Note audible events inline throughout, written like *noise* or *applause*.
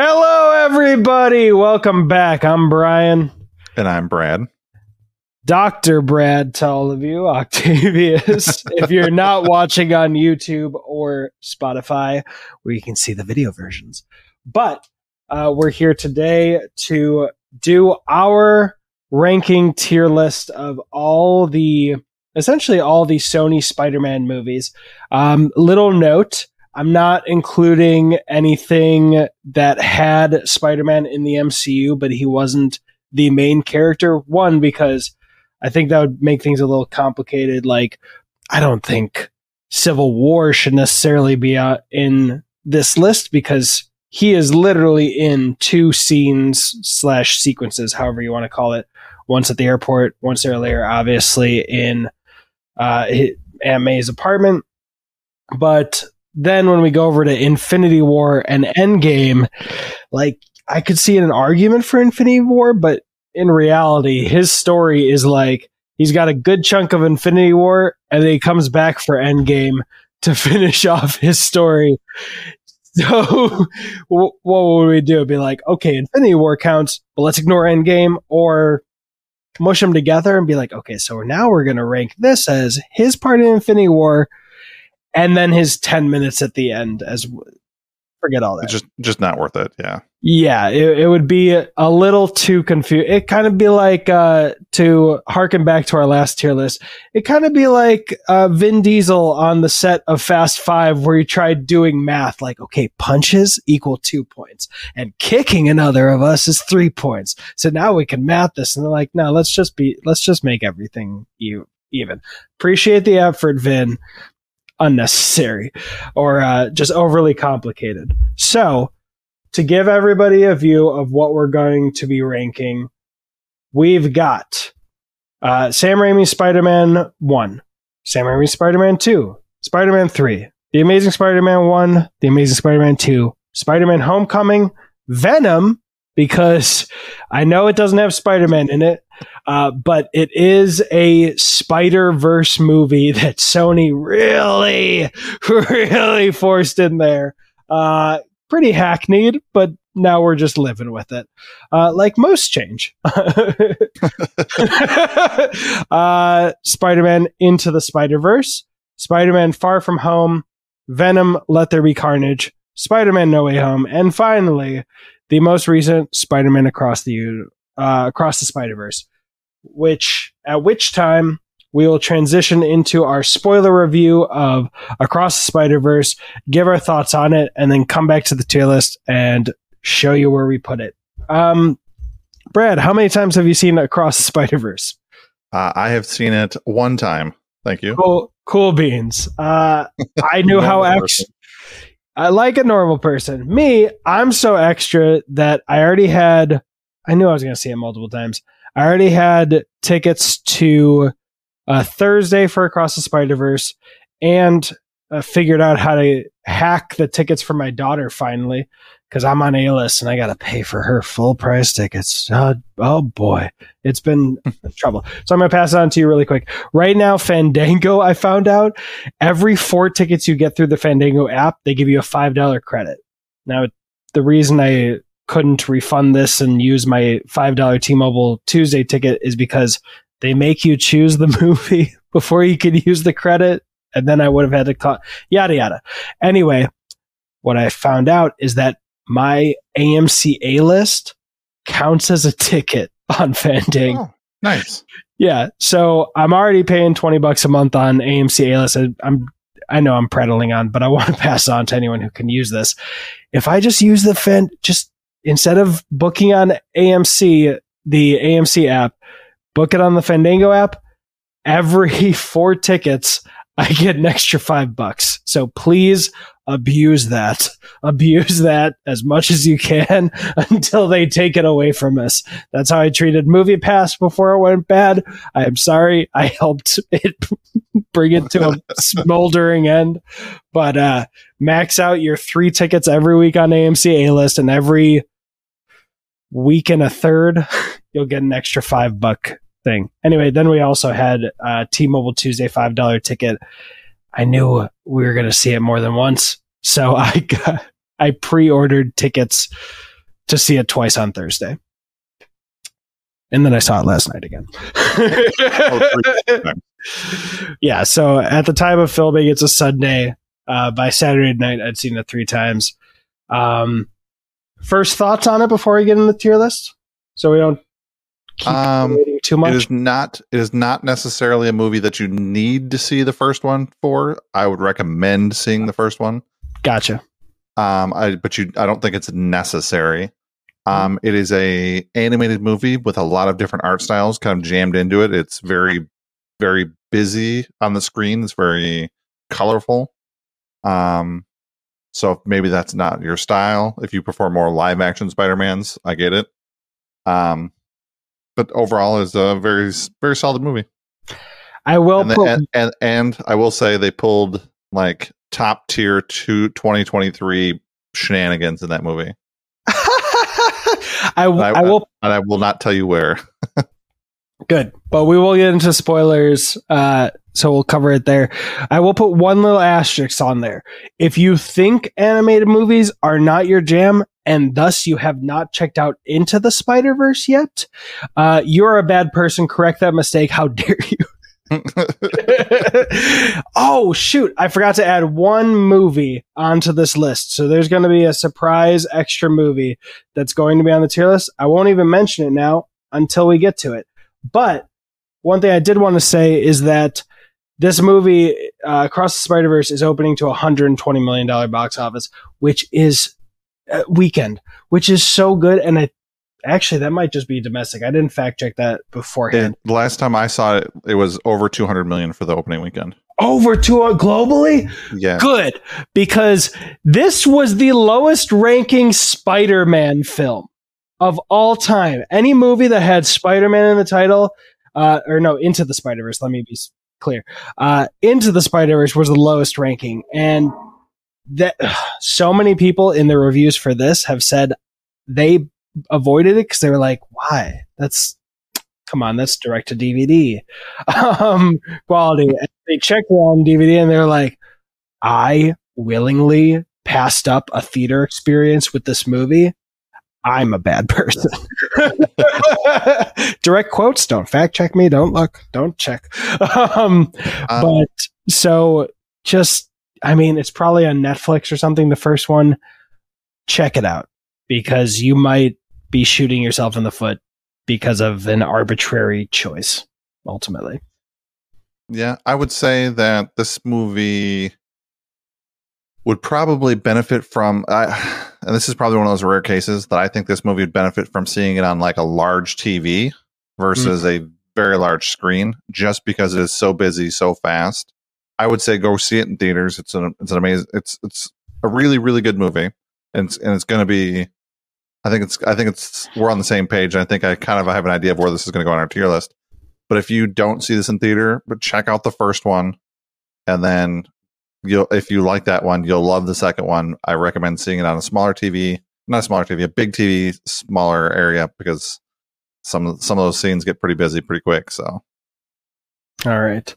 Hello, everybody. Welcome back. I'm Brian. And I'm Brad. Dr. Brad to all of you, *laughs* Octavius. if you're not watching on YouTube or Spotify, where you can see the video versions. But uh, we're here today to do our ranking tier list of all the essentially all the Sony Spider-Man movies. Um, little note I'm not including anything that had Spider Man in the MCU, but he wasn't the main character. One, because I think that would make things a little complicated. Like, I don't think Civil War should necessarily be in this list because he is literally in two scenes slash sequences, however you want to call it. Once at the airport, once earlier, obviously in uh, Aunt May's apartment. But then when we go over to Infinity War and Endgame, like I could see an argument for Infinity War, but in reality, his story is like he's got a good chunk of Infinity War and then he comes back for Endgame to *laughs* finish off his story. So *laughs* what would we do? It'd be like, okay, Infinity War counts, but let's ignore Endgame or mush them together and be like, okay, so now we're going to rank this as his part in Infinity War and then his 10 minutes at the end as forget all that. Just just not worth it yeah. Yeah it, it would be a little too confused it kind of be like uh to harken back to our last tier list it kind of be like uh vin diesel on the set of fast five where he tried doing math like okay punches equal two points and kicking another of us is three points. So now we can math this and they're like no let's just be let's just make everything you even. Appreciate the effort vin unnecessary or uh, just overly complicated. So, to give everybody a view of what we're going to be ranking, we've got uh, Sam Raimi's Spider Man 1, Sam Raimi's Spider Man 2, Spider Man 3, The Amazing Spider Man 1, The Amazing Spider Man 2, Spider Man Homecoming, Venom, because I know it doesn't have Spider Man in it, uh, but it is a Spider Verse movie *laughs* that Sony really, *laughs* really forced in there. Uh, pretty hackneyed, but now we're just living with it. Uh, like most change. *laughs* uh, Spider Man Into the Spider Verse, Spider Man Far From Home, Venom Let There Be Carnage, Spider Man No Way Home, and finally, the most recent Spider Man Across the uh, Across the Spider Verse which at which time we will transition into our spoiler review of Across the Spider Verse, give our thoughts on it, and then come back to the tier list and show you where we put it. Um, Brad, how many times have you seen Across the Spider Verse? Uh, I have seen it one time. Thank you. Cool, cool beans. Uh, *laughs* I knew how extra. I like a normal person. Me, I'm so extra that I already had. I knew I was going to see it multiple times. I already had tickets to uh, Thursday for Across the Spider Verse, and uh, figured out how to hack the tickets for my daughter finally because I'm on A list and I got to pay for her full price tickets. Oh, oh boy, it's been *laughs* trouble. So I'm gonna pass it on to you really quick. Right now, Fandango, I found out every four tickets you get through the Fandango app, they give you a five dollar credit. Now, the reason I couldn't refund this and use my $5 T-Mobile Tuesday ticket is because they make you choose the *laughs* movie before you can use the credit. And then I would have had to call, yada, yada. Anyway, what I found out is that my AMC A list counts as a ticket *laughs* on Fandango. Oh, nice. Yeah. So I'm already paying 20 bucks a month on AMC A list. I'm, I know I'm prattling on, but I *laughs* want to pass on to anyone who can use this. If I just use the fan, just instead of booking on AMC, the AMC app, book it on the Fandango app. Every *laughs* four tickets, I get an extra five bucks. So please abuse that. *laughs* Abuse that as much as you can *laughs* until they take it away from us. That's how I treated Movie Pass before it went bad. I am sorry. I helped it bring it to a smoldering end. But uh, max out your three tickets every week on AMC A list and every week and a third, *laughs* you'll get an extra five buck thing. Anyway, then we also had uh, T-Mobile Tuesday five dollar ticket. I knew we were going to see it more than once, so *laughs* I got I pre-ordered tickets to see it twice on Thursday. And then I saw it last night again. *laughs* yeah, so at the time of filming, it's a Sunday. Uh, by Saturday night, I'd seen it three times. Um, first thoughts on it before we get in the tier list, so we don't keep Um, waiting too much. It is not. It is not necessarily a movie that you need to see the first one for. I would recommend seeing the first one. gotcha. Um, I but you. I don't think it's necessary. Um, it is a animated movie with a lot of different art styles kind of jammed into it. It's very, very busy on the screen. It's very colorful. Um, so maybe that's not your style. If you prefer more live action Spider Mans, I get it. Um, but overall, is a very, very solid movie. I will and, the- put and, and and I will say they pulled like top tier two 2023 shenanigans in that movie. *laughs* I, I- I will And I will not tell you where. Good, but we will get into spoilers. Uh, so we'll cover it there. I will put one little asterisk on there. If you think animated movies are not your jam, and thus you have not checked out Into the Spider Verse yet, uh, you're a bad person. Correct that mistake. How *laughs* dare you? *laughs* oh shoot i forgot to add one movie onto this list so there's going to be a surprise extra movie that's going to be on the tier list i won't even mention it now until we get to it but one thing i did want to say is that this movie uh, across the spider verse is opening to a 120 million dollar box office which is uh, weekend which is so good and i actually that might just be domestic i didn't fact check that beforehand It- the last time I saw it, it was over 200 million for the opening weekend. over to uh, globally Yeah. good because this was the lowest ranking Spider-Man film of all time. Any movie that had Spider-Man in the title, uh, or no, Into the Spider-Verse. Let me be clear. Uh, Into the Spider-Verse was the lowest ranking, and that *sighs* so many people in the reviews for this have said they avoided it because they were like, "Why? That's come on, that's direct to DVD *laughs* um, quality." And they checked it on DVD, and they're like. I willingly passed up a theater experience with this movie, I'm a bad person. *laughs* Direct quotes. Don't fact check me. Don't look. Don't check. Um, Um, but so just, I mean, it's probably on Netflix or something. The first one, check it out because you might be shooting yourself in the foot because of an arbitrary choice. Ultimately, Yeah, I would say that this movie would probably benefit from, and this is probably one of those rare cases that I think this movie would benefit from seeing it on like a large TV versus mm. a very large screen, just because it is so busy so fast. I would say go see it in theaters. It's an it's an amazing it's it's a really really good movie, and it's, and it's going to be. I think it's I think it's we're on the same page. I think I kind of have an idea of where this is going to go on our tier list. But if you don't see this in theater, but check out the first one, and then you'll if you like that one, you'll love the second one. I recommend seeing it on a smaller TV, not a smaller TV, a big TV, smaller area because some some of those scenes get pretty busy pretty quick. So all right.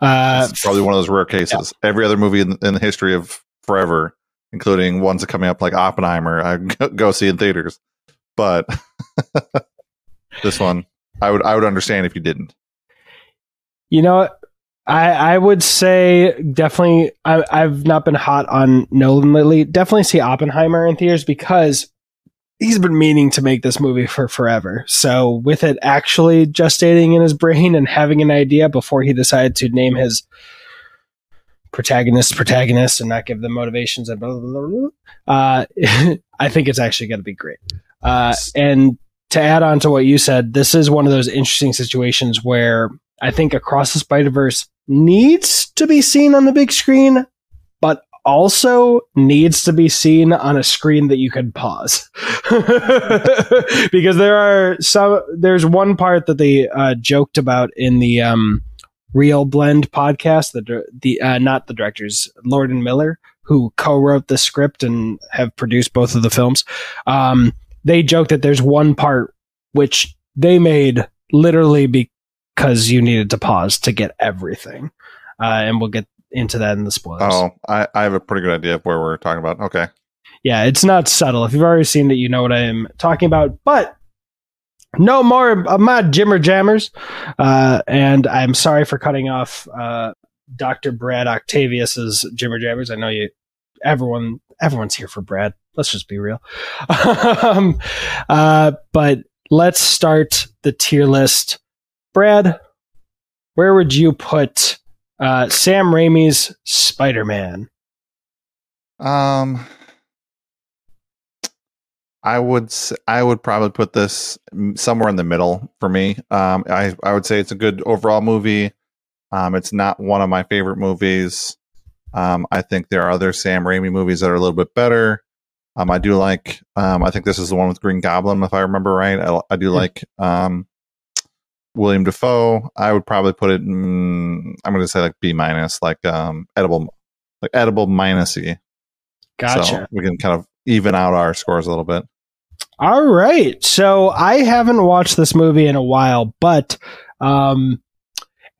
Uh, it's probably one of those rare cases. Every other movie in, in the history of forever, including ones that coming up like Oppenheimer, I *laughs* go, go see in theaters. But *laughs* this one, I would I would understand if you didn't. You know? I I would say definitely. I, I've not been hot on Nolan lately. Definitely see Oppenheimer in theaters because he's been meaning to make this movie for forever. So with it actually gestating in his brain and having an idea before he decided to name his protagonist protagonist and not give them motivations and blah blah blah. blah, Uh, *laughs* I think it's actually going to be great. Uh, and to add on to what you said, this is one of those interesting situations where I think Across the Spider Verse needs to be seen on the big screen, but also needs to be seen on a screen that you can pause. *laughs* because there are some, there's one part that they uh, joked about in the um, Reel Blend podcast, the, dir- the uh, not the directors, Lord and Miller, who co wrote the script and have produced both of the films. Um, they joke that there's one part which they made literally because you needed to pause to get everything. Uh, and we'll get into that in the spoilers. Oh, I, I have a pretty good idea of where we're talking about. Okay. Yeah, it's not subtle. If you've already seen it, you know what I am talking about. But no more of my Jimmer Jammers. Uh, and I'm sorry for cutting off uh, Dr. Brad Octavius's Jimmer Jammers. I know you, everyone, everyone's here for Brad. Let's just be real. *laughs* um, uh, but let's start the tier list. Brad, where would you put uh, Sam Raimi's Spider Man? Um, I would I would probably put this somewhere in the middle for me. Um, I I would say it's a good overall movie. Um, it's not one of my favorite movies. Um, I think there are other Sam Raimi movies that are a little bit better. Um, I do like. Um, I think this is the one with Green Goblin, if I remember right. I, I do like um, William Dafoe. I would probably put it. In, I'm going to say like B minus, like um, edible, like edible minus E. Gotcha. So we can kind of even out our scores a little bit. All right. So I haven't watched this movie in a while, but um,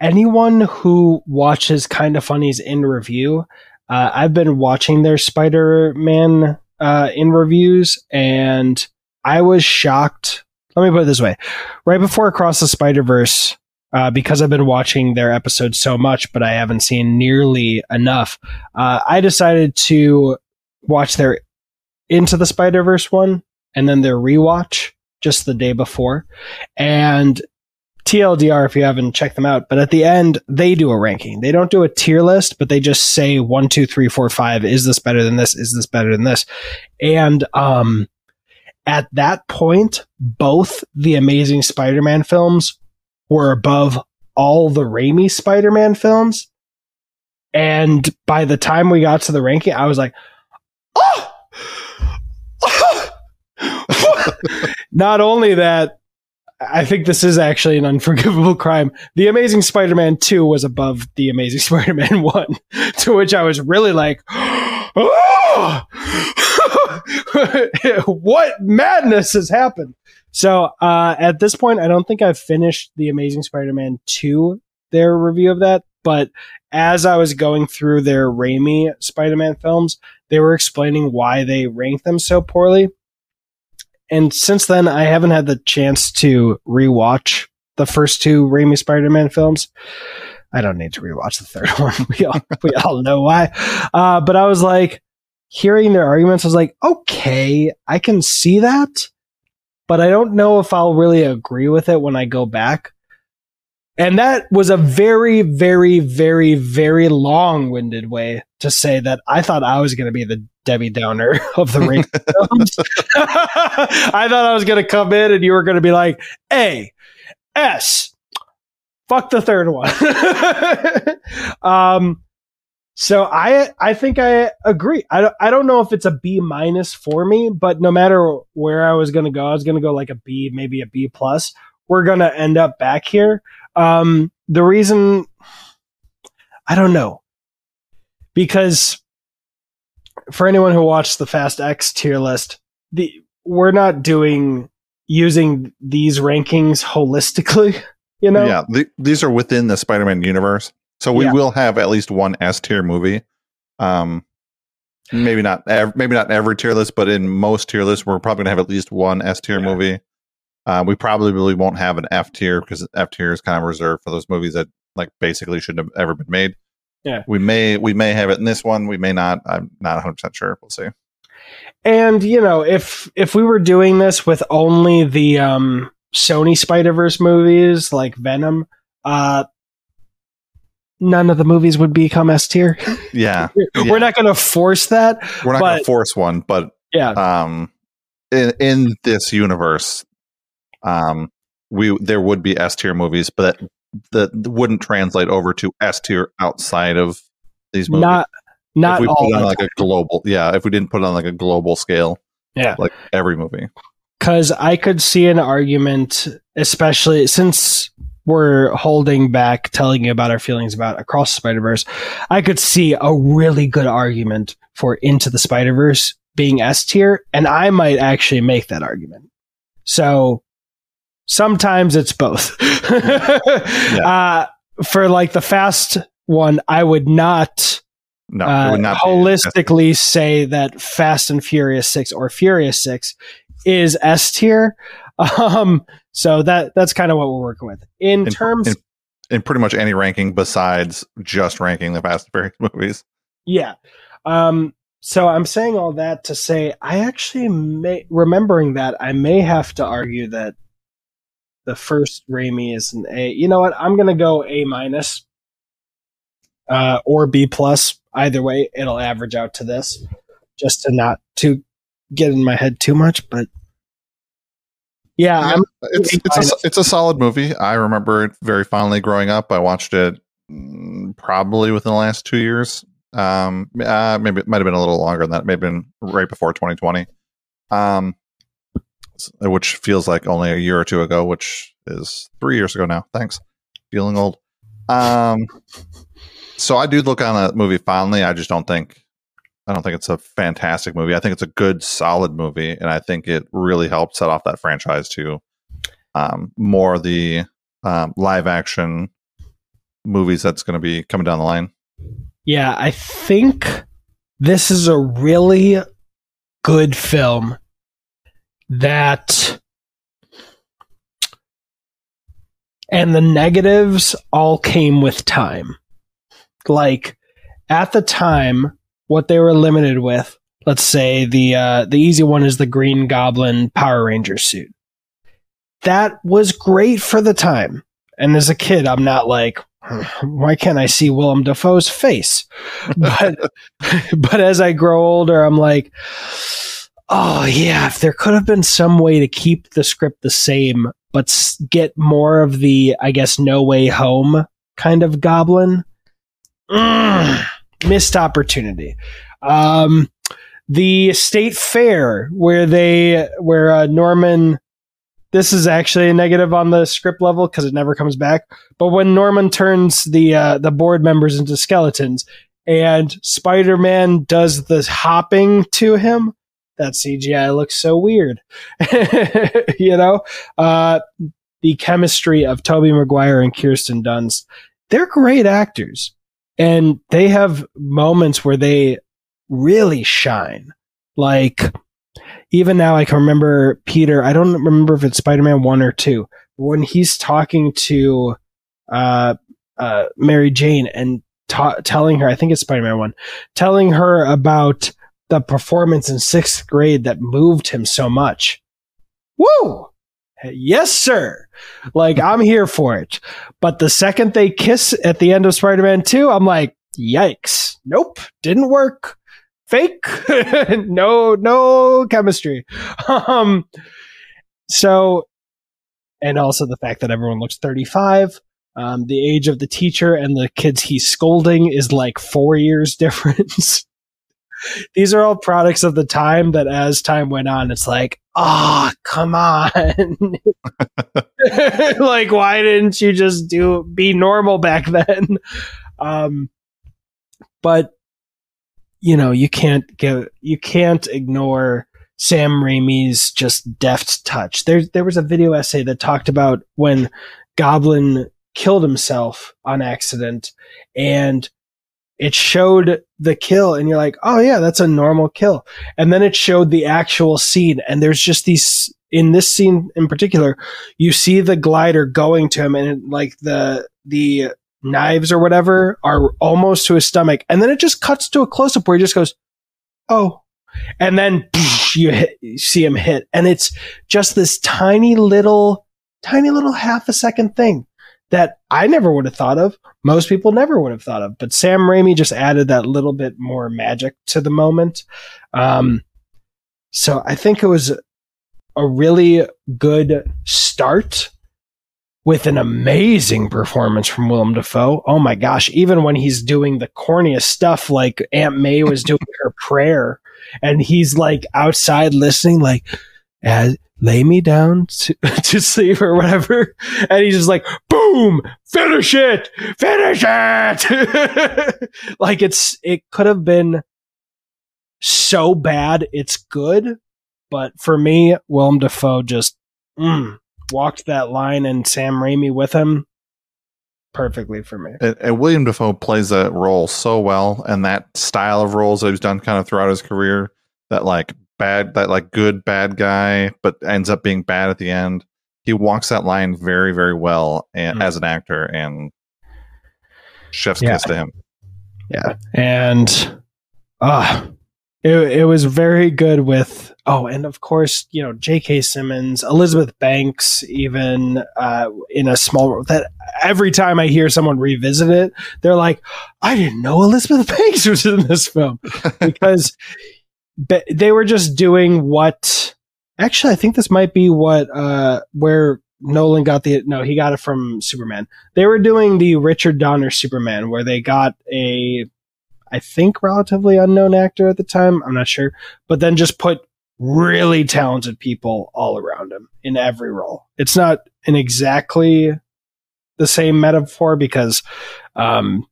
anyone who watches Kinda Funny's in review, uh, I've been watching their Spider Man uh, in reviews, and I was shocked. Let me put it this way: right before Across the Spider Verse. Uh, because I've been watching their episodes so much, but I haven't seen nearly enough. Uh, I decided to watch their Into the Spider Verse one and then their rewatch just the day before. And TLDR, if you haven't checked them out, but at the end, they do a ranking. They don't do a tier list, but they just say one, two, three, four, five. Is this better than this? Is this better than this? And, um, at that point, both the Amazing Spider Man films were above all the Raimi Spider Man films. And by the time we got to the ranking, I was like, oh! *laughs* Not only that, I think this is actually an unforgivable crime. The Amazing Spider Man 2 was above The Amazing *laughs* Spider Man 1, to which I was really like, oh! *laughs* what madness has happened? So uh, at this point, I don't think I've finished The Amazing Spider Man 2, their review of that. But as I was going through their Raimi Spider Man films, they were explaining why they ranked them so poorly and since then I haven't had the chance to rewatch the first two Raimi Spider-Man films. I don't need to rewatch the third *laughs* one. We all we all know why. Uh, but I was like, hearing their arguments, I was like, okay, I can see that, but I don't know if I'll really agree with it when I go back. And that was a very, very, very, very long-winded way to say that I thought I was going to be the Debbie Downer *laughs* of the *laughs* ring. *laughs* I thought I was going to come in and you were going to be like, A, S, fuck the third one. um, so I I think I agree. I don't, I don't know if it's a B minus for me, but no matter where I was going to go, I was going to go like a B, maybe a B plus. We're going to end up back here. Um, the reason I don't know because for anyone who watched the Fast X tier list, the we're not doing using these rankings holistically. *laughs* You know, Yeah, th- these are within the Spider-Man universe, so we Yeah. will have at least one S tier movie. Um, maybe not, ev- maybe not every tier list, but in most tier lists, we're probably gonna have at least one S tier Yeah. movie. Uh, we probably really won't have an F tier because F tier is kind of reserved for those movies that like basically shouldn't have ever been made. Yeah. we may we may have it in this one. We may not. I'm not 100 percent sure. We'll see. and you know, if if we were doing this with only the um, Sony Spider Verse movies like Venom, uh, none of the movies would become S tier. *laughs* Yeah, *laughs* We're not going to force that. we're not going to force one, but Yeah, um in in this universe um we there would be s tier movies but that, that wouldn't translate over to s tier outside of these movies not not if we all put it on like a global yeah if we didn't put it on like a global scale Yeah. like every movie because I could see an argument, especially since we're holding back telling you about our feelings about Across the Spider Verse. I could see a really good argument for Into the Spider Verse being S tier, and I might actually make that argument. So sometimes it's both. *laughs* uh, for like the fast one, I would not No, uh, would not be- holistically say that Fast and Furious Six or Furious Six is S tier. *laughs* Um, so that that's kind of what we're working with in, In- terms. in- in pretty much any ranking besides just ranking the Fast and Furious *laughs* movies. yeah. Um, so I'm saying all that to say I actually may remembering that I may have to argue that the first Raimi is an A. You know what? I'm gonna go A minus, uh, or B plus. Either way, it'll average out to this, just to not to get in my head too much. But yeah, Yeah, It's it's a, it's a solid movie. I remember it very fondly growing up. I watched it mm, probably within the last two years. Um, uh, maybe it might have been a little longer than that. Maybe been right before 2020. Um, which feels like only a year or two ago, which is three years ago now. Thanks. Feeling old. Um, so I do look on a movie fondly. I just don't think I don't think it's a fantastic movie. I think it's a good, solid movie, and I think it really helped set off that franchise to um, more the um, live action movies that's going to be coming down the line. yeah, I think this is a really good film that and the negatives all came with time. Like at the time, what they were limited with, let's say the uh, the easy one is the Green Goblin Power Ranger suit. That was great for the time. And as a kid, I'm not like, why can't I see Willem Dafoe's face? *laughs* But but as I grow older, I'm like, oh yeah, if there could have been some way to keep the script the same, but get more of the, I guess, no way home kind of goblin. Mm, missed opportunity. Um, the state fair where they where uh, Norman. This is actually a negative on the script level because it never comes back. But when Norman turns the uh, the board members into skeletons, and Spider Man does the hopping to him, that CGI looks so weird. *laughs* you know, uh, the chemistry of Tobey Maguire and Kirsten Dunst, they're great actors, and they have moments where they really shine. Like even now, I can remember Peter. I don't remember if it's Spider Man one or two when he's talking to uh, uh, Mary Jane and ta- telling her, I think it's Spider Man 1, telling her about the performance in sixth grade that moved him so much. Woo! Yes, sir. Like, I'm here for it. But the second they kiss at the end of Spider Man 2, I'm like, yikes. Nope. Didn't work. Fake. *laughs* no, no chemistry. *laughs* Um, so, and also the fact that everyone looks 35. Um, the age of the teacher and the kids he's scolding is like four years *laughs* difference. These are all products of the time that as time went on, it's like, oh, come on. *laughs* like, why didn't you just do be normal back then? Um, but you know, you can't give you can't ignore Sam Raimi's just deft touch. There there was a video essay that talked about when Goblin killed himself on accident and it showed the kill and you're like, "Oh yeah, that's a normal kill." And then it showed the actual scene and there's just these in this scene in particular, you see the glider going to him and it, like the the knives or whatever are almost to his stomach and then it just cuts to a close up where he just goes, "Oh." And then you, hit, you see him hit and it's just this tiny little tiny little half a second thing that I never would have thought of. Most people never would have thought of. But Sam Raimi just added that little bit more magic to the moment. Um, so I think it was a really good start with an amazing performance from Willem Dafoe. Oh my gosh, even when he's doing the corniest stuff like Aunt May was doing her prayer and he's like outside listening like as lay me down to, *laughs* to sleep or whatever. And he's just like, boom, finish it, finish it. *laughs* like it's, it could have been so bad. It's good. But for me, Willem Dafoe just mm, walked that line and Sam Raimi with him. perfectly for me. And, and William Dafoe plays that role so well, and that style of roles that he's done kind of throughout his career. That like bad, that like good bad guy, but ends up being bad at the end. He walks that line very, very well and, Mm. as an actor, and chef's Yeah. kiss to him. Yeah. And uh it, it was very good with oh and of course you know j.k simmons elizabeth banks even uh in a small role that every time i hear someone revisit it they're like i didn't know elizabeth *laughs* banks was in this film *laughs* because but they were just doing what actually i think this might be what uh where nolan got the no he got it from superman. They were doing the richard donner superman where they got a i think relatively unknown actor at the time i'm not sure but then just put really talented people all around him in every role. It's not an exactly the same metaphor because um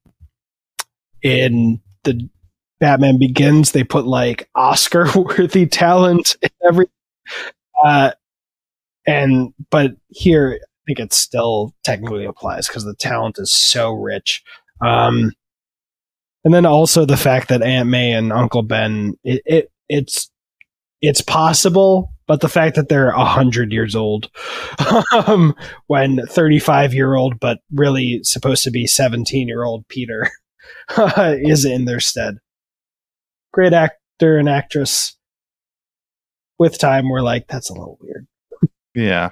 in the Batman Begins, they put like Oscar *laughs* worthy talent in every uh and but here I think it still technically applies because the talent is so rich. Um and then also the fact that Aunt May and Uncle Ben it, it it's it's possible, but the fact that they're a hundred years old *laughs* um, when thirty-five year old, but really supposed to be seventeen-year-old Peter *laughs* is in their stead. Great actor and actress. With time, we're like, that's a little weird. Yeah,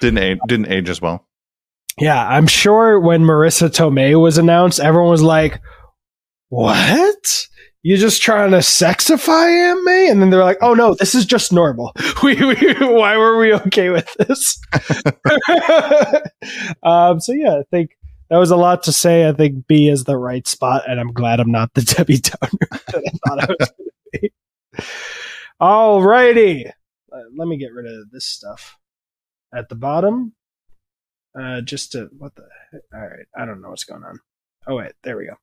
didn't age, didn't age as well. Yeah, I'm sure when Marisa Tomei was announced, everyone was like, "What? You're just trying to sexify Aunt May?" And then they're like, "Oh no, this is just normal. *laughs* We, we why were we okay with this?" *laughs* *laughs* um, so yeah, I think that was a lot to say. I think B is the right spot, and I'm glad I'm not the *laughs* Debbie Downer that I thought I was going to be. Alrighty, uh, let me get rid of this stuff at the bottom uh, just to what the heck? all right i don't know what's going on oh wait there we go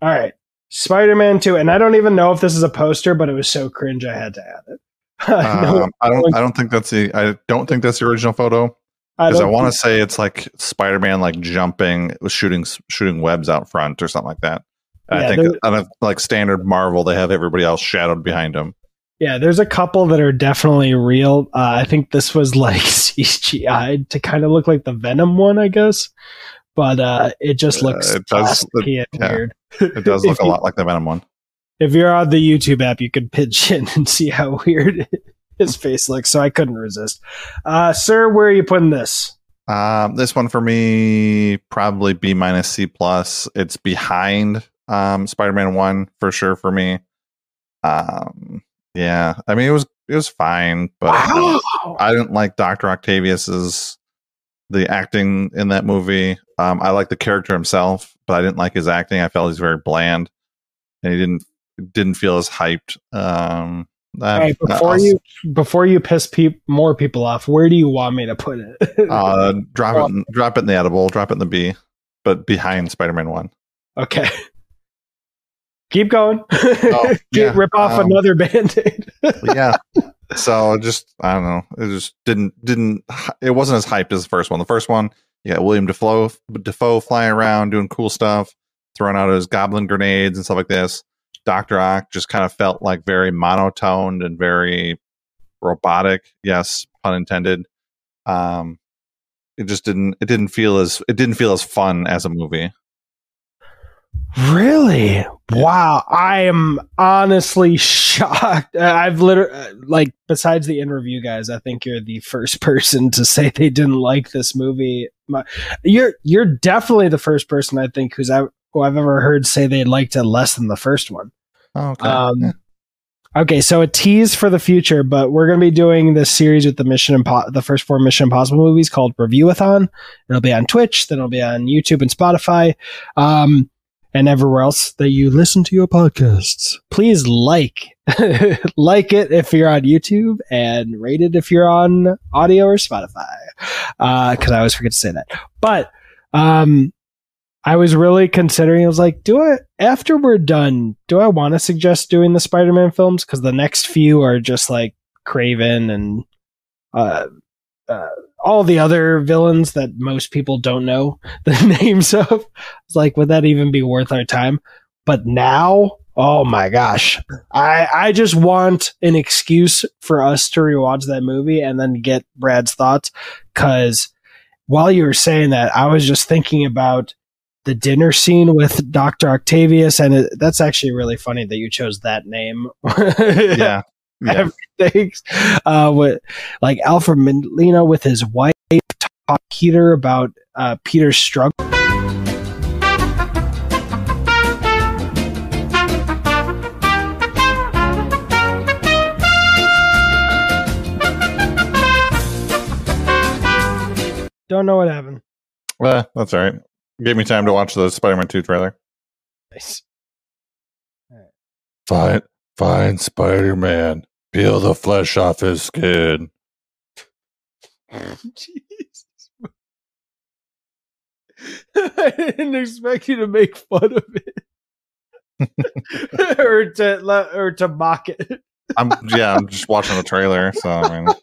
all right spider-man 2 and i don't even know if this is a poster but it was so cringe i had to add it *laughs* No, Um, I don't. *laughs* I don't think that's the. I don't think that's the original photo because I, don't want to say it's like Spider-Man, like jumping, shooting, shooting webs out front or something like that. Yeah, I think on a like standard Marvel, they have everybody else shadowed behind him. yeah there's a couple that are definitely real uh, i think this was like *laughs* cgi to kind of look like the venom one i guess but uh, it just Uh, looks it does- plasticky and yeah. weird It does look a *laughs* lot like the Venom one. if you're on the YouTube app, you could pitch *laughs* in and see how weird his face looks. So I couldn't resist. Uh, sir, where are you putting this? Um, this one for me probably B minus C plus. It's behind um, Spider-Man one for sure for me. Um, yeah, I mean it was it was fine, but Wow. I didn't like Doctor Octavius's the acting in that movie. Um, I like the character himself, but I didn't like his acting. I felt he's very bland, and he didn't didn't feel as hyped. Um, Right, uh, before you before you piss peop more people off, where do you want me to put it? *laughs* uh, drop it, in- drop it in the edible, drop it in the B, but behind Spider-Man one. okay. *laughs* Keep going. Oh, *laughs* yeah, rip off um, another band-aid. yeah. So just I don't know. It just didn't didn't it wasn't as hyped as the first one. The first one, you got William Dafoe Dafoe flying around doing cool stuff, throwing out his goblin grenades and stuff like this. Doctor Ock just kind of felt like very monotoned and very robotic. Yes, pun intended. Um, it just didn't it didn't feel as it didn't feel as fun as a movie. Really? Wow. I am honestly *laughs* shocked. Uh, I've literally, like, besides the in review guys, I think you're the first *laughs* person to say they didn't like this movie. My, you're you're definitely the first person I think who's who I've ever heard say they liked it less than the first one. Oh, okay. Um, Yeah. Okay, so a tease for the future, but we're going to be doing this series with the Mission Impo- the first four Mission Impossible movies called Reviewathon. It'll be on Twitch, then it'll be on YouTube and Spotify, um, and everywhere else that you listen to your podcasts. Please like *laughs* like it if you're on YouTube, and rate it if you're on audio or Spotify, because I always forget to say that. But um, I was really considering. I was like, do I after we're done? Do I want to suggest doing the Spider-Man films? Because the next few are just like Kraven and uh, uh, all the other villains that most people don't know *laughs* the names of. It's like, would that even be worth our time? But now, oh my gosh, I I just want an excuse for us to rewatch that movie and then get Brad's thoughts. Because while you were saying that, I was just thinking about the dinner scene with Doctor Octavius, and it, that's actually really funny that you chose that name. *laughs* Yeah. Yeah. Thanks. Uh, with like Alfred Molina with his wife talk Peter about uh, Peter's struggle. Don't know what happened. Eh, that's all right. Gave me time to watch the Spider Man 2 trailer. Nice. Fine, fine Spider Man. Peel the flesh off his skin. *laughs* Jesus. *laughs* I didn't expect you to make fun of it. *laughs* or to or to mock it. I'm yeah, I'm just watching the trailer, so I mean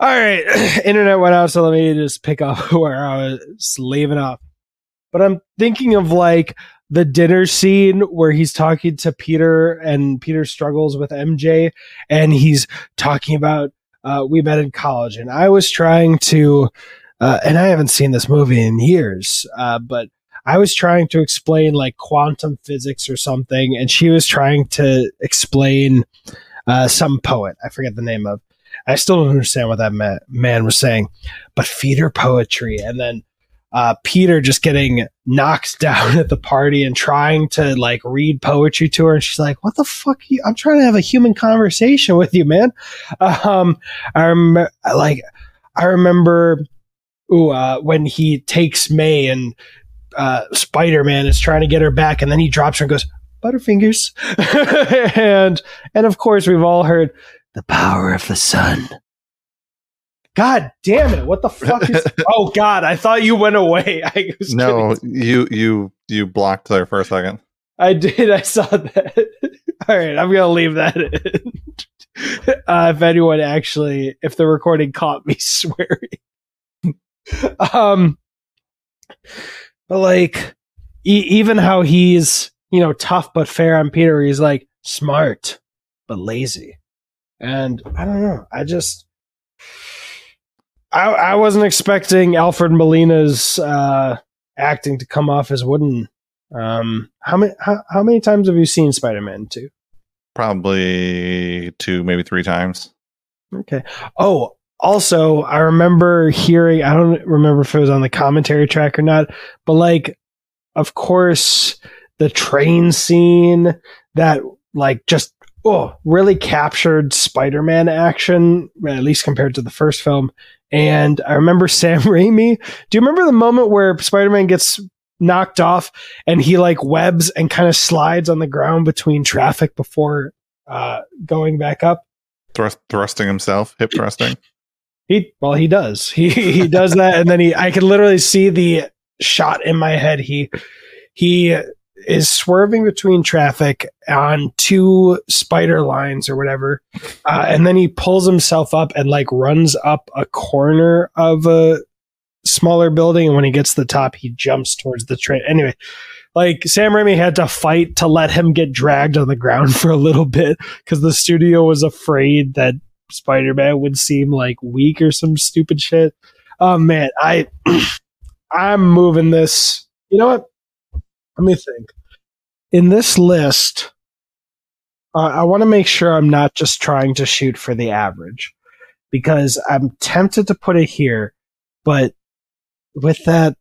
All right, *clears throat* internet went out, so let me just pick up *laughs* where I was leaving off. But I'm thinking of like the dinner scene where he's talking to Peter and Peter struggles with MJ, and he's talking about uh, we met in college, and I was trying to, uh, and I haven't seen this movie in years, uh, but I was trying to explain like quantum physics or something, and she was trying to explain uh, some poet. I forget the name of. I still don't understand what that ma- man was saying, but feeder poetry, and then uh, Peter just getting knocked *laughs* down at the party and trying to like read poetry to her, and she's like, "What the fuck? You? I'm trying to have a human conversation with you, man." Um, I remember, like, I remember, ooh, uh, when he takes May and uh, Spider Man is trying to get her back, and then he drops her and goes, "Butterfingers," *laughs* and and of course we've all heard the power of the sun. God damn it! What the fuck is? *laughs* oh God! I thought you went away. *laughs* I was No, kidding. you you you blocked there for a second. I did. I saw that. *laughs* All right, I'm gonna leave that in. Uh, if anyone actually, if the recording caught me swearing, um, but like, e- even how he's you know tough but fair on Peter, he's like smart but lazy, and I don't know. I just. I, I wasn't expecting Alfred Molina's uh, acting to come off as wooden. Um, how many how, how many times have you seen Spider Man two? Probably two, maybe three times. Okay. Oh, also, I remember hearing. I don't remember if it was on the commentary track or not, but like, of course, the train scene that like just oh really captured Spider Man action, at least compared to the first film. And I remember *laughs* Sam Raimi. Do you remember the moment where Spider Man gets knocked off and he like webs and kind of slides on the ground between traffic before uh, going back up? Thrust, thrusting himself, hip thrusting. *laughs* He well, he does. He he does that, and then he. I can literally see the shot in my head. He he is swerving between traffic on two spider lines or whatever, uh, and then he pulls himself up and like runs up a corner of a smaller building. And when he gets to the top, he jumps towards the train. Anyway, like Sam Raimi had to fight to let him get dragged on the ground *laughs* for a little bit because the studio was afraid that Spider Man would seem like weak or some stupid shit. Oh man, I *clears throat* I'm moving this. You know what? Let me think. In this list, uh, I want to make sure I'm not just trying to shoot for the average because I'm tempted to put it here, but with that,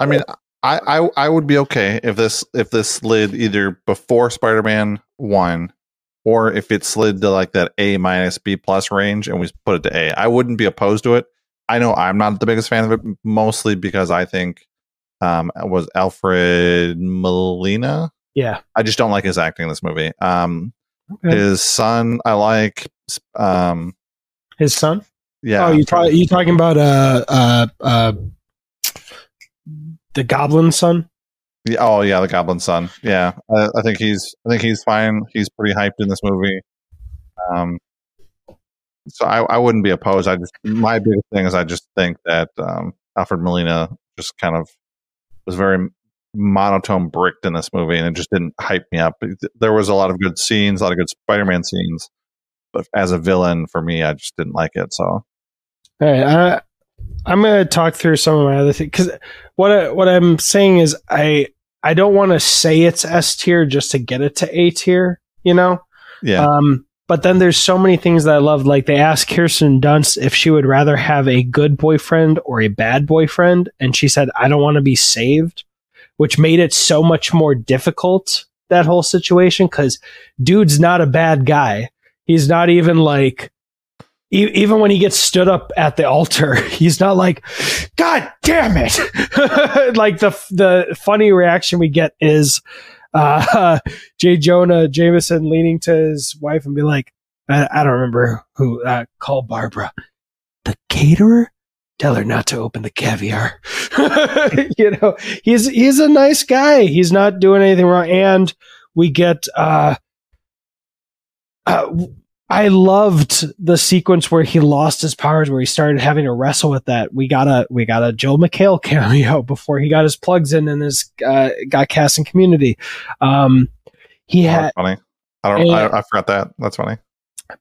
I mean, I, I I would be okay if this if this slid either before Spider Man one, or if it slid to like that A minus B plus range and we put it to A. I wouldn't be opposed to it. I know I'm not the biggest fan of it, mostly because I think um was Alfred Molina. yeah, I just don't like his acting in this movie. Um, okay. his son I like. Um, his son. yeah. oh, you ta- you talking about uh uh uh the Goblin son? Yeah, oh yeah, the Goblin Son. Yeah, I, I think he's I think he's fine. He's pretty hyped in this movie. Um, so I, I wouldn't be opposed. I just my biggest thing is I just think that um, Alfred Molina just kind of was very monotone bricked in this movie, and it just didn't hype me up. There was a lot of good scenes, a lot of good Spider-Man scenes, but as a villain, for me, I just didn't like it. So, all right, I, I'm going to talk through some of my other things because what I, what I'm saying is I I don't want to say it's S tier just to get it to A tier, you know. yeah, Um, but then there's so many things that I love. Like they asked Kirsten Dunst if she would rather have a good boyfriend or a bad boyfriend, and she said, "I don't want to be saved," which made it so much more difficult that whole situation because dude's not a bad guy. He's not even like. e- Even when he gets stood up at the altar, *laughs* he's not like, "God damn it!" *laughs* like the the funny reaction we get is, uh, *laughs* J. Jonah Jameson leaning to his wife and be like, I, I don't remember who, uh, call Barbara. The caterer? Tell her not to open the caviar. *laughs* you know, he's, he's a nice guy. He's not doing anything wrong. And we get, uh, uh, I loved the sequence where he lost his powers, where he started having to wrestle with that. We got a we got a Joel McHale *laughs* cameo before he got his plugs in and his uh, got cast in Community. Um, he had That's funny. I don't. I, I forgot that. That's funny.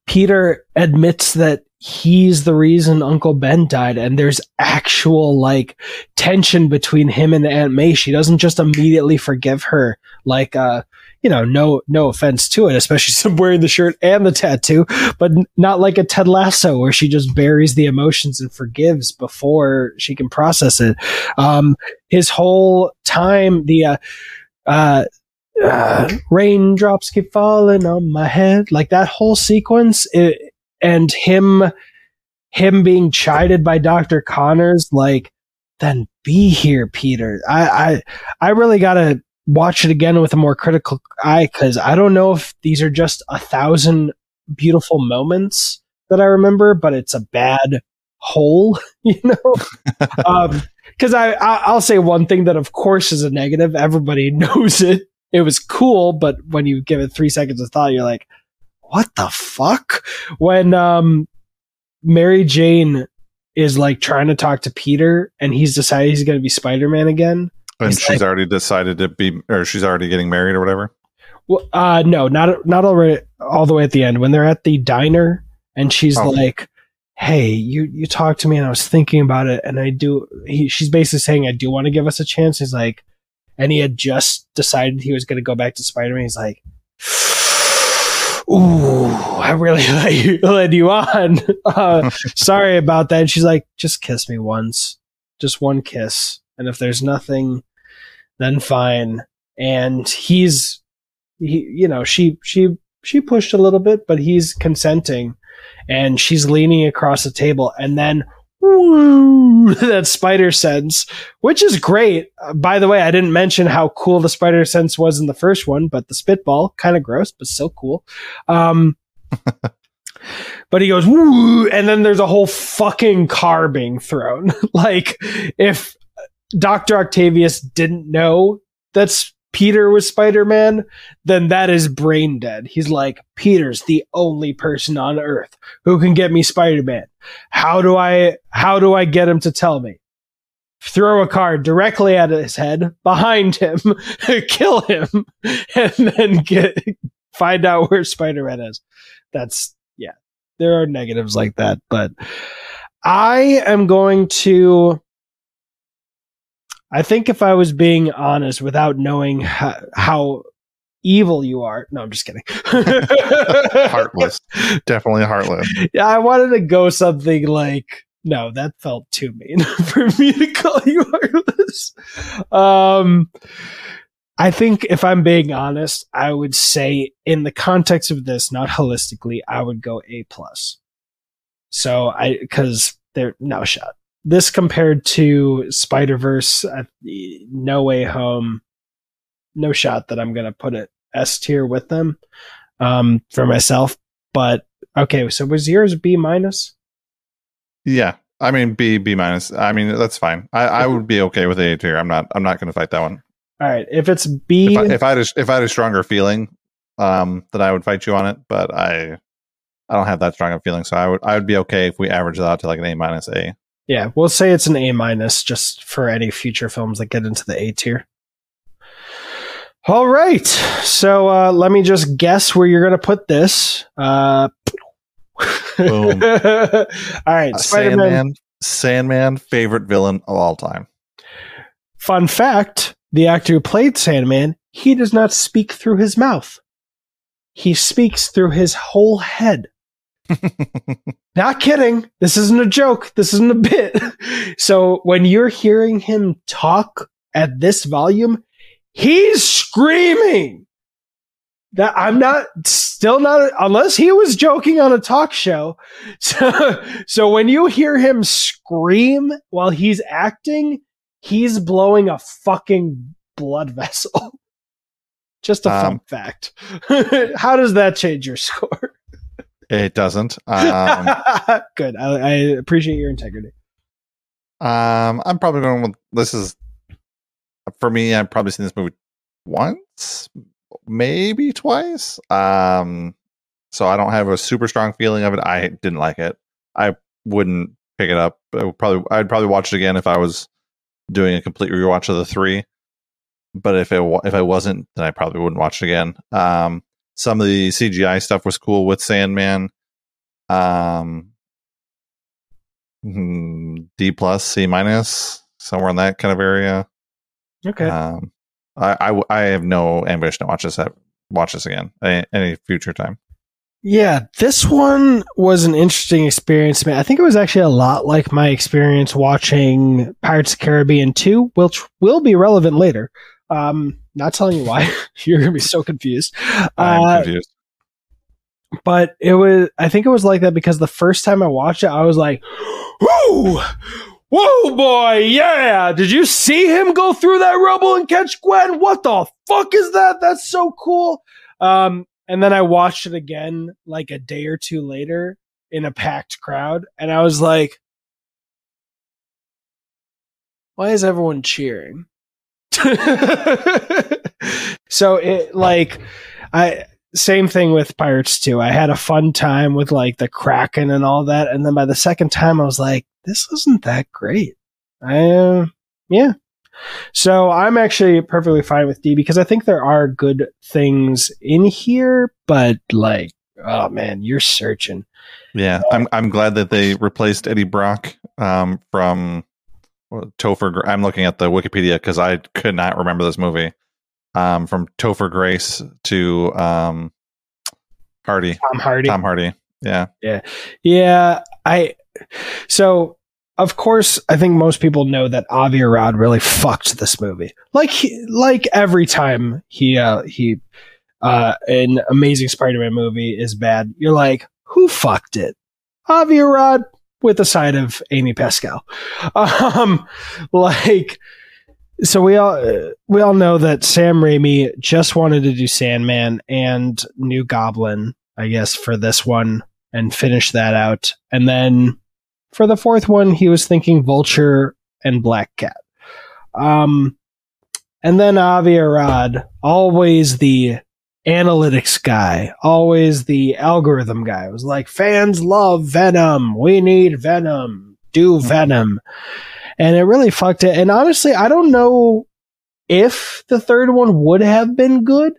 Peter admits that he's the reason Uncle Ben died, and there's actual like tension between him and Aunt May. She doesn't just immediately forgive her, like uh, you know, no no offense to it, especially *laughs* some wearing the shirt and the tattoo, but not like a Ted Lasso where she just buries the emotions and forgives before she can process it. Um, his whole time, the uh, uh, uh, raindrops keep falling on my head, like that whole sequence, it, and him, him being chided by Doctor Connors, like, then be here, Peter. I, I, I really gotta watch it again with a more critical eye because I don't know if these are just a thousand beautiful moments that I remember, but it's a bad whole, *laughs* you know. *laughs* um, because I, I I'll say one thing that of course is a negative. Everybody *laughs* knows it. It was cool, but when you give it three seconds of thought, you're like, "What the fuck?" When um, Mary Jane is like trying to talk to Peter, and he's decided he's going to be Spider Man again. And It's she's like- already decided to be, or she's already getting married or whatever. Well, uh, no, not not already all the way at the end when they're at the diner, and she's Oh. like, "Hey, you you talked to me, and I was thinking about it, and I do." He, she's basically saying, "I do want to give us a chance." He's like, and he had just decided he was going to go back to Spider Man. He's like, "Ooh, I really *laughs* let you led you on. *laughs* Uh, *laughs* sorry about that." And she's like, "Just kiss me once, just one kiss, and if there's nothing, then fine." And he's he you know she she she pushed a little bit but he's consenting and she's leaning across the table. And then woo, *laughs* that spider sense which is great. Uh, by the way i didn't mention how cool the spider sense was in the first one but the spitball kind of gross but still cool. Um *laughs* but he goes woo and then there's a whole fucking car being thrown. *laughs* Like if dr octavius didn't know that's peter was spider-man then that is brain dead. He's like, Peter's the only person on earth who can get me Spider-Man. How do I how do I get him to tell me? Throw a card directly at his head, behind him, *laughs* kill him, *laughs* and then get *laughs* find out where Spider-Man is. That's yeah. There are negatives like that, but I am going to I think if I was being honest without knowing how, how evil you are. No, I'm just kidding. *laughs* Heartless, definitely heartless. Yeah, I wanted to go something like, no, that felt too mean *laughs* for me to call you heartless. Um, I think if I'm being honest, I would say in the context of this, not holistically, I would go A plus. So I, cause there, no shot. This compared to Spider Verse, No Way Home, no shot that I'm gonna put it S tier with them, um, for myself. But okay, so was yours B minus? Yeah, I mean B B minus. I mean that's fine. I, I would be okay with A tier. I'm not. I'm not going to fight that one. All right, if it's B, If I, if I had a, if I had a stronger feeling, um, then I would fight you on it. But I I don't have that strong of a feeling. So I would I would be okay if we average it out to like an A minus A. Yeah, we'll say it's an A minus just for any future films that get into the A tier. All right, so uh, let me just guess where you're going to put this. Uh, Boom. *laughs* all right, Uh, Spider-Man. Sandman, Sandman, favorite villain of all time. Fun fact: the actor who played Sandman, he does not speak through his mouth. He speaks through his whole head. *laughs* Not kidding. This isn't a joke. This isn't a bit. *laughs* So when you're hearing him talk at this volume, he's screaming. That I'm not still not unless he was joking on a talk show. *laughs* So, so when you hear him scream while he's acting, he's blowing a fucking blood vessel. Just a fun Um, fact. How does that change your score? It doesn't. *laughs* Um, Good. I, I appreciate your integrity. um, I'm probably going with this is for me. I've probably seen this movie once, maybe twice. Um, so I don't have a super strong feeling of it. I didn't like it. I wouldn't pick it up. I would probably I'd probably watch it again if I was doing a complete rewatch of the three. But if it if I wasn't, then I probably wouldn't watch it again. Um, some of the CGI stuff was cool with Sandman. Um, hmm, D plus, C minus, somewhere in that kind of area. Okay. Um, I have no ambition to watch this watch this again any, any future time. Yeah, this one was an interesting experience to me. I think it was actually a lot like my experience watching Pirates of the Caribbean 2, which will be relevant later. Um, not telling you why. *laughs* You're to be so confused. I'm Uh, confused. but it was I think it was like that because the first time I watched it, I was like, Whoa! Whoa boy, yeah! Did you see him go through that rubble and catch Gwen? What the fuck is that? That's so cool. Um, and then I watched it again like a day or two later in a packed crowd, and I was like, Why is everyone cheering? *laughs* so it like I same thing with Pirates 2. I had a fun time with like the Kraken and all that. And then by the second time, I was like, this isn't that great. I, uh, yeah. So I'm actually perfectly fine with D because I think there are good things in here, but like, oh man, you're searching. Yeah, I'm I'm glad that they replaced Eddie Brock um, from Topher. I'm looking at the Wikipedia because I could not remember this movie. Um, from Topher Grace to um, Hardy, Tom Hardy. Tom Hardy. Yeah. Yeah, Yeah, I. So, of course, I think most people know that Avi Arad really fucked this movie. Like, he, like every time he uh, he uh, an Amazing Spider-Man movie is bad, you're like, who fucked it? Avi Arad with a side of Amy Pascal. *laughs* Um, like. So we all we all know that Sam Raimi just wanted to do Sandman and New Goblin, I guess, for this one and finish that out. And then for the fourth one, he was thinking Vulture and Black Cat. Um, and then Avi Arad, always the analytics guy, always the algorithm guy, It was like, fans love Venom. We need Venom. Do Venom. And it really fucked it. And honestly, I don't know if the third one would have been good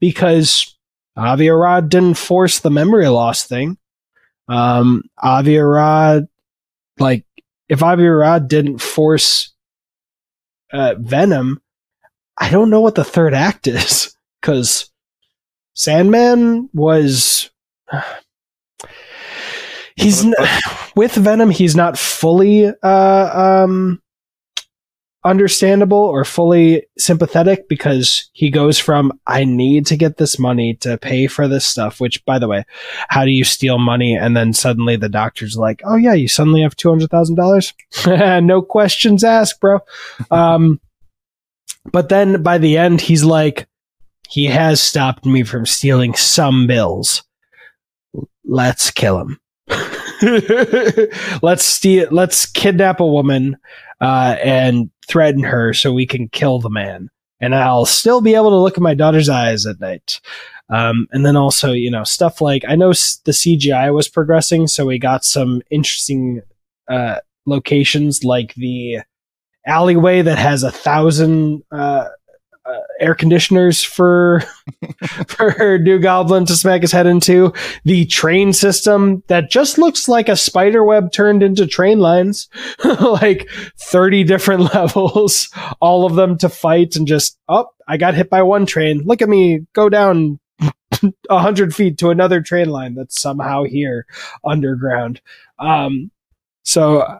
because Avi Arad didn't force the memory loss thing. Um, Avi Arad, like, if Avi Arad didn't force uh, Venom, I don't know what the third act is *laughs* because Sandman was. *sighs* He's *sighs* with Venom. He's not fully uh, um, understandable or fully sympathetic because he goes from I need to get this money to pay for this stuff. Which, by the way, how do you steal money and then suddenly the doctor's like, "Oh yeah, you suddenly have two hundred thousand dollars? *laughs* No questions asked, bro." um, but then by the end, he's like, "He has stopped me from stealing some bills. Let's kill him." *laughs* let's steal let's kidnap a woman uh, and threaten her so we can kill the man and i'll still be able to look in my daughter's eyes at night Um, and then also, you know, stuff like I know the CGI was progressing, so we got some interesting uh, locations like the alleyway that has a thousand uh, air conditioners for *laughs* for New Goblin to smack his head into. The train system that just looks like a spider web turned into train lines, *laughs* like thirty different *laughs* levels, all of them to fight and just oh, I got hit by one train. Look at me go down a hundred feet to another train line that's somehow here underground. Um, so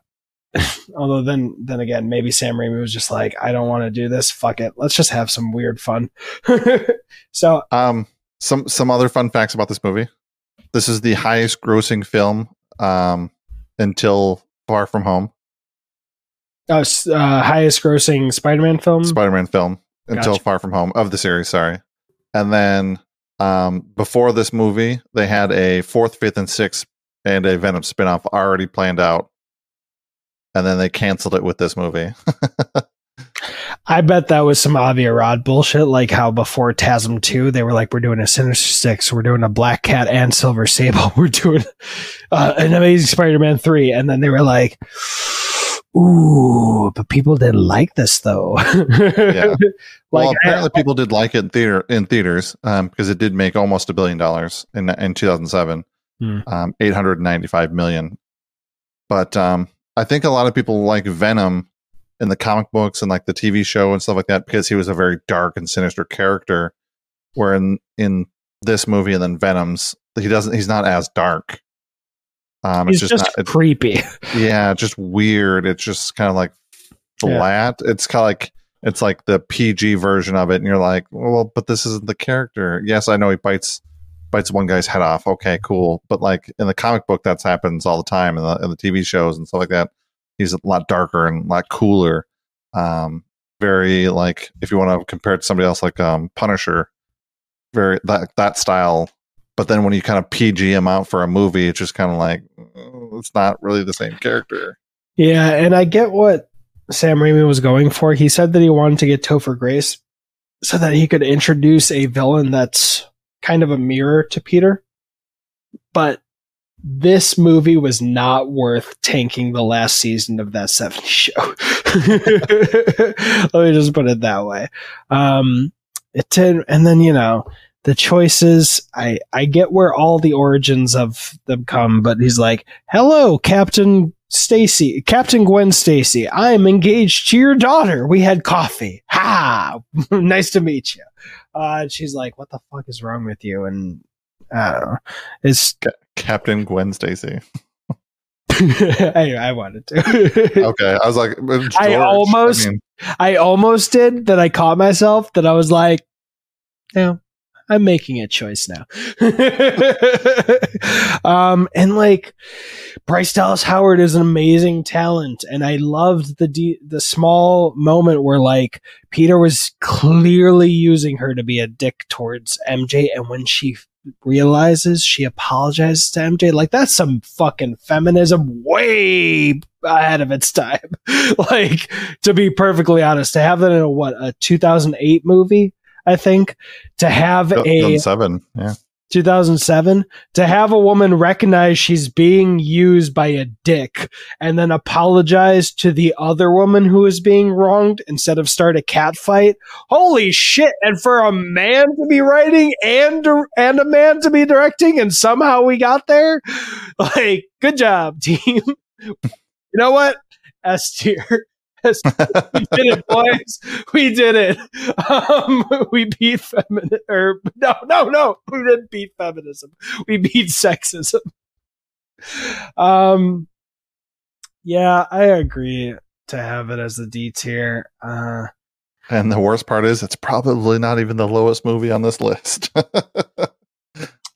*laughs* although then then again maybe sam raimi was just like i don't want to do this fuck it let's just have some weird fun *laughs* so Um, some some other fun facts about this movie. This is the highest grossing film um, until Far From Home, uh, uh, highest grossing spider-man film Spider-Man film until Gotcha. Far From Home of the series. Sorry, and then um, before this movie, they had a fourth, fifth, and sixth, and a Venom spinoff already planned out, and then they canceled it with this movie. *laughs* i bet that was some avi arad bullshit like how before tasm 2 they were like we're doing a sinister six we're doing a black cat and silver sable *laughs* we're doing uh, an amazing spider-man 3 and then they were like ooh but people didn't like this though *laughs* Yeah. well, like I- apparently people did like it in theater in theaters um, because it did make almost a billion dollars in in 2007, Hmm. um, 895 million. But um, I think a lot of people like Venom in the comic books and like the TV show and stuff like that because he was a very dark and sinister character. Where in in this movie and then Venom's, he doesn't. He's not as dark. Um, he's it's just, just, not. Creepy *laughs* yeah, just weird. It's just kind of like Yeah. flat. It's kind of like it's like the PG version of it, and you're like, well, but this isn't the character. Yes, I know he bites bites one guy's head off. Okay, cool. But like in the comic book, that happens all the time in the in the TV shows and stuff like that. He's a lot darker and a lot cooler. Um, very like if you want to compare it to somebody else, like um Punisher, very that that style. But then when you kind of PG him out for a movie, it's just kind of like mm, it's not really the same character. Yeah, and I get what Sam Raimi was going for. He said that he wanted to get Topher Grace so that he could introduce a villain that's kind of a mirror to Peter. But this movie was not worth tanking the last season of that 70s *laughs* show. Let me just put it that way. Um, it did, and then, you know, the choices i i get where all the origins of them come but he's like hello captain stacy captain gwen stacy i'm engaged to your daughter we had coffee ha *laughs* nice to meet you uh and she's like what the fuck is wrong with you and i don't know it's Captain Gwen Stacy. *laughs* I, I wanted to *laughs* Okay, I was like, it's I George. almost- mean, I almost did that. I caught myself that I was like, no, I'm making a choice now. *laughs* um, and like Bryce Dallas Howard is an amazing talent, and I loved the de- the small moment where like Peter was clearly using her to be a dick towards MJ, and when she realizes she apologizes to MJ, like that's some fucking feminism way ahead of its time. *laughs* like to be perfectly honest, to have that in a what a 2008 movie, I think, to have a 2007. Yeah. 2007 to have a woman recognize she's being used by a dick and then apologize to the other woman who is being wronged instead of start a cat fight holy shit and for a man to be writing and and a man to be directing and somehow we got there *laughs* like good job *laughs* team you know what S tier. *laughs* we did it boys. We did it. Um *laughs* we beat feminism or no no no. We didn't beat feminism. We beat sexism. Um yeah i agree to have it as the d tier. Uh And the worst part is, it's probably not even the lowest movie on this list. *laughs*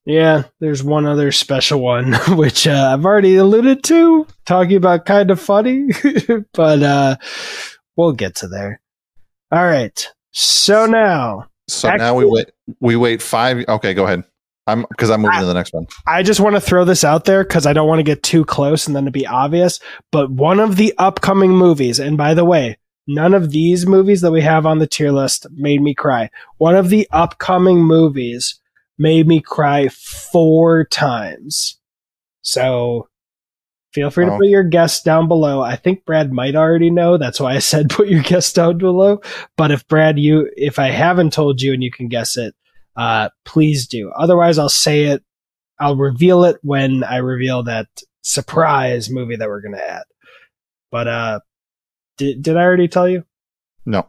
yeah there's one other special one *laughs* which uh, i've already alluded to talking about Kinda Funny *laughs* but uh we'll get to there all right so now so now we wait. We wait five. Okay, go ahead. I'm because I'm moving to the next one. I just want to throw this out there because I don't want to get too close and then to be obvious. But one of the upcoming movies, and by the way, none of these movies that we have on the tier list made me cry. One of the upcoming movies made me cry four times. So feel free to put your guess down below. I think Brad might already know. That's why I *laughs* said put your guess down below. But if Brad, you, if I haven't told you and you can guess it, uh, please do. Otherwise, I'll say it. I'll reveal it when I reveal that surprise movie that we're going to add. But, uh, did, did I already tell you? No.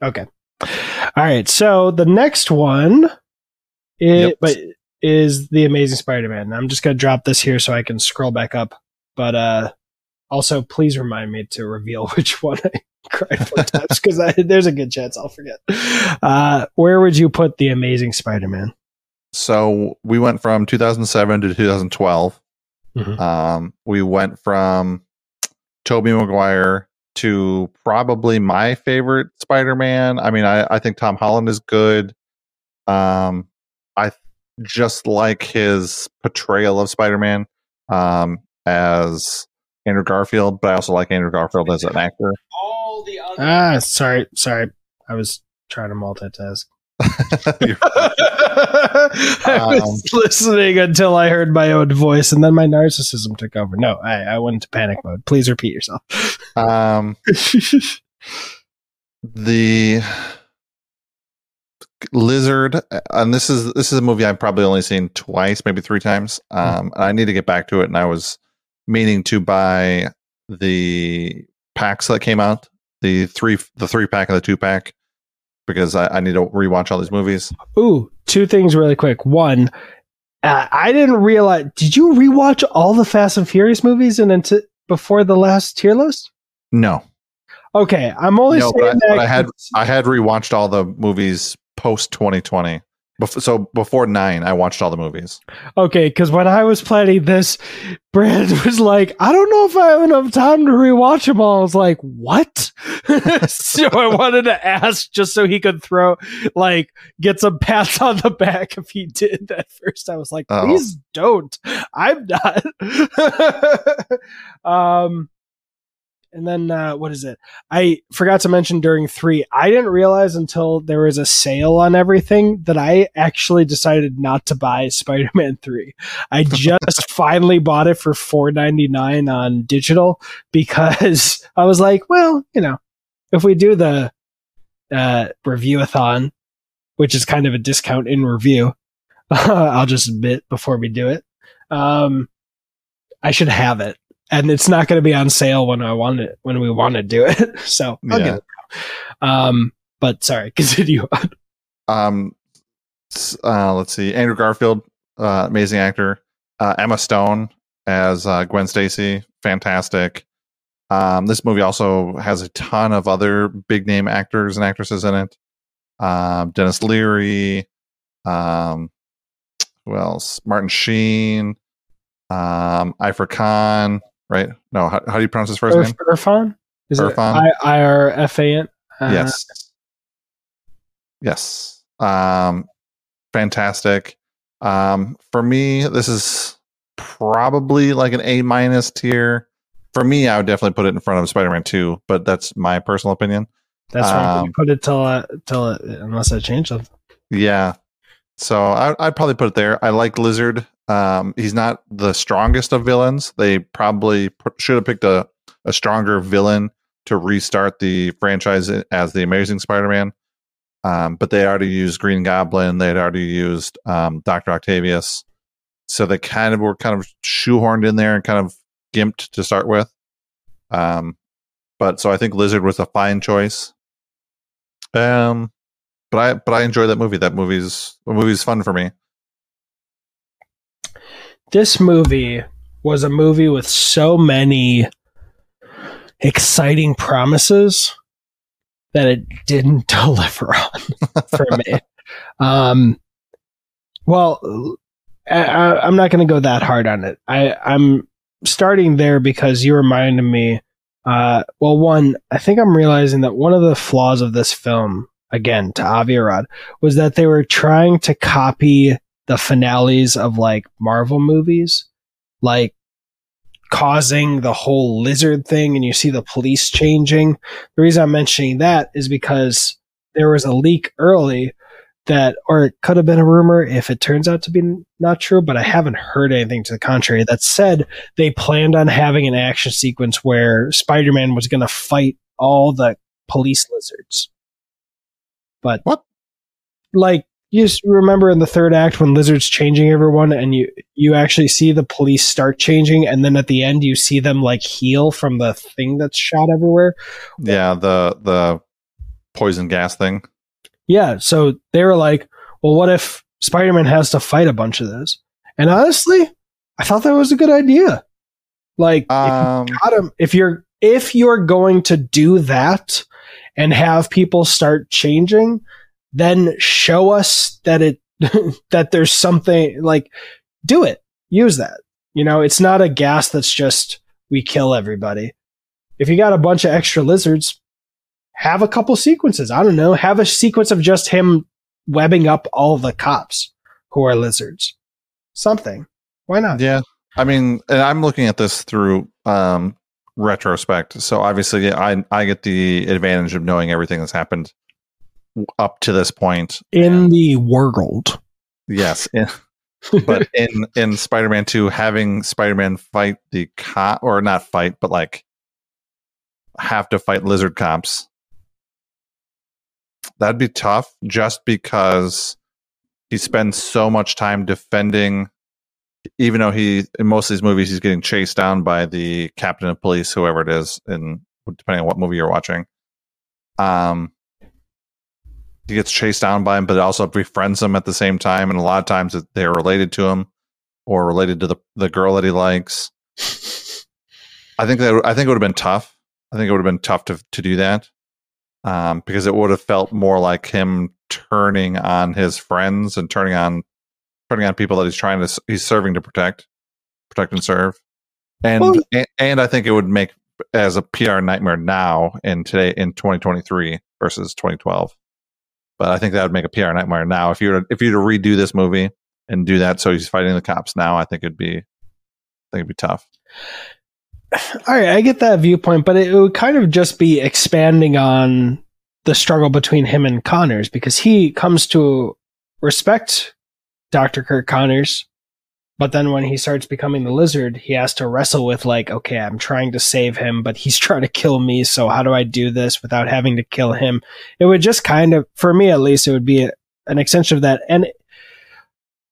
Okay. All right. So the next one is, Yep. but is the Amazing Spider-Man. I'm just gonna drop this here so I can scroll back up. But uh, also, please remind me to reveal *laughs* which one I cried four times because there's a good chance I'll forget. Uh, where would you put the Amazing Spider-Man? So we went from 2007 to 2012. Mhm. Um, we went from Tobey Maguire to probably my favorite Spider-Man. I mean, I, I think Tom Holland is good. Um, I th- just like his portrayal of Spider-Man um, as Andrew Garfield, but I also like Andrew Garfield as an actor. All the other- ah, sorry, sorry, I was trying to multitask. You're- *laughs* I was listening until I heard my own voice, and then my narcissism took over. No, I, I went into panic mode. Please repeat yourself. um, *laughs* the lizard and this is this is a movie i've probably only seen twice maybe three times um and i need to get back to it and i was meaning to buy the packs that came out the three the three pack and the two pack because I, I need to rewatch all these movies Ooh, two things really quick. One, uh, I didn't realize. Did you rewatch all the Fast and Furious movies and into before the last tier list? no Okay, I'm only No, saying but I- that. but I had- i had rewatched all the movies post 2020 Bef- so before nine i watched all the movies Okay, because when I was planning this, Brad *laughs* was like, I don't know if I have enough time to rewatch them all. I was like, what? *laughs* so I wanted to ask just so he could throw, like, get some pats on the back if he did that *laughs* first. I was like, Oh. please don't. I'm not. um, and then uh, what is it? I forgot to mention during three. I didn't realize until there was a sale on everything that I actually decided not to buy *laughs* Spider-Man three. I just *laughs* finally bought it for four ninety nine on digital because *laughs* I was like, well, you know, if we do the uh, review-a-thon, which is kind of a discount in review, I'll just admit before we do it. Um, I should have it and it's not going to be on sale when I want it when we want to do it. *laughs* So I'll Yeah. it. Um, but sorry, *laughs* continue on. um uh let's see andrew garfield uh amazing actor uh emma stone as uh gwen stacy fantastic um this movie also has a ton of other big name actors and actresses in it um denis leary um who else martin sheen um Ifra Khan, right? No how, how do you pronounce his first name? Irfan? Is Irfan? it I R F A N? Uh, yes. Yes. Um fantastic. Um for me this is probably like an a minus tier. For me i would definitely put it in front of spider-man 2 but that's my personal opinion. That's why Um, you put it till uh, till it, unless I change something. yeah. So I, i'd probably put it there. I like lizard um he's not the strongest of villains. They probably put, should have picked a, a stronger villain to restart the franchise as the amazing spider-man. Um, but they already used green goblin. They had already used um, dr octavius. So they kind of were kind of shoehorned in there and kind of gimped to start with. Um, but so i think lizard was a fine choice. Um but i but i enjoy that movie. That movie's movie's fun for me This movie was a movie with so many exciting promises that it didn't *laughs* deliver on for me. Um, well, I, I'm not going to go that hard on it. I, I'm starting there because you reminded me. Uh, well, one, I think I'm realizing that one of the flaws of this film, again, to Avi Arad, was that they were trying to copy the finales of like Marvel movies, like causing the whole lizard thing, and you see the police changing. The reason I'm mentioning that is because there was a leak early that, or it could have been a rumor if it turns out to be not true, but I haven't heard anything to the contrary that said they planned on having an action sequence where Spider Man was going to fight all the police lizards. But What? Like you just remember in the third act when lizards changing everyone, and you you actually see the police start changing, and then at the end you see them like heal from the thing that's shot everywhere. Yeah, the the poison gas thing. Yeah, so they were like, well, what if Spider Man has to fight a bunch of those? And honestly, I thought that was a good idea. Like, Um, if you got 'em- if you're if you're going to do that and have people start changing, then show us that it *laughs* that there's something like do it, use that. You know, it's not a gas that's just we kill everybody. If you got a bunch of extra lizards, have a couple sequences. I don't know. Have a sequence of just him webbing up all the cops who are lizards. Something. Why not? Yeah. I mean, and I'm looking at this through um retrospect. So obviously I I get the advantage of knowing everything that's happened up to this point. In the world. Yes. in- *laughs* but in in Spider-Man 2 having Spider-Man fight the cop or not fight, but like have to fight lizard cops. That'd be tough just because he spends so much time defending even though he in most of these movies he's getting chased down by the captain of police, whoever it is, in depending on what movie you're watching. Um he gets chased down by him, but also befriends him at the same time, and a lot of times they're related to him or related to the the girl that he likes. I think that I think it would have been tough. I think it would have been tough to to do that um, because it would have felt more like him turning on his friends and turning on turning on people that he's trying to he's serving to protect, protect and serve, and Well- and, and I think it would make as a PR nightmare now in today in 2023 versus 2012. But I think that would make a PR nightmare now if you were if you were to redo this movie and do that so he's fighting the cops now. I think it'd be I think it'd be tough. *sighs* All right, I get that viewpoint, but it would kind of just be expanding on the struggle between him and Connors because he comes to respect Dr. Kirk Connors, but then when he starts becoming the lizard, he has to wrestle with like, okay, I'm trying to save him, but he's *laughs* trying to kill me, so how do I do this without having to kill him? It would just kind of for me at least it would be a, an extension of that and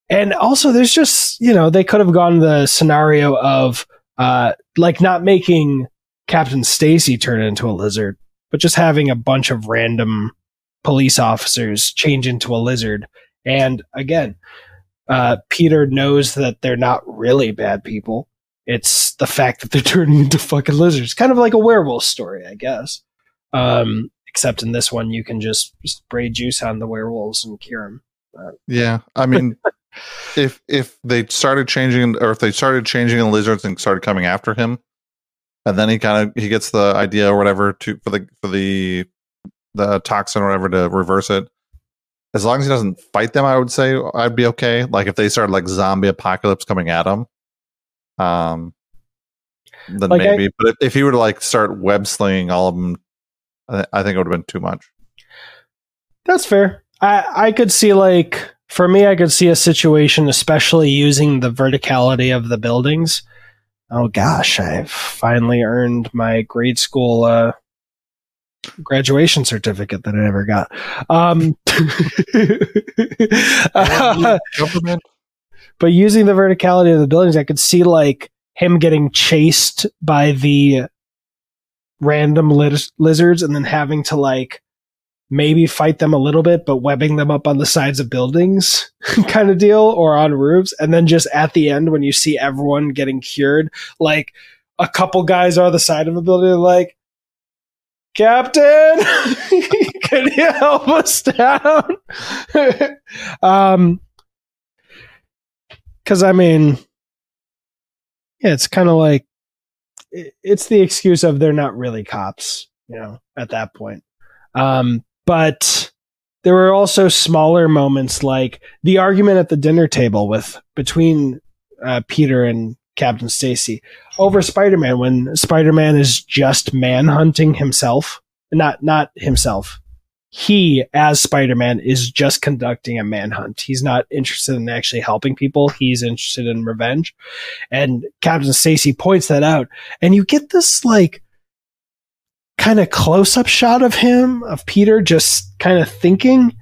and also there's just, you know, they could have gone the scenario of uh like not making Captain Stacy turn into a lizard, but just having a bunch of random police officers change into a lizard. And again, uh, Peter knows that they're not really bad people. It's the fact that they're *laughs* turning into fucking lizards, kind of like a werewolf story, I guess. Um, except in this one, you can just spray juice on the werewolves and cure them. Yeah, I mean, *laughs* if if they started changing, or if they started changing the lizards and started coming after him, and then he kind of he gets the idea or whatever to for the for the the toxin or whatever to reverse it. As long as he doesn't fight them, I would say I'd be okay. Like if they started like zombie apocalypse coming at him, um, then Like, I- maybe. but if, if he were to like start web slinging all of them, I, I think it would have been too much. That's fair. I I could see like for me, I could see a situation, especially using the verticality of the buildings. Oh gosh, I've finally earned my grade school uh, graduation certificate that I never got. Um, *laughs* uh, but using the verticality of the buildings, I could see like him getting chased by the random liz- lizards and then having to like maybe fight them a little bit, but webbing them up on the sides of buildings *laughs* kind of deal or on roofs. And then just at the end, when you see everyone getting cured, like a couple guys are on the side of a building, like, Captain, *laughs* can you help us down? *laughs* um, because I mean, yeah, it's kind of like it's the excuse of they're not really cops, you know, at that point. Um, but there were also smaller moments like the argument at the dinner table with between uh, Peter and Captain Stacy over Spider-Man when Spider-Man is just manhunting himself, not not himself, he, as Spider Man, is just conducting a manhunt. He's not interested in actually helping people. He's interested in revenge. And Captain Stacy points that out. And you get this like kind of close up shot of him, of Peter just kind of thinking.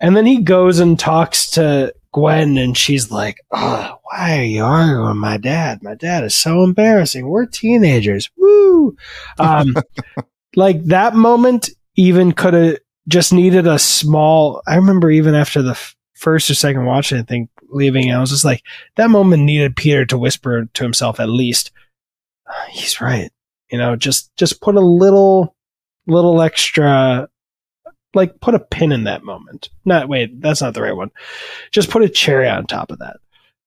And then he goes and talks to Gwen, and she's like, oh, Why are you arguing with my dad? My dad is so embarrassing. We're teenagers. Woo! Um, *laughs* like that moment even could have just needed a small. I remember even after the f- first or second watch, I think leaving, I was just like, that moment needed Peter to whisper to himself at least, he's right. You know, just just put a little little extra like put a pin in that moment. Not wait, that's not the right one. Just put a cherry on top of that.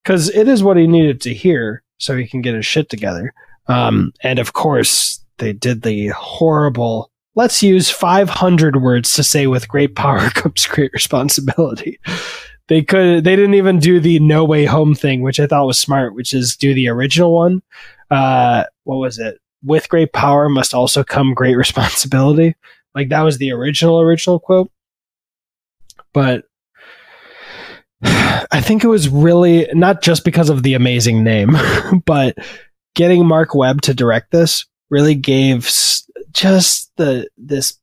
Cuz it is what he needed to hear so he can get his shit together. Um, and of course, they did the horrible let's use 500 words to say with great power *laughs* comes great responsibility. They could they didn't even do the no way home thing, which I thought was smart, which is do the original one. Uh, what was it? with great power must also come great *laughs* responsibility. Like that was the original original quote. But *sighs* I think it was really not just because of the amazing name, *laughs* but getting Mark Webb to direct this really gave just the this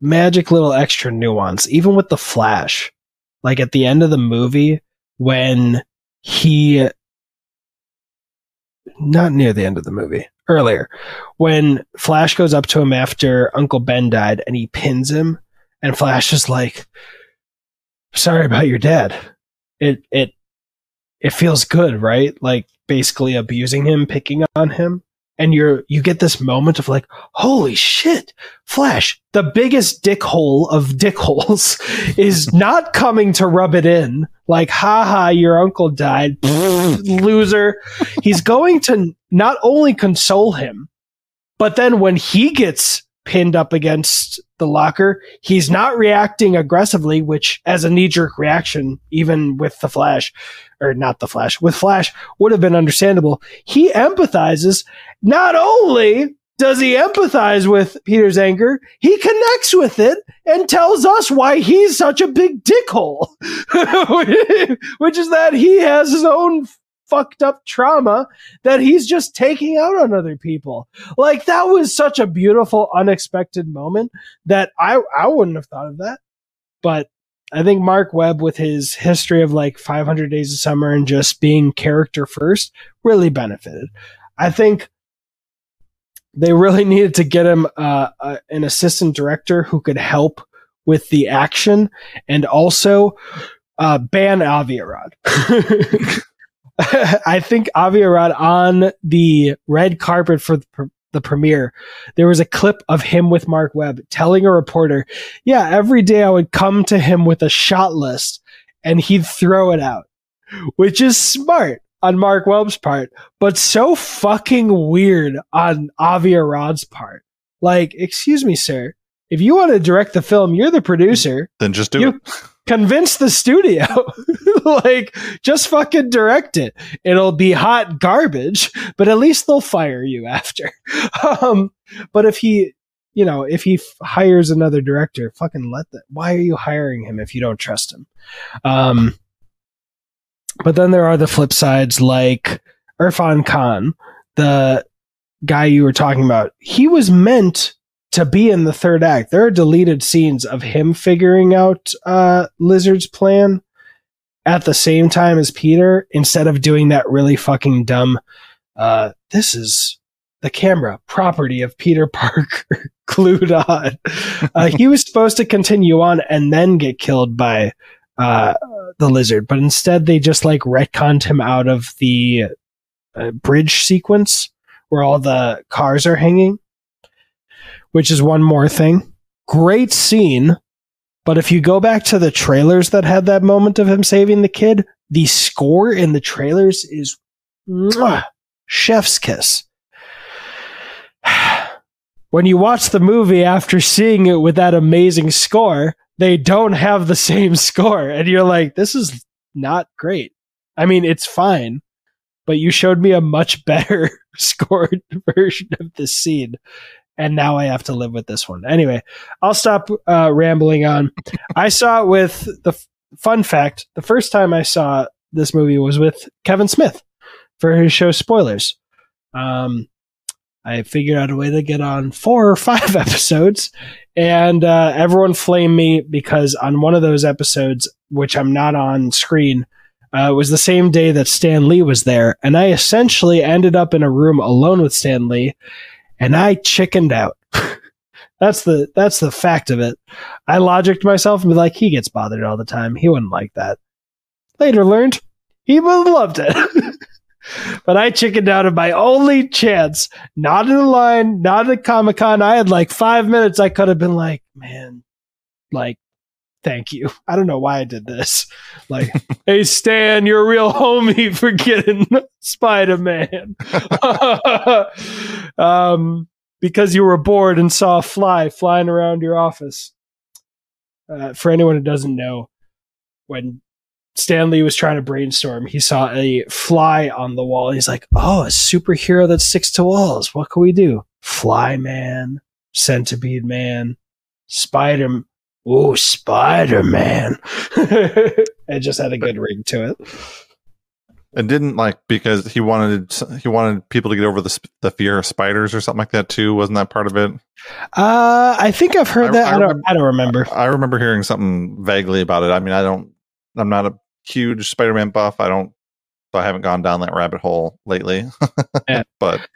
magic little extra nuance even with the flash. Like at the end of the movie when he not near the end of the movie earlier when Flash goes up to him after Uncle Ben died and he pins him, and Flash is like, "Sorry about your dad." It it it feels good, right? Like basically abusing him, picking on him. And you're you get this moment of like holy shit flash the biggest dick hole of *laughs* dick holes is *laughs* not coming to rub it in. Like haha your uncle died. *laughs* Loser. He's going to not only console him but then when he gets pinned up against the locker. He's not reacting aggressively, which as a knee jerk reaction, even with the Flash, or not the Flash, with Flash would have been understandable. He empathizes. Not only does he empathize with Peter's anger, he connects with it and tells us why he's such a big dickhole, *laughs* which is that he has his own fucked up trauma that he's just taking out on other people. Like that was such a beautiful, unexpected moment that I I wouldn't have thought of that. But I think Mark Webb, with his history of like 500 Days of Summer and just being character first, really benefited. I think they really *laughs* needed to get him uh, uh, an assistant director who could help with the action and also uh, ban Avi Arad. *laughs* *laughs* I think Avi Arad on the red carpet for the, the premiere, there was a clip of him with Mark Webb telling a reporter, yeah, every day I would come to him with a shot list and he'd throw it out, which is smart on Mark Webb's part, but so fucking weird on Avi Arad's part. Like, excuse me, sir. If you want to direct the film, you're the producer. Then just do you, it *laughs* convince the studio *laughs* like just fucking direct it. It'll be hot garbage but at least they'll fire you after. *laughs* Um but if he you know if he f- hires another director fucking let that why are you hiring him if you don't trust him? Um but then there are the flip sides like irfan khan the guy you were talking about. He was meant to be in the third act. There are deleted scenes of him figuring out uh, Lizard's plan at the same time as Peter instead of doing that really fucking dumb. Uh, this is the camera property of Peter *laughs* Parker glued on. Uh, he was supposed to continue on and then get killed by uh, the lizard, but instead they just like retconned him out of the uh, bridge sequence where all the cars are hanging which is one more thing. Great scene. But if you go back to the trailers that had that moment of him saving the kid, the score in the trailers is mwah, chef's kiss. *sighs* when you watch the movie after seeing it with that amazing score, they don't have the same *laughs* score. And you're like, this is not great. I mean, it's fine, but you showed me a much *laughs* better scored *laughs* version of this scene and now I have to live with this one. Anyway, I'll stop uh, rambling on. I saw it with the fun fact: the first time I saw this movie was with Kevin Smith for his show Spoilers. Um, I figured out a way to get on four or five *laughs* episodes, and uh, everyone flamed me because on one of those episodes, which I'm not on screen, uh, it was the same day that Stan Lee was there, and I essentially ended up in a room alone with Stan Lee, and I chickened out. *laughs* that's the that's the fact of it. I logicked myself and be like, he gets bothered all the time. He wouldn't like that. Later learned he would have loved it. *laughs* but I chickened out of my only chance. Not in the line, not at Comic Con. I had like five minutes. I could have been like, man, like, thank you. *laughs* I don't know why I did this. *laughs* Like, *laughs* hey, Stan, you're a real homie for getting Spider Man. um, because you were bored and saw a fly flying around your office. Uh, for anyone who doesn't know, when Stan Lee was trying to brainstorm. He saw a fly on the wall. He's like, "Oh, a superhero that sticks to walls. What can we do? Fly Man, Centipede Man, Spider. Oh, Spider Man." *laughs* it just had a good ring to it. It didn't like because he wanted he wanted people to get over the sp- the fear of spiders or something like that too. Wasn't that part of it? Uh, I think I've heard I- that. I I, don't. remember- I don't remember. I remember hearing something vaguely about it. I mean, I don't. I'm not a huge Spider-Man buff. I don't. I haven't gone down that rabbit hole lately. *laughs* Yeah. But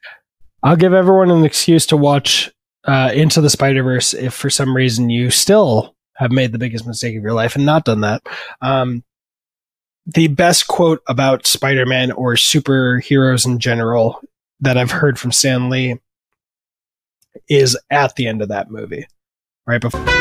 I'll give everyone an excuse to watch uh, Into the Spider Verse if for some reason you still have made the biggest mistake of your life and not done that. Um, the best quote about Spider Man or superheroes in general that I've heard from Stan Lee is at the end of that movie, right before. *laughs*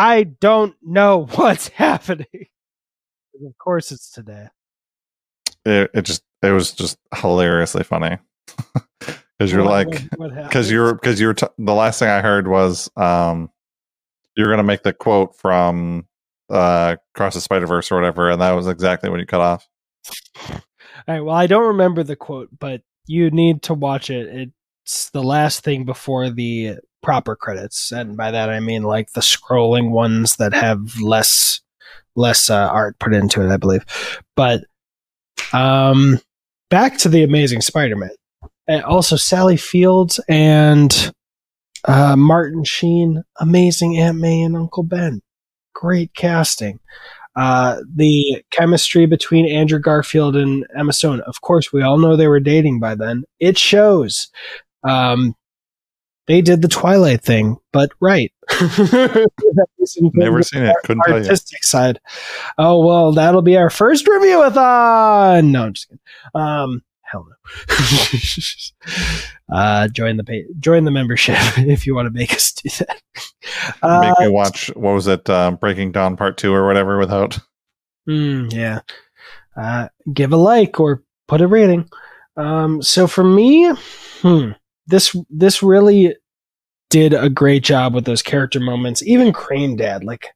I don't know what's happening. Of course, it's today. it, it just it was just hilariously funny *laughs* because you're like because *laughs* you're because you're t- the last thing I heard was um you're gonna make the quote from uh Cross the Spider Verse or whatever, and that was exactly when you cut off. *sighs* All right. Well, I don't remember the quote, but you need to watch it. It's the last thing before the proper credits, and by that I mean like the scrolling ones that have less less uh, art put into it, I believe. But um, back to the Amazing Spider-Man. And also, Sally Fields and uh, Martin Sheen, amazing Aunt May and Uncle Ben. Great casting. Uh, the chemistry between Andrew Garfield and Emma Stone. Of course, we all know they were dating by then. It shows. Um, they did the Twilight thing, but right. *laughs* Never seen it. Couldn't tell you. artistic side. Oh well, that'll be our first review with on. No, I'm just kidding. Um, hell no. *laughs* uh, join the pay- join the membership *laughs* if you want to make us do that. Uh, Make me watch what was it, uh, Breaking Dawn Part Two or whatever without. Mm, yeah. Uh, give a like or put a rating. Um, so for me, hmm, this this really did a great job with those character moments. Even Crane Dad, like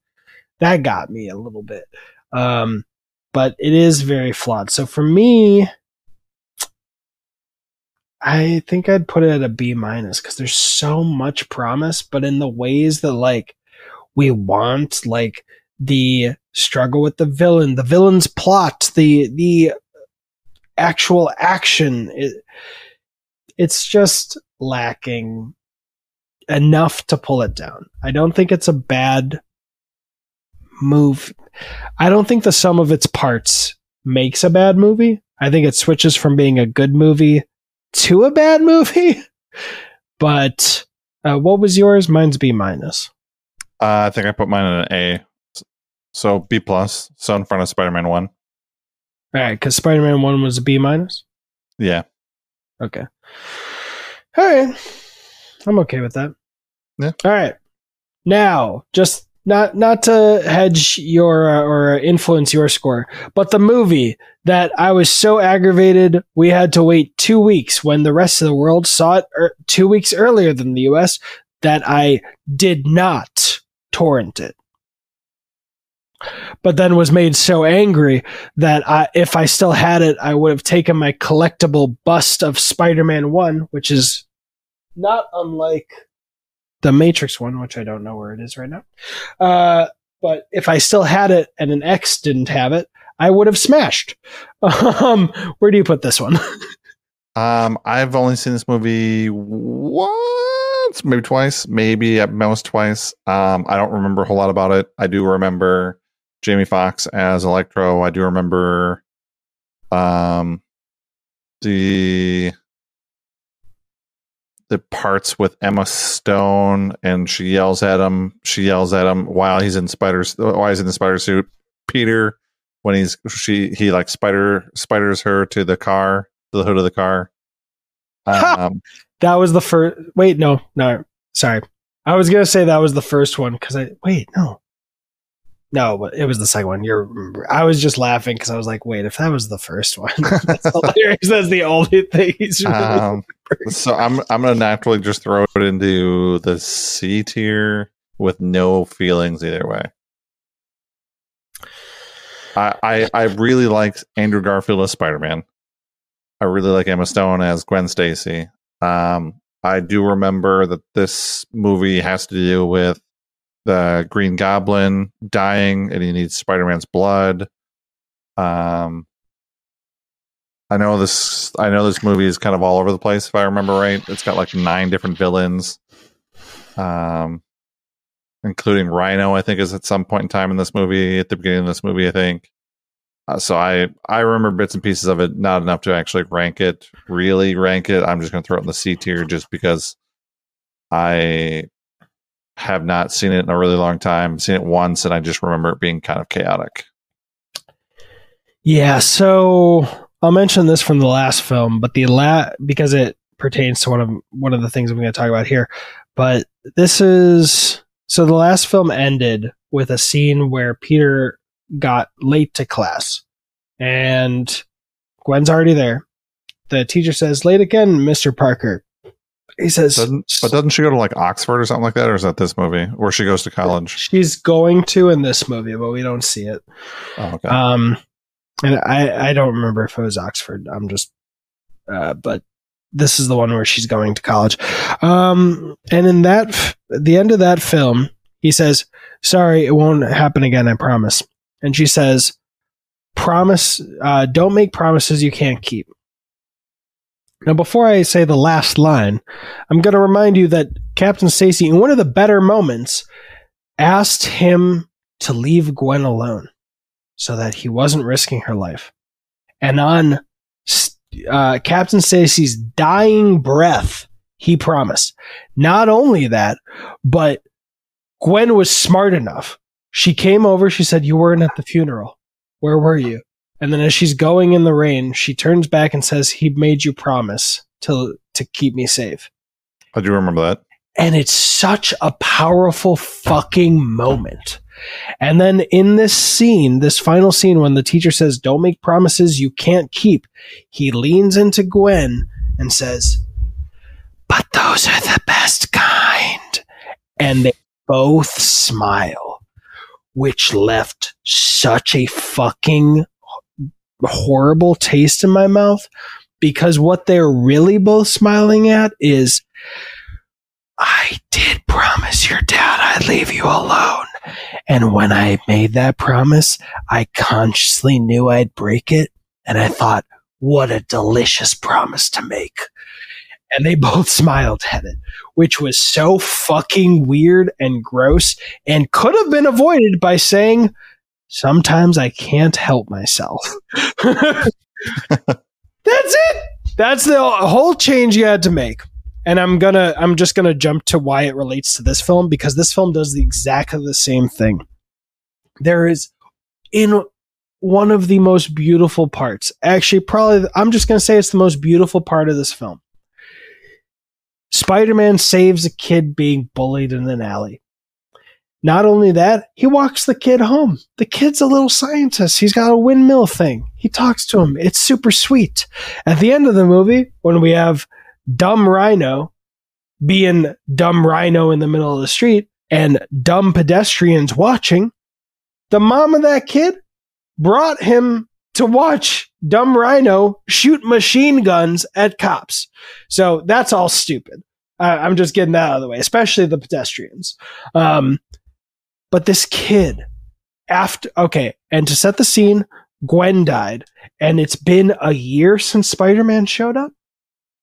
that got me a little bit. Um, but it is very flawed. So for me, I think I'd put it at a B minus because there's so much promise, but in the ways that like we want, like the struggle with the villain, the villain's plot, the the actual action. It, it's just lacking enough to pull it down. I don't think it's a bad move. I don't think the sum of its parts makes a bad movie. I think it switches from being a good movie to a bad *laughs* movie. But uh, what was yours? Mine's B minus. Uh, I think I put mine in an A, so B plus, so in front of Spider Man One. All right, because Spider Man One was a B minus. Yeah, Okay. All right. I'm okay with that. Yeah. All right. Now, just not not to hedge your uh, or influence your score, but the movie that I was so aggravated we had to wait 2 weeks when the rest of the world saw it er, 2 weeks earlier than the US that I did not torrent it. But then was made so angry that I, if I still had it, I would have taken my collectible bust of Spider Man 1, which is not unlike the Matrix one, which I don't know where it is right now. Uh, but if I still had it and an X didn't have it, I would have smashed. *laughs* Um, where do you put this one? *laughs* Um, I've only seen this movie once, maybe twice, maybe at most twice. Um, I don't remember a whole lot about it. I do remember Jamie Foxx as Electro. I do remember um the the parts with Emma Stone and she yells at him. She yells at him while he's in spider's while he's in the spider suit. Peter when he's she he like spider spiders her to the car to the hood of the car. Um, that was the first. Wait, no, no, sorry. I was gonna say that was the first one because I wait, no, no, but it was the second one. You're. I was just laughing because I was like, wait, if that was the first one, *laughs* that's hilarious. That's the only thing he's really. um, so I'm I'm gonna naturally just throw it into the C tier with no feelings either way. I I, I really liked Andrew Garfield as Spider Man. I really like Emma Stone as Gwen Stacy. Um, I do remember that this movie has to do with the Green Goblin dying, and he needs Spider Man's blood. Um, I know this. I know this movie is kind of all over the place. If I remember right, it's got like nine different villains, um, including Rhino. I think is at some point in time in this movie. At the beginning of this movie, I think. Uh, so I I remember bits and pieces of it, not enough to actually rank it. Really rank it. I'm just going to throw it in the C tier just because I have not seen it in a really long time. Seen it once, and I just remember it being kind of chaotic. Yeah, so I'll mention this from the last film, but the la because it pertains to one of one of the things I'm going to talk about here. But this is so the last film ended with a scene where Peter got late to class, and Gwen's already there. The teacher says, "Late again, Mister Parker." He says, Doesn't, but doesn't she go to like Oxford or something like that, or is that this movie where she goes to college? She's going to in this movie, but we don't see it. Oh, okay. Um, and I I don't remember if it was Oxford. I'm just, uh, but this is the one where she's going to college. Um, and in that, the end of that film, he says, "Sorry, it won't happen again. I promise." And she says, "Promise, uh, don't make promises you can't keep." Now, before I say the last line, I'm going to remind you that Captain Stacy, in one of the better moments, asked him to leave Gwen alone so that he wasn't risking her life. And on uh, Captain Stacy's dying breath, he promised. Not only that, but Gwen was smart enough. She came over, she said, You weren't at the funeral. Where were you? And then as she's going in the rain, she turns back and says, He made you promise to to keep me safe. I do remember that. And it's such a powerful fucking moment. And then in this scene, this final scene, when the teacher says, Don't make promises you can't keep, he leans into Gwen and says, But those are the best kind. And they both smile, which left such a fucking horrible taste in my mouth because what they're really both smiling at is, I did promise your dad I'd leave you alone. And when I made that promise, I consciously knew I'd break it. And I thought, what a delicious promise to make. And they both *laughs* smiled at it, which was so fucking weird and gross and could have been avoided by saying, sometimes I can't help myself. *laughs* That's it. That's the whole change you had to make and i'm gonna i'm just gonna jump to why it relates to this film because this film does the exactly the same thing there is in one of the most beautiful parts actually probably i'm just gonna say it's the most beautiful part of this film spider-man saves a kid being bullied in an alley not only that, he walks the kid home. The kid's a little scientist. He's got a windmill thing. He talks to him. It's super sweet. At the end of the movie, when we have dumb rhino being dumb rhino in the middle of the street and dumb pedestrians watching, the mom of that kid brought him to watch dumb rhino shoot machine guns at cops. So that's all stupid. I, I'm just getting that out of the way, especially the pedestrians. Um, but this kid, after okay, and to set the scene, Gwen died, and it's been a year since Spider Man showed up.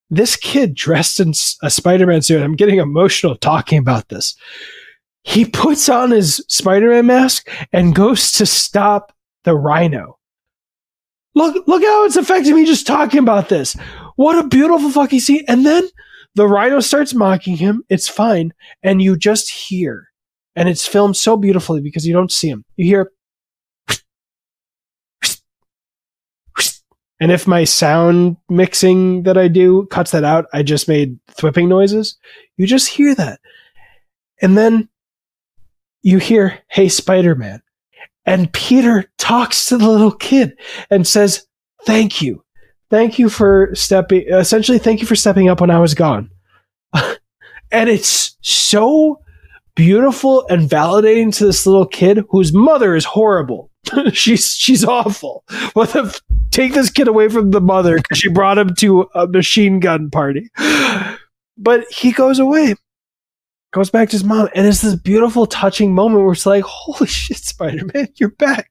This kid dressed in a Spider Man suit, I'm getting emotional talking about this. He puts on his Spider Man mask and goes to stop the rhino. Look, look how it's affecting me just talking about this. What a beautiful fucking scene. And then the rhino starts mocking him. It's fine. And you just hear, and it's filmed so beautifully because you don't see him. You hear, and if my sound mixing that I do cuts that out, I just made thwipping noises. You just hear that. And then you hear, Hey, Spider Man. And Peter talks to the little kid and says, Thank you. Thank you for stepping, essentially, thank you for stepping up when I was gone. *laughs* and it's so beautiful and validating to this little kid whose mother is horrible. *laughs* she's she's awful. What the f- take this kid away from the mother because she brought him to a machine gun party. But he goes away, goes back to his mom, and it's this beautiful, touching moment where it's like, "Holy shit, Spider Man, you're back!"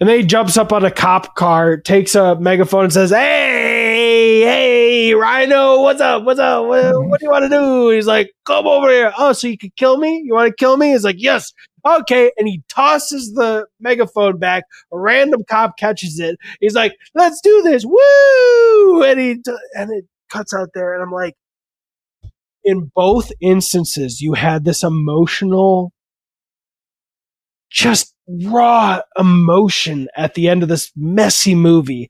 And then he jumps up on a cop car, takes a megaphone, and says, "Hey, hey, Rhino, what's up? What's up? What, what do you want to do?" He's like, "Come over here." Oh, so you could kill me? You want to kill me? He's like, "Yes." Okay, and he tosses the megaphone back. A random cop catches it. He's like, "Let's do this!" Woo! And he d- and it cuts out there, and I'm like, in both instances, you had this emotional, just raw emotion at the end of this messy movie,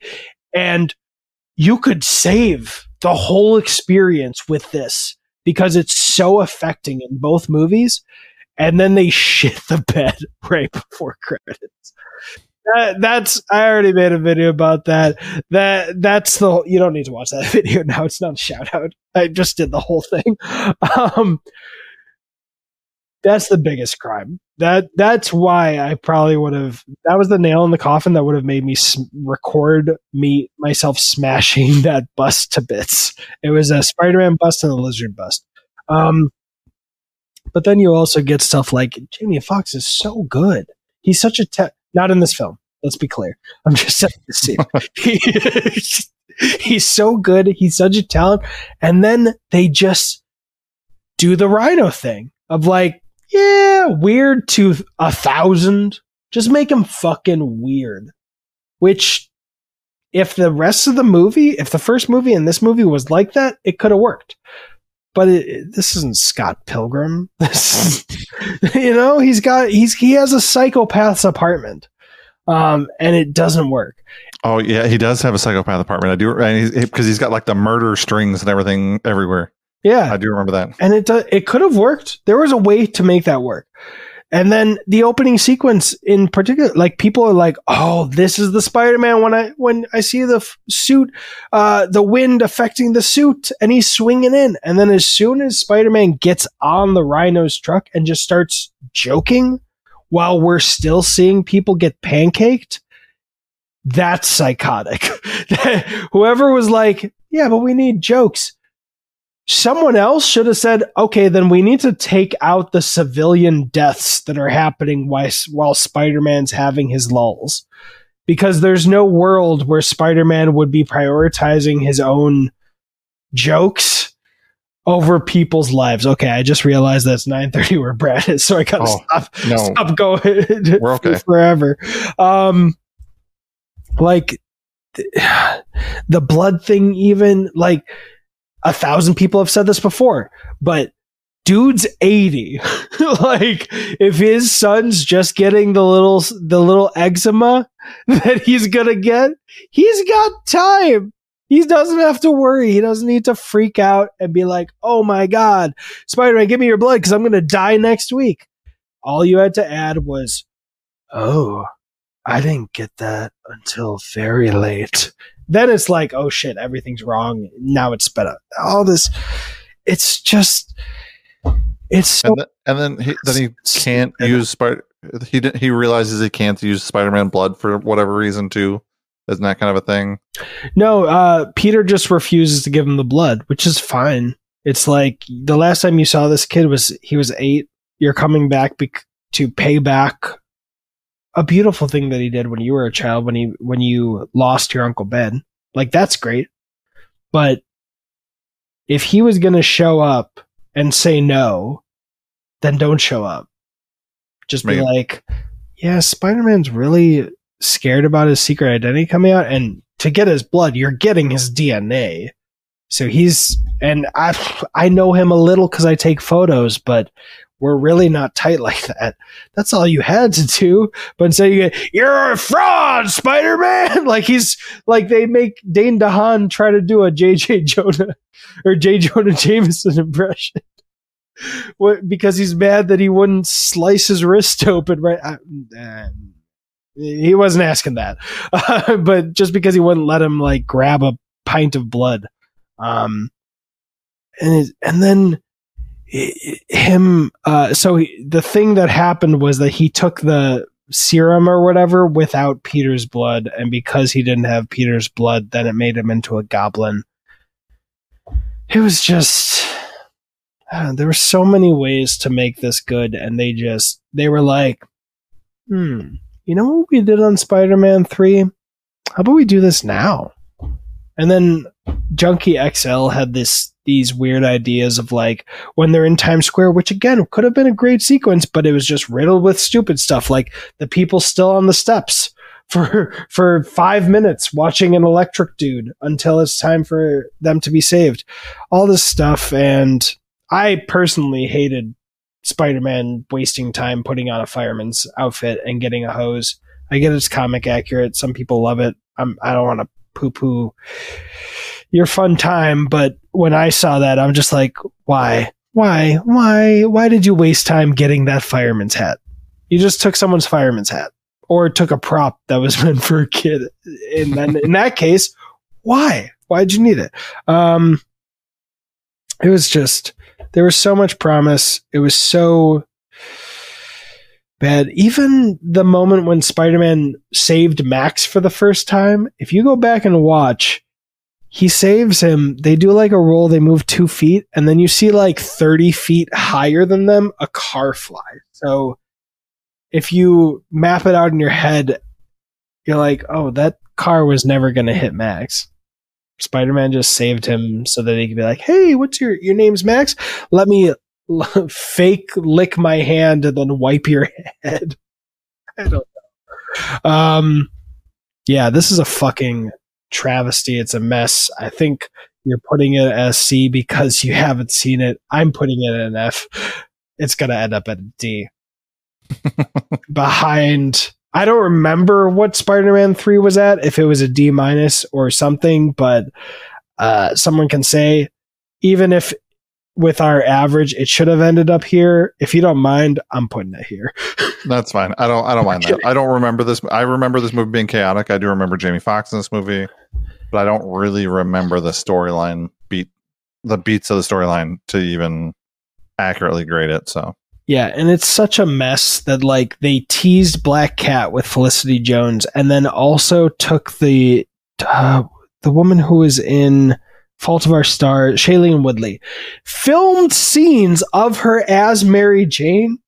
and you could save the whole experience with this because it's so affecting in both movies and then they *laughs* shit the bed *laughs* right before credits. That, that's I already made a video about that. That that's the you don't need to watch that *laughs* video now. It's not a shout out. I just did the whole thing. Um, that's the biggest crime. That that's why I probably would have. That was the nail in the coffin that would have made me s- record me myself smashing *laughs* that bust to bits. It was a Spider-Man bust and a lizard bust. Um, but then you also get stuff like Jamie Foxx is so good. He's such a te- not in this film. Let's be clear. *laughs* I'm just setting the scene. *laughs* He's so good. He's such a talent. And then they just do the Rhino thing of like, yeah, weird to a thousand. Just make him fucking weird. Which, if the rest of the movie, if the first movie and this movie was like that, it could have worked but it, it- this isn't Scott Pilgrim. *laughs* This, you know, he's got he's he has a psychopath's apartment, um, and it doesn't work. Oh yeah, he does have a psychopath apartment. I do, and he's because he's got like the murder strings and everything everywhere. Yeah, I do remember that. and it do, it could have worked. There was a way to make that work. And then the opening sequence in particular, like people are like, "Oh, this is the Spider-Man." When I when I see the f- suit, uh, the wind affecting the suit, and he's swinging in. And then as soon as Spider-Man gets on the Rhino's truck and just starts joking, while we're still seeing people get pancaked, that's psychotic. *laughs* Whoever was like, "Yeah, but we need jokes." Someone else should have said, okay, then we need to take out the civilian deaths that are happening while, while Spider Man's having his lulls. Because there's no world where Spider Man would be prioritizing his own jokes over people's lives. Okay, I just realized that's 9:30 where Brad is, so I gotta Oh, stop No, stop going We're *laughs* okay. forever. Um, like th- *sighs* the blood thing, even like a thousand people have said this before, but dude's 80 *laughs* like if his son's just getting the little the little eczema *laughs* that he's gonna get he's got time. He doesn't have to worry. He doesn't need to freak out and be like oh my god spider-man give me your blood because i'm gonna die next week. All you had to add was oh i didn't get that until very late then it's like oh shit everything's wrong now it's better. all this it's just It's so and, th- and then he then he can't use spider. He. He realizes he can't use Spider-Man blood for whatever reason too. Isn't that kind of a thing? No, uh, Peter just refuses to give him the blood, which is fine. It's like the last time you saw this kid was he was eight. You're coming back bec- to pay back a beautiful thing that he did when you were a child when he when you lost your uncle Ben. Like that's great, but if he was going to show up and say no, then don't show up. Just be Maybe. like, yeah, Spider Man's really scared about his secret identity coming out, and to get his blood, you're getting his DNA. So he's and I I know him a little because I take photos, but we're really not tight *laughs* like that. That's all you had to do. But instead you get you're a fraud, Spider Man. *laughs* like he's like they make Dane DeHaan try to do a JJ Jonah or J Jonah Jameson *laughs* impression. What, because he's mad that he wouldn't slice his wrist open right. I, uh, he wasn't asking that, but just because he wouldn't let him like grab a pint of blood, um, and it, and then him. Uh, so he, the thing that happened was that he took the serum or whatever without Peter's blood, and because he didn't have Peter's blood, then it made him into a goblin. It was just. uh, there were so many ways to make this good, and they just they were like, hmm, you know what we did on Spider-Man 3? How about we do this now? And then Junkie XL had this these weird ideas of like when they're in Times Square, which again could have been a great sequence, but it was just riddled with stupid stuff like the people still on the steps *laughs* for for five minutes watching an electric dude until it's time for them to be saved. All this stuff and I personally hated Spider-Man wasting time putting on a fireman's outfit and getting a hose. I get it's comic accurate. Some people love it. I'm, I don't want to poo-poo your fun time, but when I saw that, I'm just like, why, why, why, why did you waste time getting that fireman's hat? You just took someone's fireman's hat, or took a prop that was *laughs* meant for a kid. And then in that case, why? Why'd you need it? Um, it was just there was so much promise. It was so bad. Even the moment when Spider-Man saved Max for the first time, if you go back and watch, he saves him. They do like a roll, they move two feet, and then you see like 30 feet higher than them, a car fly. So if you map it out in your head, you're like, oh, that car was never going to hit Max. Spider-Man just saved him so that he could be like, "Hey, what's your your name's Max? Let me *laughs* fake lick my hand and then wipe your *laughs* head." I don't know. Um, yeah, this is a fucking travesty. It's a mess. I think you're putting it as C because you haven't seen it. I'm putting it an F. It's gonna end up at a D. *laughs* Behind I don't remember what Spider-Man 3 was at, if it was a D minus or something, but uh, someone can say, even if with our average, it should have ended up here. If you don't mind, I'm putting it here. *laughs* That's fine. I don't. I don't mind that. I don't remember this. I remember this movie being chaotic. I do remember Jamie Foxx in this movie, but I don't really remember the storyline beat, the beats of the storyline to even accurately grade it. So Yeah, and it's such a mess that like they teased Black Cat with Felicity Jones, and then also took the uh, the woman who was in Fault of Our Stars, Shailene Woodley, filmed scenes of her as Mary Jane,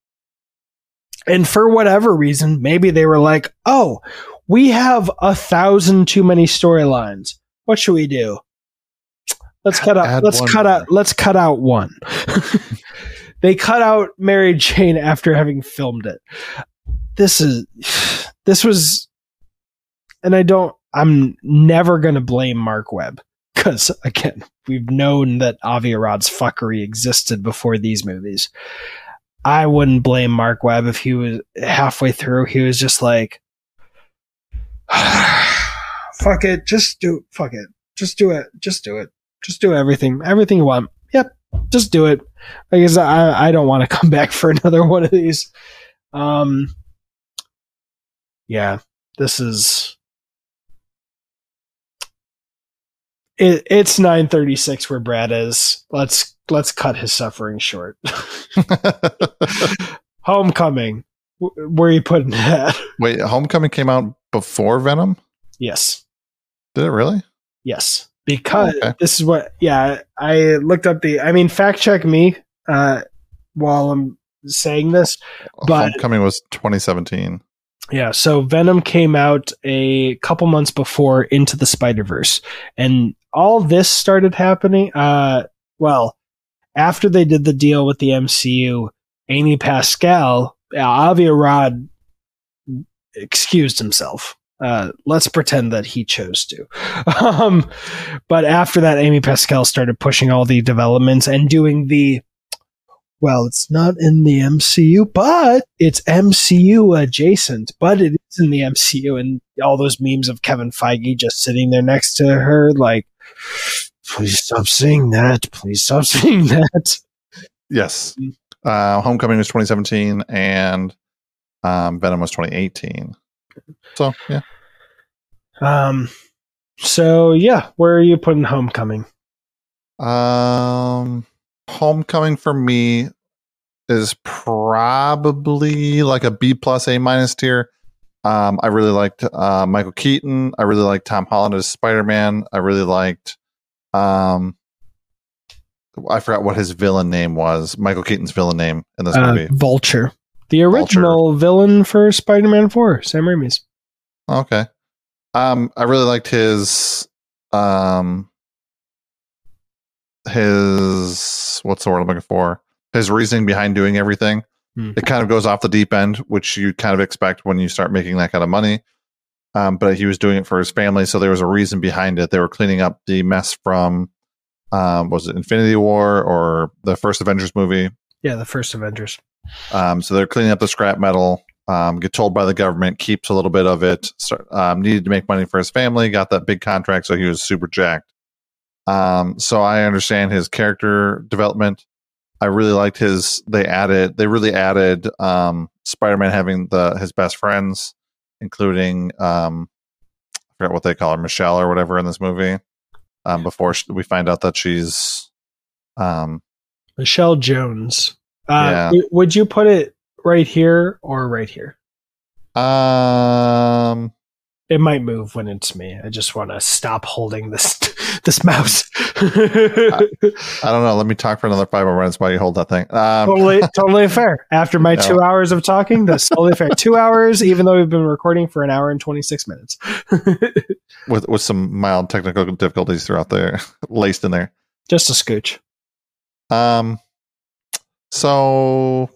and for whatever reason, maybe they were like, "Oh, we have a thousand too many storylines. What should we do? Let's cut out. Add let's cut more." out. Let's cut out one." *laughs* they cut out Mary Jane after having filmed it. This is *sighs* this was and I don't I'm never gonna blame Marc Webb. Because again, we've known that Avi Arad's fuckery existed before these movies. I wouldn't blame Marc Webb if he was halfway through, he was just like *sighs* fuck it, just do fuck it. Just do it. Just do it. Just do everything. Everything you want. Yep. Just do it. I guess I, I don't want to come *laughs* back for another one of these. Um, yeah, this is it, it's 936 where Brad is. Let's let's cut his suffering short. *laughs* *laughs* Homecoming. W- Where are you putting that? *laughs* Wait, Homecoming came out before Venom? Yes. Did it really? Yes. Because Okay. this is what yeah, I looked up the I mean fact check me uh while I'm saying this. But- Homecoming was 2017. Yeah, so Venom came out a couple months before Into the Spider-Verse. And all this started happening uh well, after they did the deal with the MCU, Amy Pascal, uh, Avi Arad excused himself. Uh, let's pretend that he chose to. *laughs* Um, but after that, Amy Pascal started pushing all the developments and doing the well, it's not in the MCU, but it's MCU adjacent, but it is in the MCU. And all those memes of Kevin Feige just sitting there next to her, like, please stop saying that. Please stop *laughs* saying that. Yes. Uh, Homecoming was 2017 and um, Venom was 2018. So, yeah. Um, so yeah, where are you putting Homecoming? Um, Homecoming for me is probably like a B plus A minus tier. Um, I really liked uh, Michael Keaton. I really liked Tom Holland as Spider Man. I really liked. Um, I forgot what his villain name was. Michael Keaton's villain name in this Uh, movie. Vulture, the original villain for Spider-Man Four, Sam Raimi's. Okay. Um, I really liked his um his what's the word I'm looking for? His reasoning behind doing everything. Hmm. It kind of goes off the deep end, which you kind of expect when you start making that kind of money. Um, but he was doing it for his family, so there was a reason behind it. They were cleaning up the mess from um, was it Infinity War or the first Avengers movie? Yeah, the first Avengers. Um, so they're cleaning up the scrap metal. Um, get told by the government keeps a little bit of it. Start, um, needed to make money for his family. Got that big contract, so he was super jacked. Um, so I understand his character development. I really liked his. They added. They really added um, Spider-Man having the his best friends, including um, I forgot what they call her, Michelle or whatever in this movie. Um, before sh we find out that she's um, Michelle Jones. Uh, Yeah. would you put it right here or right here? um, It might move when it's me. I just want to stop holding this *laughs* this mouse. *laughs* I don't know. Let me talk for another five more minutes while you hold that thing. Um, totally, *laughs* totally fair. After my No. two hours of talking, that's totally fair. Two hours, even though we've been recording for an hour and twenty six minutes. with with some mild technical difficulties throughout there, laced in there. just a scooch. Um, so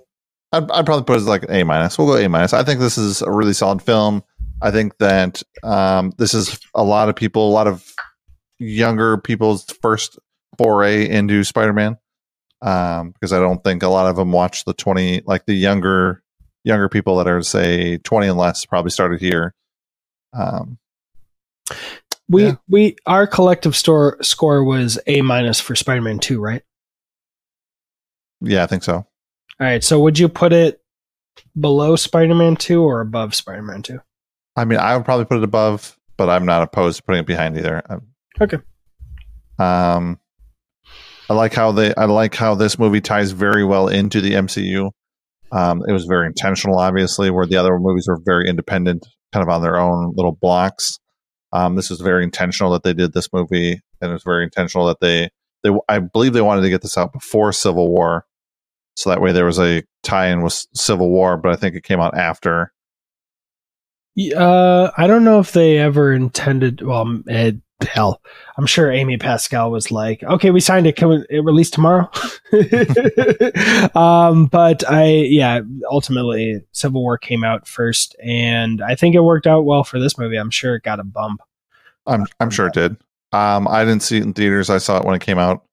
I'd, I'd probably put it as like an A minus. We'll go A minus. I think this is a really solid film. I think that um, this is a lot of people, a lot of younger people's first foray into Spider-Man. Um, because I don't think a lot of them watch the twenty, like the younger younger people that are say twenty and less, probably started here. Um, We Yeah. we our collective store score was A minus for Spider Man Two, right? yeah, I think so. All right. So would you put it below Spider Man Two or above Spider Man Two? I mean, I would probably put it above, but I'm not opposed to putting it behind either. I'm- Okay. Um, I like how they. I like how this movie ties very well into the MCU. Um, it was very intentional, obviously, where the other movies were very independent, kind of on their own little blocks. Um, this was very intentional that they did this movie, and it was very intentional that they. They, I believe they wanted to get this out before Civil War, so that way there was a tie-in with Civil War. But I think it came out after. Uh, I don't know if they ever intended. Well, hell, I'm sure Amy Pascal was like, "Okay, we signed it. Can we, it release tomorrow?" *laughs* um, but I, yeah, ultimately, Civil War came out first, and I think it worked out well for this movie. I'm sure it got a bump. I'm I'm sure it did. Um, I didn't see it in theaters. I saw it when it came out.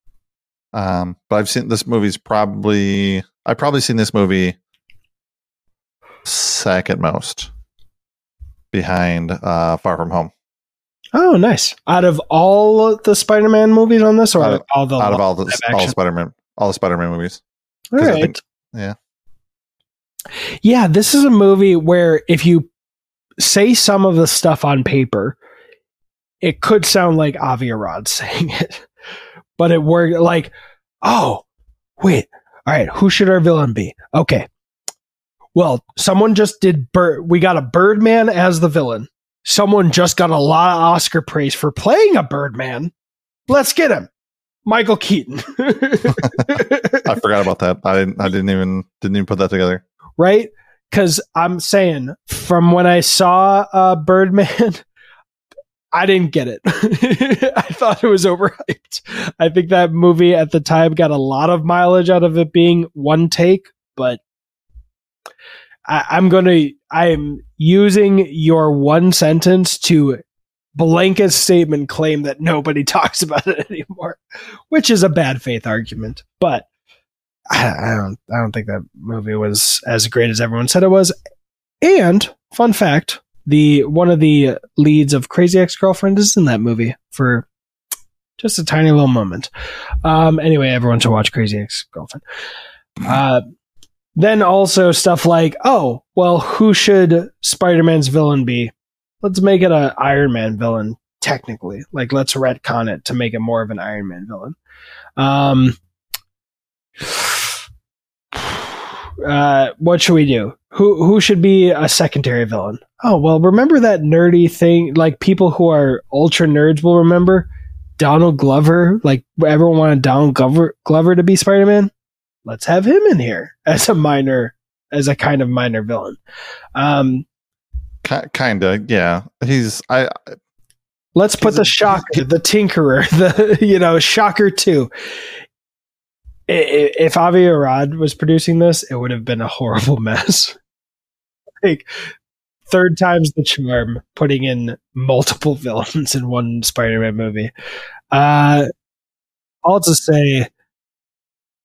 Um, but I've seen this movie's probably I've probably seen this movie second most behind uh Far From Home Oh, nice! Out of all the Spider-Man movies on this, or Out of- all the out of all the all? Spider-Man all the Spider-Man movies. All right. think- yeah. Yeah, this is a movie where if you say some of the stuff on paper, it could sound like Avi Arad *laughs* saying it. But it worked like, oh, wait, all right, who should our villain be? Okay. Well, someone just did bird. We got a Birdman as the villain. Someone just got a lot of Oscar praise for playing a Birdman. Let's get him, Michael Keaton. *laughs* I forgot about that. I didn't. I didn't even didn't even put that together. right? Because I'm saying from when I saw uh, Birdman, *laughs* I didn't get it. *laughs* I thought it was overhyped. I think that movie at the time got a lot of mileage out of it being one take, but I, I'm gonna. I'm using your one sentence to blanket statement claim that nobody *laughs* talks about it anymore, which is a bad faith argument. But I, I don't. I don't think that movie was as great as everyone said it was. And fun fact: the one of the leads of Crazy Ex Girlfriend is in that movie for just a tiny little moment. Um, anyway, everyone should watch Crazy Ex Girlfriend. Uh, then also stuff like, oh, well, who should Spider Man's villain be? Let's make it an Iron Man villain, technically. Like, let's retcon it to make it more of an Iron Man villain. Um, uh, what should we do? Who who should be a secondary villain? Oh well, remember that nerdy thing? Like people who are ultra nerds will remember Donald Glover. Like everyone wanted Donald Glover Glover to be Spider Man. Let's have him in here as a minor, as a kind of minor villain. Um, Ki kinda, yeah. He's I. let's put the a- Shocker, the Tinkerer, *laughs* the you know Shocker. I- i- If Avi Arad was producing this, it would have been a horrible *laughs* mess. like third time's the charm, putting in multiple *laughs* villains in one Spider-Man movie. Uh, I'll just say,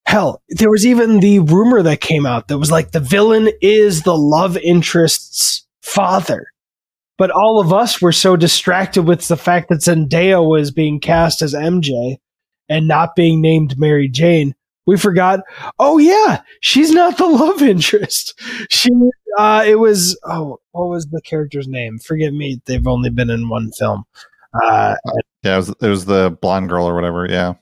hell, there was even the rumor that came out that was like the villain is the love interest's father. But all of us were so distracted with the fact that Zendaya was being cast as MJ and not being named Mary Jane. We forgot, oh yeah, she's not the *laughs* love interest. She uh it was oh, what was the character's name? Forgive me, they've only been in one film. Uh Yeah, it was, it was the blonde girl or whatever. Yeah.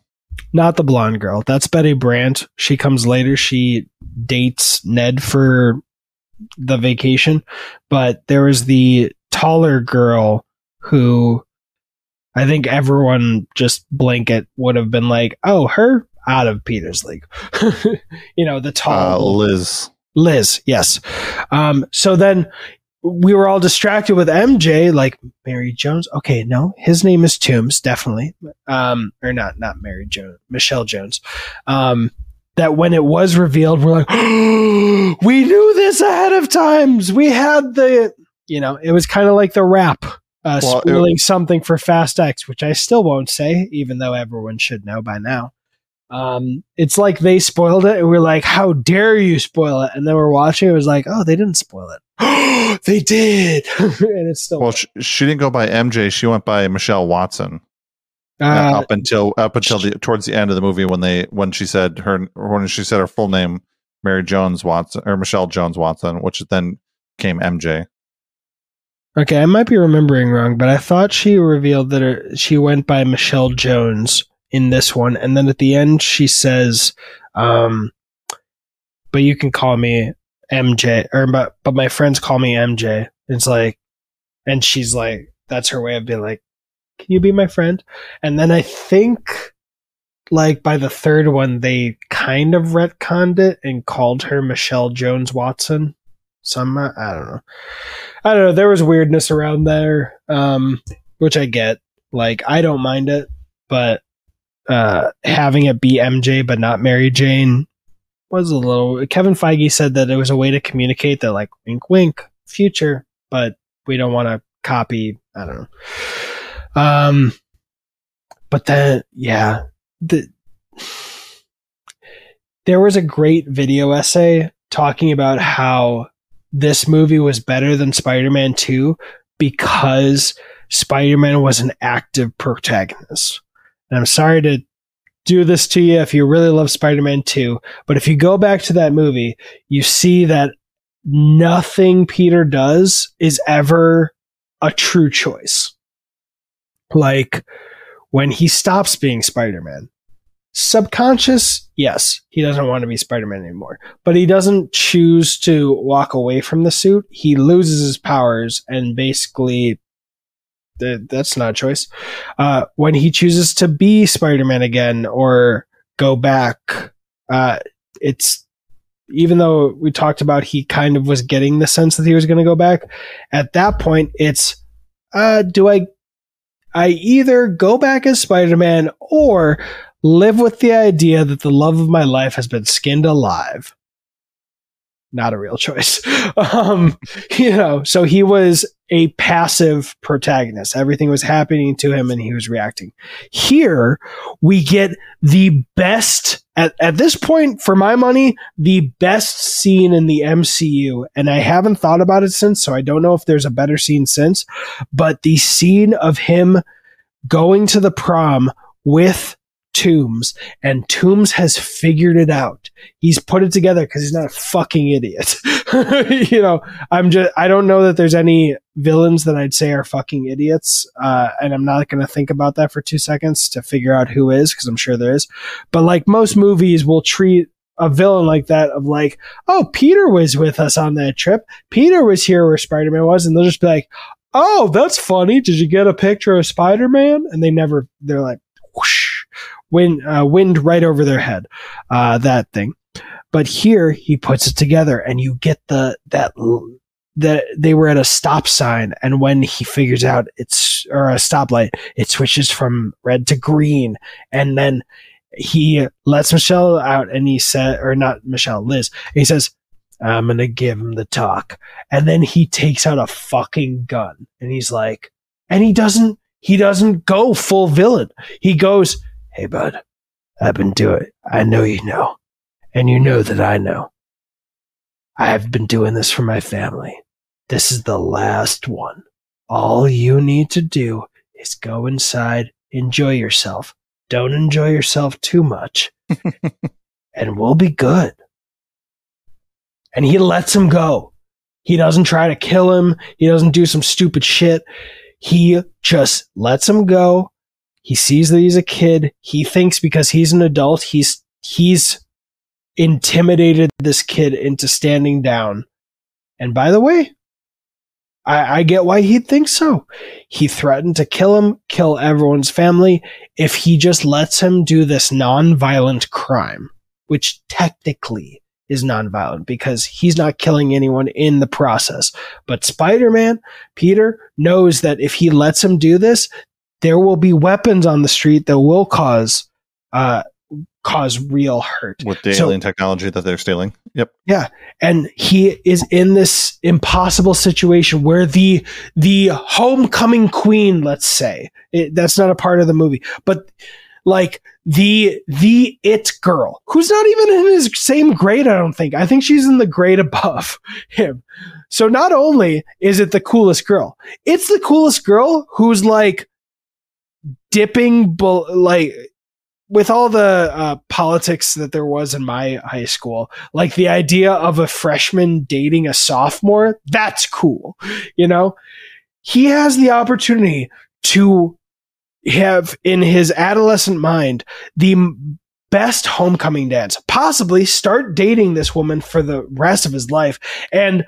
Not the blonde girl. That's Betty Brant. She comes later. She dates Ned for the vacation. But there was the taller girl who I think everyone just blanket would have been like, oh, her out of Peter's league. *laughs* you know, the Uh, tall Liz. Liz, yes. Um, so then we were all distracted with MJ, like Mary Jones. Okay, no, his name is Toombs, definitely. Um, or not, not Mary Jones, Michelle Jones. Um, that when it was revealed, we're like, *gasps* we knew this ahead of times. We had the, you know, it was kind of like the rap. Uh, Well, spoiling something for Fast X, which I still won't say, even though everyone should know by now. Um, it's like they spoiled it, and we're like, "How dare you spoil it?" And then we're watching, it was like, "Oh, they didn't spoil it. *gasps* they did," *laughs* and it's still Well, she, she didn't go by MJ. She went by Michelle Watson uh, uh, up until up until the towards the end of the movie when they when she said her when she said her full name Mary Jones Watson or Michelle Jones Watson, which then came MJ. okay. I might be remembering wrong, but I thought she revealed that her, she went by Michelle Jones in this one, and then at the end she says, um, "But you can call me MJ," or but but my friends call me MJ. It's like, and she's like, that's her way of being like, "Can you be my friend?" And then I think. Like by the third one, they kind of retconned it and called her Michelle Jones Watson. Some I don't know. I don't know. There was weirdness around there, um, which I get. Like I don't mind it, but uh, having it be MJ but not Mary Jane was a little. Kevin Feige said that it was a way to communicate that, like, wink, wink, future, but we don't want to copy. I don't know. Um, but then, yeah, the there was a great video essay talking about how this movie was better than Spider-Man 2 because Spider-Man was an active protagonist. And I'm sorry to do this to you if you really love Spider-Man 2, but if you go back to that movie, you see that nothing Peter does is ever a true choice. Like when he stops being Spider-Man, subconscious, yes, he doesn't want to be Spider Man anymore, but he doesn't choose to walk away from the suit. He loses his powers and basically. That's not a choice. Uh, when he chooses to be Spider Man again or go back, uh, it's even though we talked about he kind of was getting the sense that he was going to go back. At that point, it's uh, do I I either go back as Spider Man or live with the idea that the love of my life has been skinned alive. Not a real choice. *laughs* um, you know, so he was a passive protagonist. Everything was happening to him and he was reacting. Here, we get the best, at, at this point, for my money, the best scene in the MCU. And I haven't thought about it since, so I don't know if there's a better scene since, but the scene of him going to the prom with Toomes, and Toomes has figured it out. He's put it together because he's not a fucking idiot. *laughs* you know, I'm just, I don't know that there's any villains that I'd say are fucking idiots. Uh, and I'm not going to think about that for two seconds to figure out who is, because I'm sure there is. But like most movies will treat a villain like that of like, oh, Peter was with us on that trip. Peter was here where Spider Man was. And they'll just be like, oh, that's funny. Did you get a picture of Spider Man? And they never, they're like, wind, uh, wind right over their head, uh, that thing. But here he puts it together and you get the, that, that they were at a stop sign and when he figures out it's, or a stoplight, it switches from red to green and then he lets Michelle out and he said, or not Michelle, Liz, he says, I'm going to give him the talk. And then he takes out a fucking gun and he's like, and he doesn't, he doesn't go full villain. He goes, Hey, bud, I've been doing it. I know you know. And you know that I know. I have been doing this for my family. This is the last one. All you need to do is go inside, enjoy yourself. Don't enjoy yourself too much, *laughs* and we'll be good and he lets him go. He doesn't try to kill him. He doesn't do some stupid shit. He just lets him go. He sees that he's a kid. He thinks because he's an adult, he's, he's intimidated this kid into standing down. And by the way, I, I get why he thinks so. He threatened to kill him, kill everyone's family if he just lets him do this non-violent crime, which technically is nonviolent because he's not killing anyone in the process. But Spider Man, Peter, knows that if he lets him do this, there will be weapons on the street that will cause uh, cause real hurt with the so, alien technology that they're stealing. Yep. Yeah, and he is in this impossible situation where the the homecoming queen, let's say, it, that's not a part of the movie, but like the the it girl who's not even in his same grade i don't think i think she's in the grade above *laughs* him so not only is it the coolest girl it's the coolest girl who's like dipping like with all the uh, politics that there was in my high school like the idea of a freshman dating a sophomore that's cool you know he has the opportunity to have in his adolescent mind the best homecoming dance, possibly start dating this woman for the rest of his life. And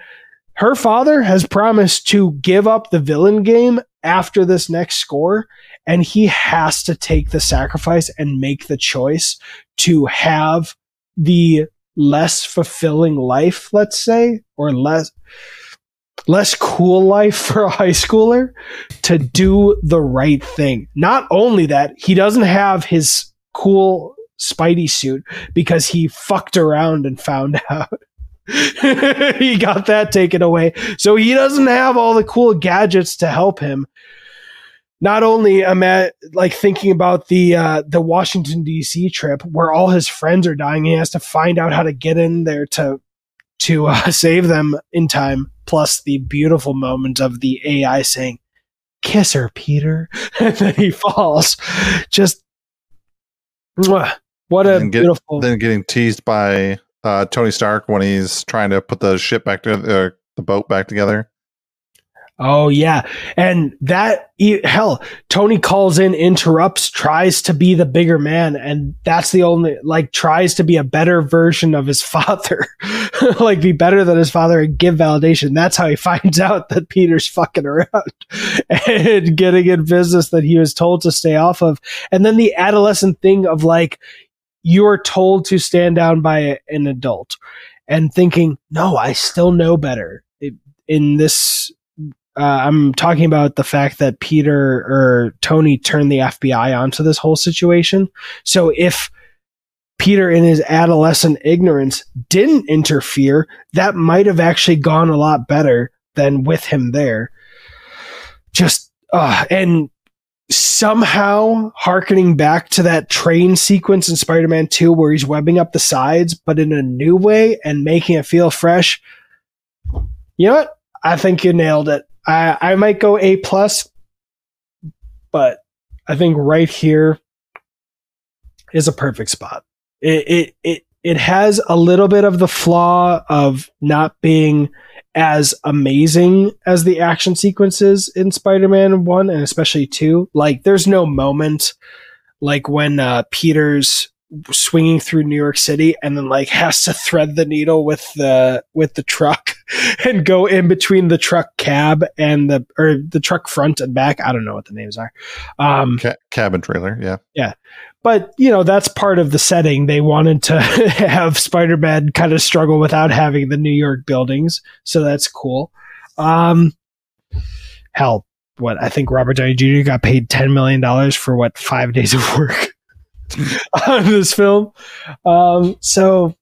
her father has promised to give up the villain game after this next score. And he has to take the sacrifice and make the choice to have the less fulfilling life, let's say, or less less cool life *laughs* for a high schooler to do the right thing. Not only that, he doesn't have his cool Spidey suit because he fucked around and found *laughs* out. he got that taken away. So he doesn't have all the cool gadgets to help him. Not only am I like thinking about the uh, the Washington D.C. trip where all his friends are dying, he has to find out how to get in there to to uh, *laughs* save them in time plus the beautiful moment of the AI saying, Kiss her, Peter. *laughs* and then he falls. Just mwah, what a get, beautiful. Then getting teased by uh, Tony Stark when he's trying to put the ship back together, uh, the boat back together. Oh yeah, and that hell, Tony calls in, interrupts, tries to be the bigger man, and that's the only like tries to be a better version of his *laughs* father, like be better than his father and give validation. That's how he *laughs* finds out that Peter's fucking around and *laughs* getting in business that he was told to stay off of, and then the adolescent thing of like you are told to stand down by an adult, and thinking, no, I still know better. In this uh, I'm talking about the fact that Peter or Tony turned the FBI onto this whole situation. So if Peter, in his adolescent ignorance, didn't interfere, that might have actually gone a lot better than with him there. Just, uh, and somehow harkening back to that train sequence in Spider Man 2 where he's webbing up the sides, but in a new way and making it feel fresh. You know what? I think you nailed it. I, I might go A plus, but I think right here is a perfect spot. It, it it it has a little bit of the flaw of not being as amazing as the action sequences in Spider-Man 1 and especially 2. Like there's no moment like when uh, Peter's swinging through New York City and then like has to thread the needle with the with the truck *laughs* and go in between the truck cab and the or the truck front and back. I don't know what the names are. Um, Ca- cabin trailer, yeah, yeah. But you know that's part of the setting. They wanted to *laughs* have Spider-Man kind of struggle without having the New York buildings, so that's cool. Um, hell, what I think Robert Downey Jr. got paid ten million dollars for what five days of work. *laughs* *laughs* on this film. Um, so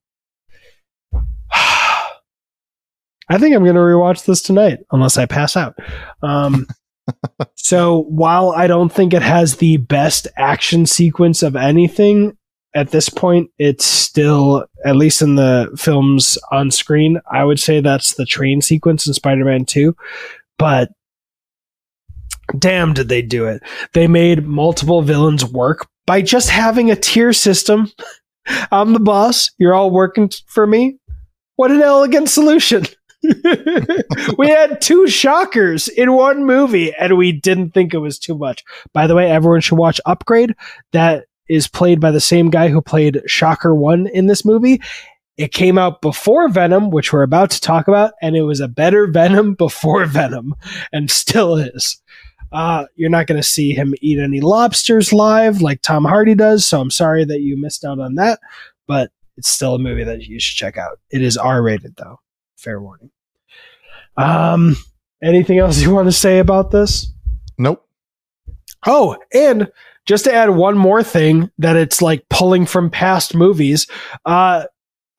*sighs* I think I'm going to rewatch this tonight, unless I pass out. Um, *laughs* so while I don't think it has the best action sequence of anything at this point, it's still, at least in the films on screen, I would say that's the train sequence in Spider Man 2. But damn, did they do it! They made multiple villains work by just having a tier system. *laughs* I'm the boss. You're all working for me. What an elegant solution. *laughs* we had two shockers in one movie and we didn't think it was too much. By the way, everyone should watch Upgrade. That is played by the same guy who played Shocker 1 in this movie. It came out before Venom, which we're about to talk about, and it was a better *laughs* Venom before Venom, and still is. Uh, you're not going to see him eat any lobsters live like Tom Hardy does. So I'm sorry that you missed out on that, but it's still a movie that you should check out. It is R rated though. Fair warning. Um, anything else you want to say about this? Nope. Oh, and just to add one more thing that it's like pulling from past movies, uh,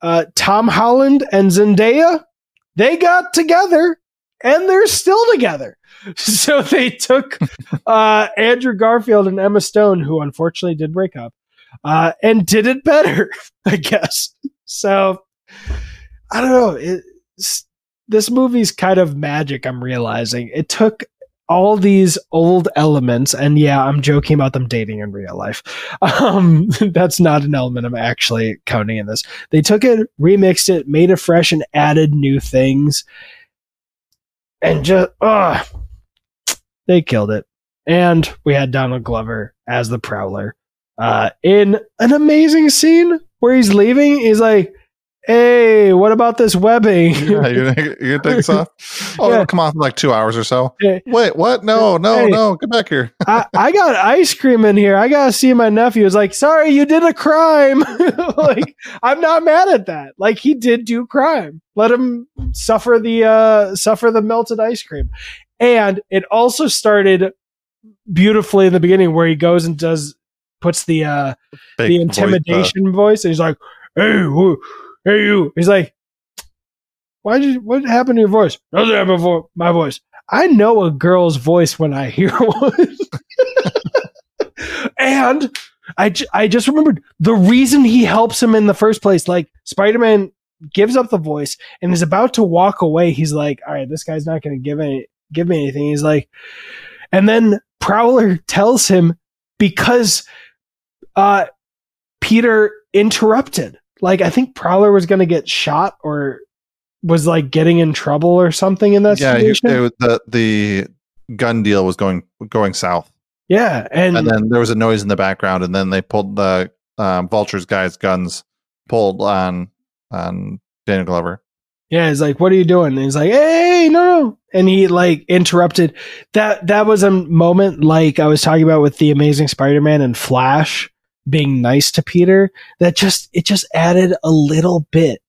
uh, Tom Holland and Zendaya, they got together and they're still together. *laughs* So they took uh, Andrew Garfield and Emma Stone, who unfortunately did break up, uh, and did it better, *laughs* I guess. So I don't know. It, this movie's kind of magic. I'm realizing it took all these old elements, and yeah, I'm joking about them dating in real life. *laughs* Um, that's not an element I'm actually counting in this. They took it, remixed it, made it fresh, and added new things and just uh they killed it. And we had Donald Glover as the Prowler uh, in an amazing scene where he's leaving. He's like, "Hey, what about this webbing? *laughs* yeah, you're gonna, you're gonna take this *laughs* off? Oh, yeah. it'll come off in like two hours or so. Hey. Wait, what? No, no, hey, no! Get back here! *laughs* I, I, got ice cream in here. I gotta see my nephew. Is like, sorry, you did a crime. like, I'm not mad at that. Like, he did do crime. Let him suffer the uh suffer the melted ice cream. And it also started beautifully in the beginning where he goes and does puts the uh Big the intimidation voice, uh, voice, and he's like, "Hey, who, hey you." He's like, "Why did you, what happened to your voice?" Happened for my voice. I know a girl's voice when I hear *laughs* one. and I, j- I just remembered the reason he helps him in the first place. Like Spider Man gives up the voice and is about to walk away. He's like, all right, this guy's not going to give any, give me anything. He's like, and then Prowler tells him because uh, Peter interrupted. Like, I think Prowler was going to get shot or was like getting in trouble or something in that yeah, situation. it was- the the gun deal was going going south, yeah, and, and then there was a noise in the background, and then they pulled the um, vultures guys' guns pulled on on Daniel Glover. Yeah, he's like, "What are you doing?" And he's like, "Hey, no, no!" And he like interrupted. That that was a moment like I was talking about with the Amazing Spider-Man and Flash being nice to Peter. That just it just added a little bit.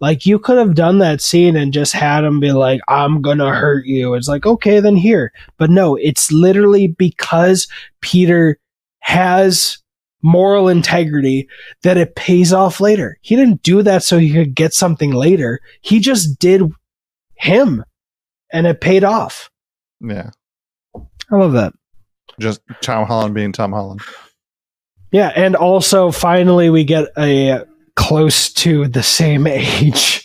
Like you could have done that scene and just had him be like, "I'm gonna hurt you." It's like, okay, then here. But no, it's literally because Peter has moral integrity that it pays off later. He didn't do that so he could get something later. He just did him and it paid off. Yeah, I love that. just Tom Holland being Tom Holland. Yeah, and also finally we get a close to the same *laughs* age.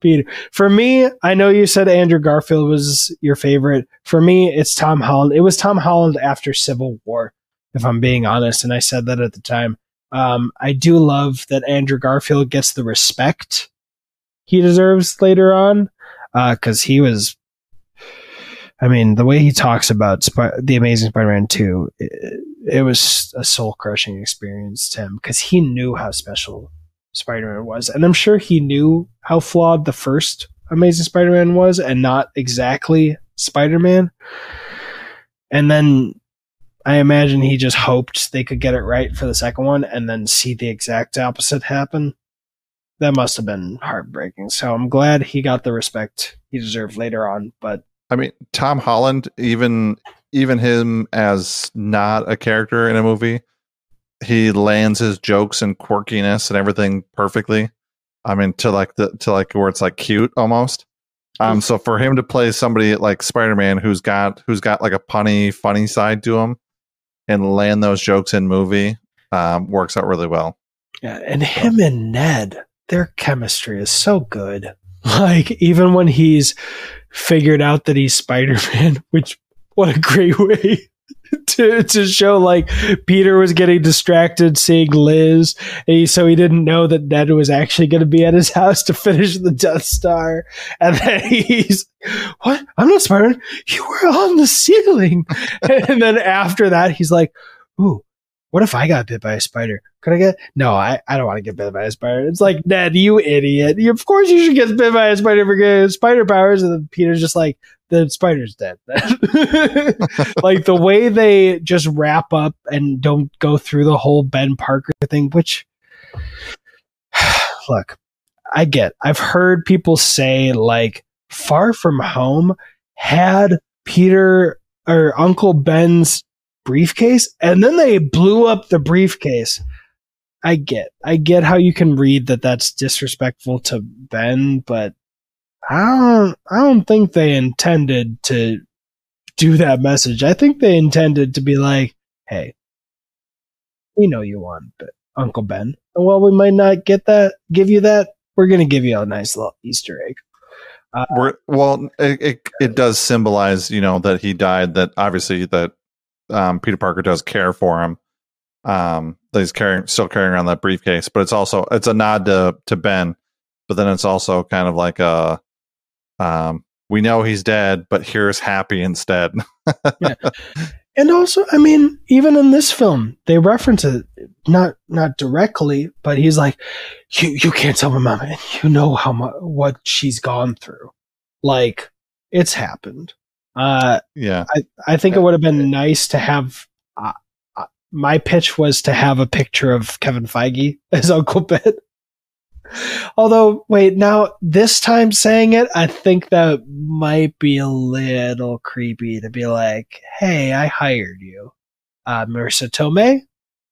Peter. For me, I know you said Andrew Garfield was your favorite. For me, it's Tom Holland. It was Tom Holland after Civil War, if I'm being honest, and I said that at the time. Um, I do love that Andrew Garfield gets the respect he deserves later on, because he was. I mean, the way he talks about Sp- the Amazing Spider-Man two, it, it was a soul crushing experience to him because he knew how special Spider-Man was, and I'm sure he knew how flawed the first Amazing Spider-Man was, and not exactly Spider-Man. And then I imagine he just hoped they could get it right for the second one, and then see the exact opposite happen. That must have been heartbreaking. So I'm glad he got the respect he deserved later on. But I mean, Tom Holland, even even him as not a character in a movie, he lands his jokes and quirkiness and everything perfectly. I mean, to like the to like where it's like cute almost. Um, so for him to play somebody like Spider Man who's got who's got like a punny, funny side to him, and land those jokes in movie, um, works out really well. Yeah, and him and Ned, their chemistry is so good. *laughs* Like even when he's figured out that he's Spider-Man, *laughs* which what a great *laughs* way *laughs* to to show like Peter was getting distracted seeing Liz, and he, so he didn't know that Ned was actually going to be at his *laughs* house to finish the Death Star, and then *laughs* he's what? I'm not Spider-Man. You were on the ceiling, and then after that, he's like, "Ooh, what if I got bit by a spider? Could I get? No, I, I don't want to get bit by a spider. It's like, Ned, you idiot. You, of course you should get bit by a spider for getting spider powers. And then Peter's just like, the spider's dead. *laughs* like the way they just wrap up and don't go through the whole Ben Parker thing, which, *sighs* look, I get. I've heard people say like Far From Home had Peter or Uncle Ben's briefcase and then they blew up the briefcase. I get. I get how you can read that that's disrespectful to Ben, but I don't I don't think they intended to do that message. I think they intended to be like, "Hey, we know you want but Uncle Ben. And while we might not get that, give you that, we're to give you a nice little Easter egg." Uh, well, it, it it does symbolize, you know, that he died. That obviously that um, Peter Parker does care for him. Um, that he's carrying, still carrying around that briefcase, but it's also it's a nod to to Ben, but then it's also kind of like a, um, we know he's dead, but here's happy instead. *laughs* And also, I mean, even in this film, they reference it not not directly, but he's like, "You you can't tell my mom, and you know how much what she's gone through. Like, it's happened. Uh, yeah, I I think it would have been nice to have. Uh, uh, my pitch was to have a picture of Kevin Feige as *laughs* Uncle Ben. Although, wait, now this time saying it, I think that might be a little creepy to be like, "Hey, I hired you, uh, Marisa Tomei,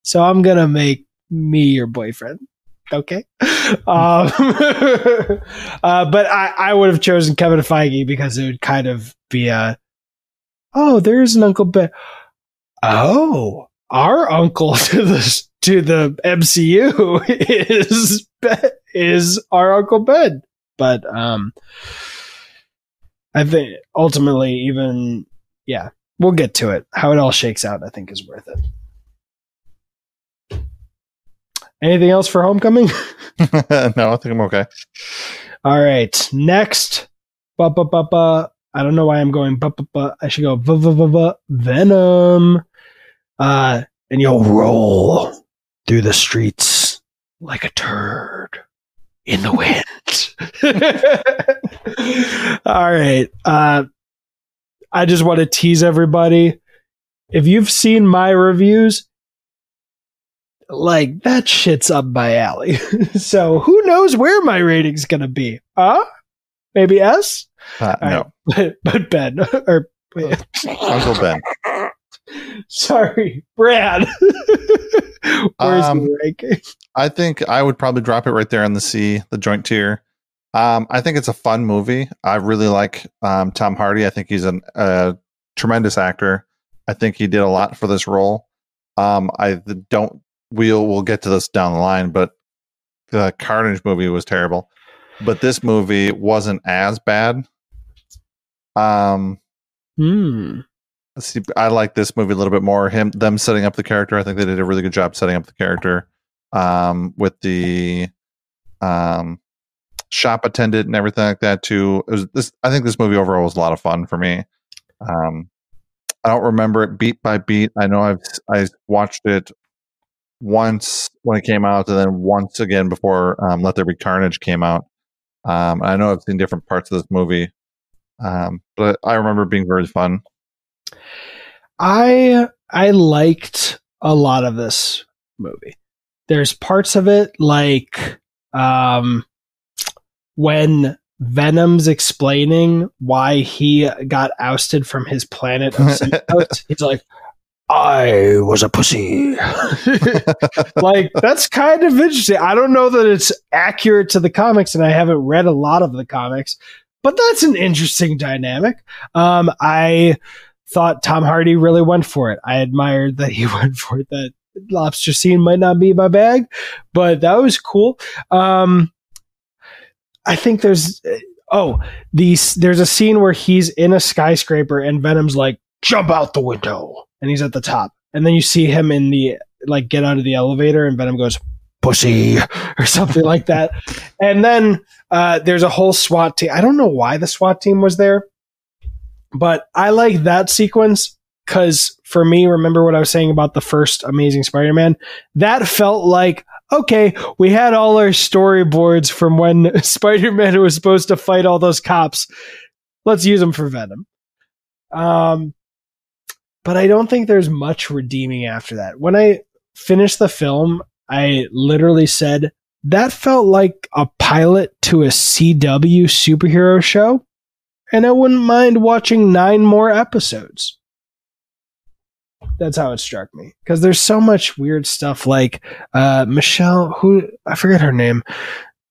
so I'm gonna make me your boyfriend." Okay, *laughs* um, *laughs* uh, but I, I would have chosen Kevin Feige because it would kind of be a, oh, there's an Uncle Ben. Oh, our uncle *laughs* to the to the MCU is is our Uncle Ben. But um, I think ultimately, even yeah, we'll get to it. How it all shakes out, I think, is worth it. Anything else for Homecoming? *laughs* *laughs* no, I think I'm okay. All right. Next. Ba, ba, ba, ba. I don't know why I'm going ba, ba, ba. I should go va, va, va, va, Venom. Uh, and you'll roll through the streets like a turd in the wind. *laughs* All right. Uh, I just want to tease everybody. If you've seen my reviews, like that shit's up my alley. *laughs* so who knows where my rating's gonna be? Huh? Maybe S? Uh, no, right, *laughs* but, but Ben or Uncle Ben. *laughs* sorry, Brad. *laughs* Where's Um, the ranking? I think I would probably drop it right there in the C, the joint tier. Um, I think it's a fun movie. I really like um, Tom Hardy. I think he's an, a tremendous actor. I think he did a lot for this role. Um, I don't. We'll we'll get to this down the line, but the Carnage movie was terrible. But this movie wasn't as bad. Um, Hmm. See, I like this movie a little bit more. Him, them setting up the character. I think they did a really good job setting up the character. Um, with the um shop attendant and everything like that too. It was this. I think this movie overall was a lot of fun for me. Um, I don't remember it beat by beat. I know I've I watched it once when it came out, and then once again before um, Let There Be Carnage came out. Um, I know I've seen different parts of this movie, um, but I remember being very fun. I I liked a lot of this movie. There's parts of it like um when Venom's explaining why he got ousted from his planet of Xenos, *laughs* he's like, I was a pussy. *laughs* like that's kind of interesting. I don't know that it's accurate to the comics, and I haven't read a lot of the comics, but that's an interesting dynamic. Um, I thought Tom Hardy really went for it. I admired that he *laughs* went for it. That lobster scene might not be my bag, but that was cool. Um, I think there's oh these there's a scene where he's in a skyscraper and Venom's like jump out the window and he's at the top and then you see him in the like get out of the elevator and Venom goes pussy *laughs* or something like that and then uh, there's a whole SWAT team I don't know why the SWAT team was there but I like that sequence because for me, remember what I was saying about the first Amazing Spider Man? That felt like, okay, we had all our storyboards from when *laughs* Spider Man was supposed to fight all those cops. Let's use them for Venom. Um, but I don't think there's much redeeming after that. When I finished the film, I literally said, that felt like a pilot to a CW superhero show and I wouldn't mind watching nine more episodes. That's how it struck me because there's so much weird stuff. Like uh, Michelle, who I forget her name,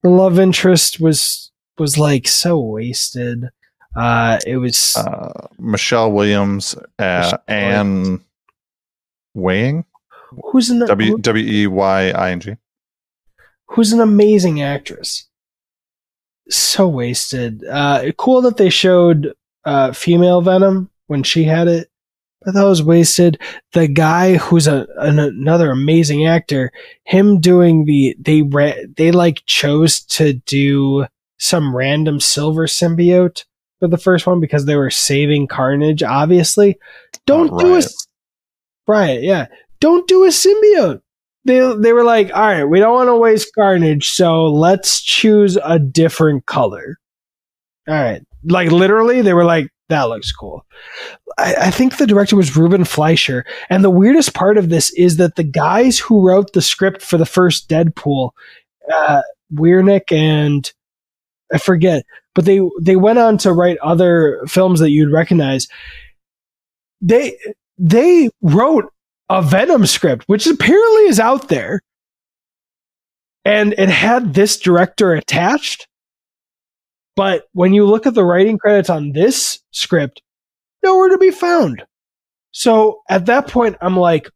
the love interest was was like so wasted. Uh, it was uh, Michelle Williams, uh, Anne Weying, who's an W W E Y I N G. who's an amazing actress. So wasted. Uh, cool that they showed uh, female Venom when she had it, but that was wasted. The guy who's a, an, another amazing actor, him doing the they ra- they like chose to do some random silver symbiote for the first one because they were saving Carnage. Obviously, don't do a Riot. Right, yeah. Don't do a symbiote. They they were like, all right, we don't want to waste Carnage, so let's choose a different color. All right. Like literally, they were like, that looks cool. I, I think the director was Ruben Fleischer. And the weirdest part of this is that the guys who wrote the script for the first Deadpool, uh, Wernick and I forget, but they they went on to write other films that you'd recognize. They they wrote a Venom script, which apparently is out there. And it had this director attached. But when you look at the writing credits on this script, nowhere to be found. So at that point, I'm like,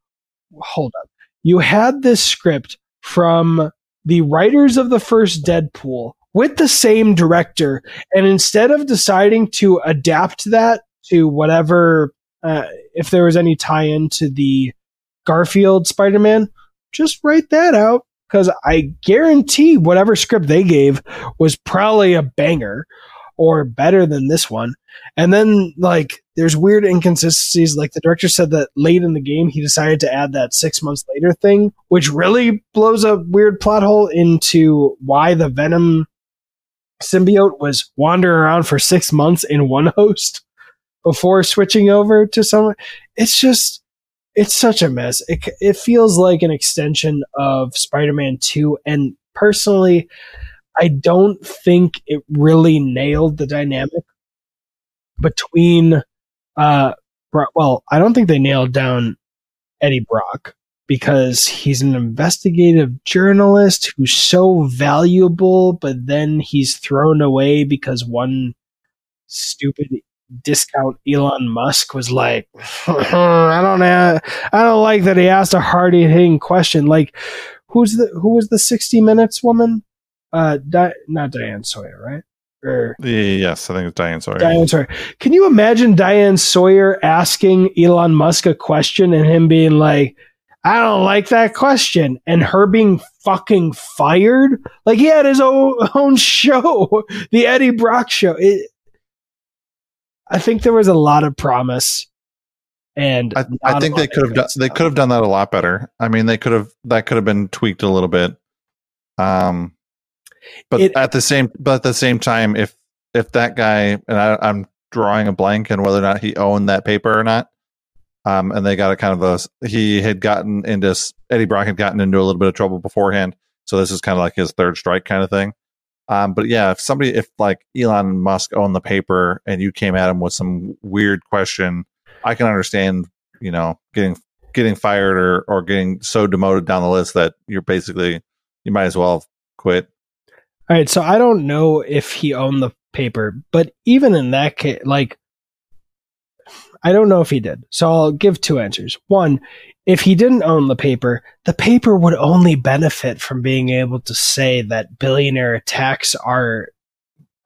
hold up. You had this script from the writers of the first Deadpool with the same director. And instead of deciding to adapt that to whatever, uh, if there was any tie in to the Garfield Spider Man, just write that out because I guarantee whatever script they gave was probably a banger or better than this one. And then like there's weird inconsistencies. Like the director said that late in the game he decided to add that six months later thing, which really blows a weird plot hole into why the Venom symbiote was wandering around for six months in one *laughs* host before switching over to someone. It's just it's such a mess. It it feels like an extension of Spider-Man 2 and personally I don't think it really nailed the dynamic between uh well, I don't think they nailed down Eddie Brock because he's an investigative journalist who's so valuable, but then he's thrown away because one stupid discount Elon Musk was like, *laughs* I don't know, I don't like that he asked a hard hitting question. Like, who's the who was the sixty minutes woman? Uh, Di- not Diane Sawyer, right? Or yes, I think it's Diane Sawyer. Diane Sawyer. Can you imagine Diane Sawyer asking Elon Musk a question and him being like, I don't like that question. And her being fucking fired. Like he had his own, *laughs* own show, the Eddie Brock show. It, I think there was a lot of promise. And I, I think they could have done, they could have done that a lot better. I mean, they could have that could have been tweaked a little bit. Um, but it, at the same but at the same time, if if that guy and I, I'm drawing a blank on whether or not he owned that paper or not, um, and they got a kind of a he had gotten into Eddie Brock had gotten into a little bit of trouble beforehand, so this is kind of like his third strike kind of thing. Um, but yeah, if somebody if like Elon Musk owned the paper and you came at him with some weird question, I can understand you know getting getting fired or or getting so demoted down the list that you're basically you might as well quit. All right, so I don't know if he owned the paper, but even in that case, like I don't know if he did. So I'll give two answers. One, if he didn't own the paper, the paper would only benefit from being able to say that billionaire attacks our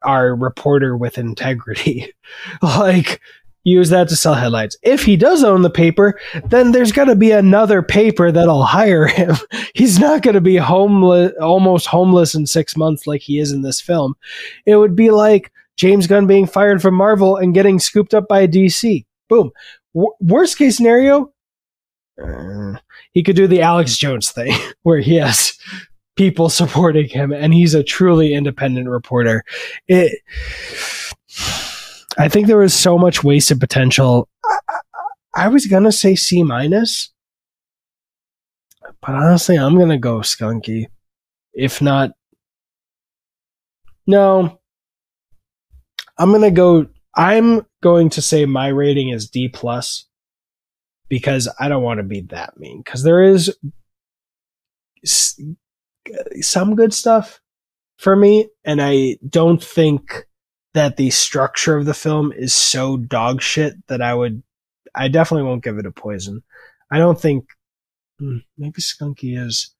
our reporter with integrity. *laughs* like use that to sell headlines. If he does own the paper, then there's got to be another paper that'll hire him. *laughs* He's not going to be homeless, almost homeless in six months like he is in this film. It would be like James Gunn being fired from Marvel and getting scooped up by DC. Boom. W- worst case scenario, he could do the Alex Jones thing *laughs* where he has people supporting him and he's a truly independent reporter. It, I think there was so much wasted potential. I, I was going to say C minus, but honestly, I'm going to go skunky. If not, no, I'm going to go I'm going to say my rating is D plus because I don't want to be that mean because there is some good stuff for me, and I don't think that the structure of the film is so dog shit that I would. I definitely won't give it a poison. I don't think hmm, maybe Skunky is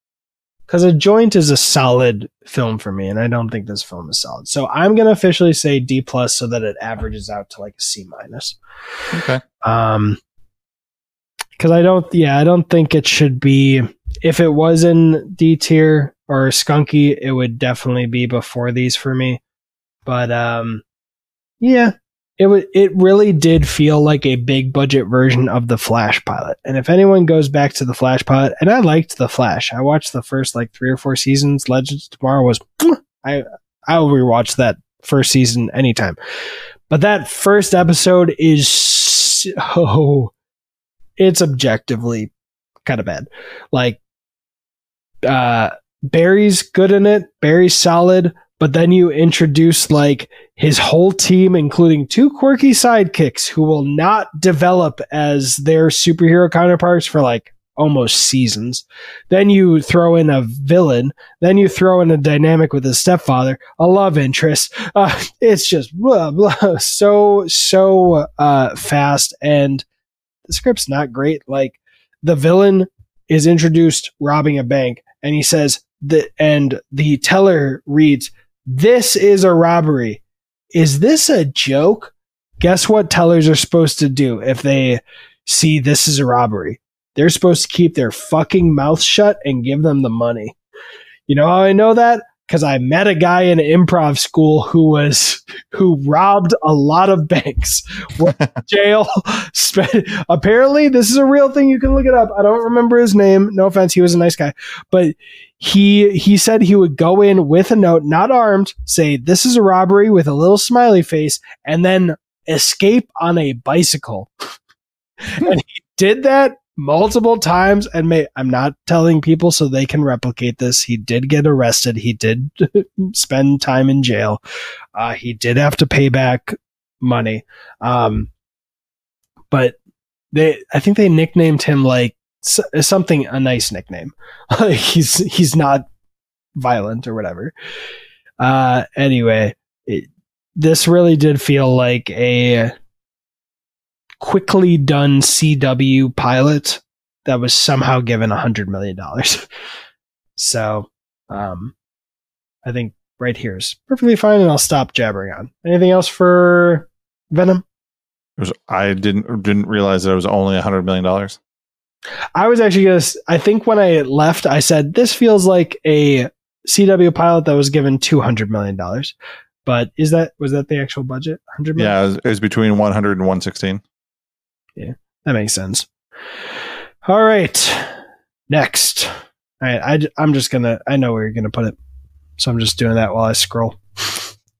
because a joint is a solid film for me and i don't think this film is solid so i'm going to officially say d plus so that it averages out to like a c minus okay um because i don't yeah i don't think it should be if it was in d tier or skunky it would definitely be before these for me but um yeah it w- it really did feel like a big budget version of the Flash pilot. And if anyone goes back to the Flash pilot, and I liked the Flash, I watched the first like three or four seasons. Legends Tomorrow was I I'll rewatch that first season anytime. But that first episode is so it's objectively kind of bad. Like uh Barry's good in it. Barry's solid but then you introduce like his whole team, including two quirky sidekicks who will not develop as their superhero counterparts for like almost seasons. Then you throw in a villain. Then you throw in a dynamic with his stepfather, a love interest. Uh, *laughs* it's just blah, blah, *laughs* so, so uh, fast. And the script's not great. Like the villain is introduced robbing a bank and he says that, and the teller reads, this is a robbery. Is this a joke? Guess what tellers are supposed to do if they see this is a robbery? They're supposed to keep their fucking mouth shut and give them the money. You know how I know that? Because I met a guy in improv school who was who robbed a lot of banks, went to *laughs* jail. *laughs* Spent, apparently, this is a real thing. You can look it up. I don't remember his name. No offense, he was a nice guy, but he he said he would go in with a note, not armed, say this is a robbery with a little smiley face, and then escape on a bicycle. *laughs* and he did that multiple times and may I'm not telling people so they can replicate this. He did get arrested. He did *laughs* spend time in jail. Uh, he did have to pay back money. Um, but they, I think they nicknamed him like something, a nice nickname. *laughs* he's, he's not violent or whatever. Uh, anyway, it, this really did feel like a quickly done CW pilot that was somehow given a hundred million dollars. *laughs* so, um, I think right here is perfectly fine, and I'll stop jabbering on. Anything else for Venom? Was, I didn't didn't realize that it was only a hundred million dollars. I was actually gonna. I think when I left, I said this feels like a CW pilot that was given two hundred million dollars. But is that was that the actual budget? Hundred. Yeah, it was, it was between 100 and 116. Yeah, that makes sense. All right, next. All right, I, I'm just gonna. I know where you're gonna put it, so I'm just doing that while I scroll.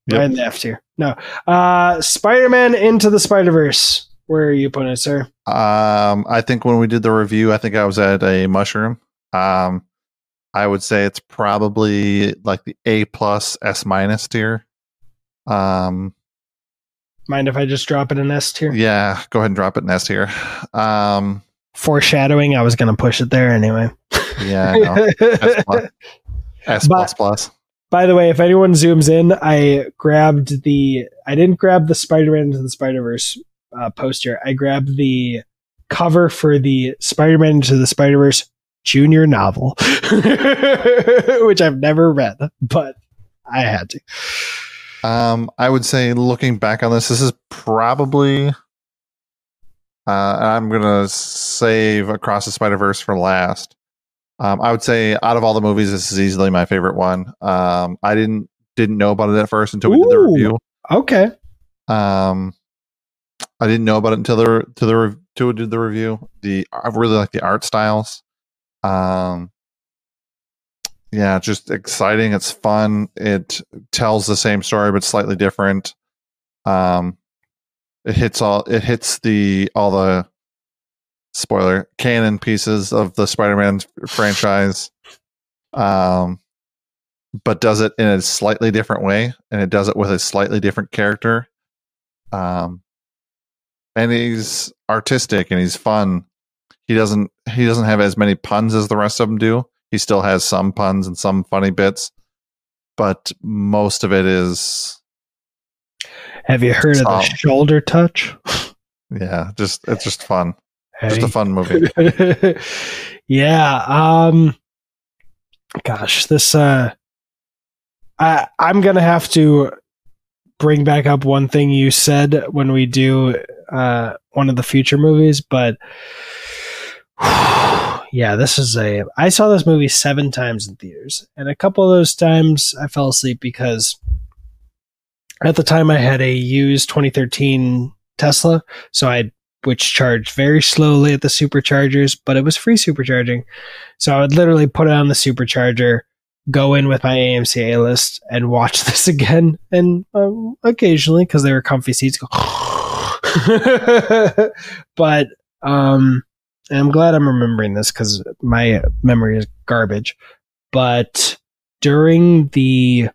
Yep. Right in the F tier. No, uh, Spider-Man into the Spider-Verse. Where are you putting it, sir? Um, I think when we did the review, I think I was at a mushroom. Um, I would say it's probably like the A plus S minus tier. Um, Mind if I just drop it in S tier? Yeah, go ahead and drop it in S tier. Um, Foreshadowing, I was going to push it there anyway. Yeah, S, *laughs* plus, S plus plus. By the way, if anyone zooms in, I grabbed the. I didn't grab the Spider-Man into the Spider-Verse uh, poster. I grabbed the cover for the Spider-Man into the Spider-Verse junior novel, *laughs* which I've never read, but I had to. Um, I would say looking back on this, this is probably. Uh, I'm gonna save Across the Spider Verse for last. Um, I would say out of all the movies, this is easily my favorite one. Um, I didn't didn't know about it at first until we Ooh, did the review. Okay. Um, I didn't know about it until the to the we did the review. The I really like the art styles. Um, yeah, just exciting. It's fun. It tells the same story but slightly different. Um, it hits all. It hits the all the spoiler canon pieces of the Spider-Man franchise. Um, but does it in a slightly different way, and it does it with a slightly different character. Um, and he's artistic and he's fun. He doesn't he doesn't have as many puns as the rest of them do he still has some puns and some funny bits, but most of it is. Have you heard of the shoulder touch? *laughs* Yeah, just it's just fun. Hey. Just a fun movie. *laughs* yeah. Um. Gosh, this. Uh. I I'm gonna have to bring back up one thing you said when we do uh one of the future movies, but *sighs* yeah, this is a. I saw this movie seven times in theaters, and a couple of those times I fell asleep because at the time I had a used 2013 Tesla, so I which charged very slowly at the superchargers, but it was free supercharging. So I would literally put it on the supercharger, go in with my AMC A list, and watch *laughs* this again. And um, occasionally, because they were comfy seats, go. *laughs* but um, and I'm glad I'm remembering this because my memory is garbage. But during the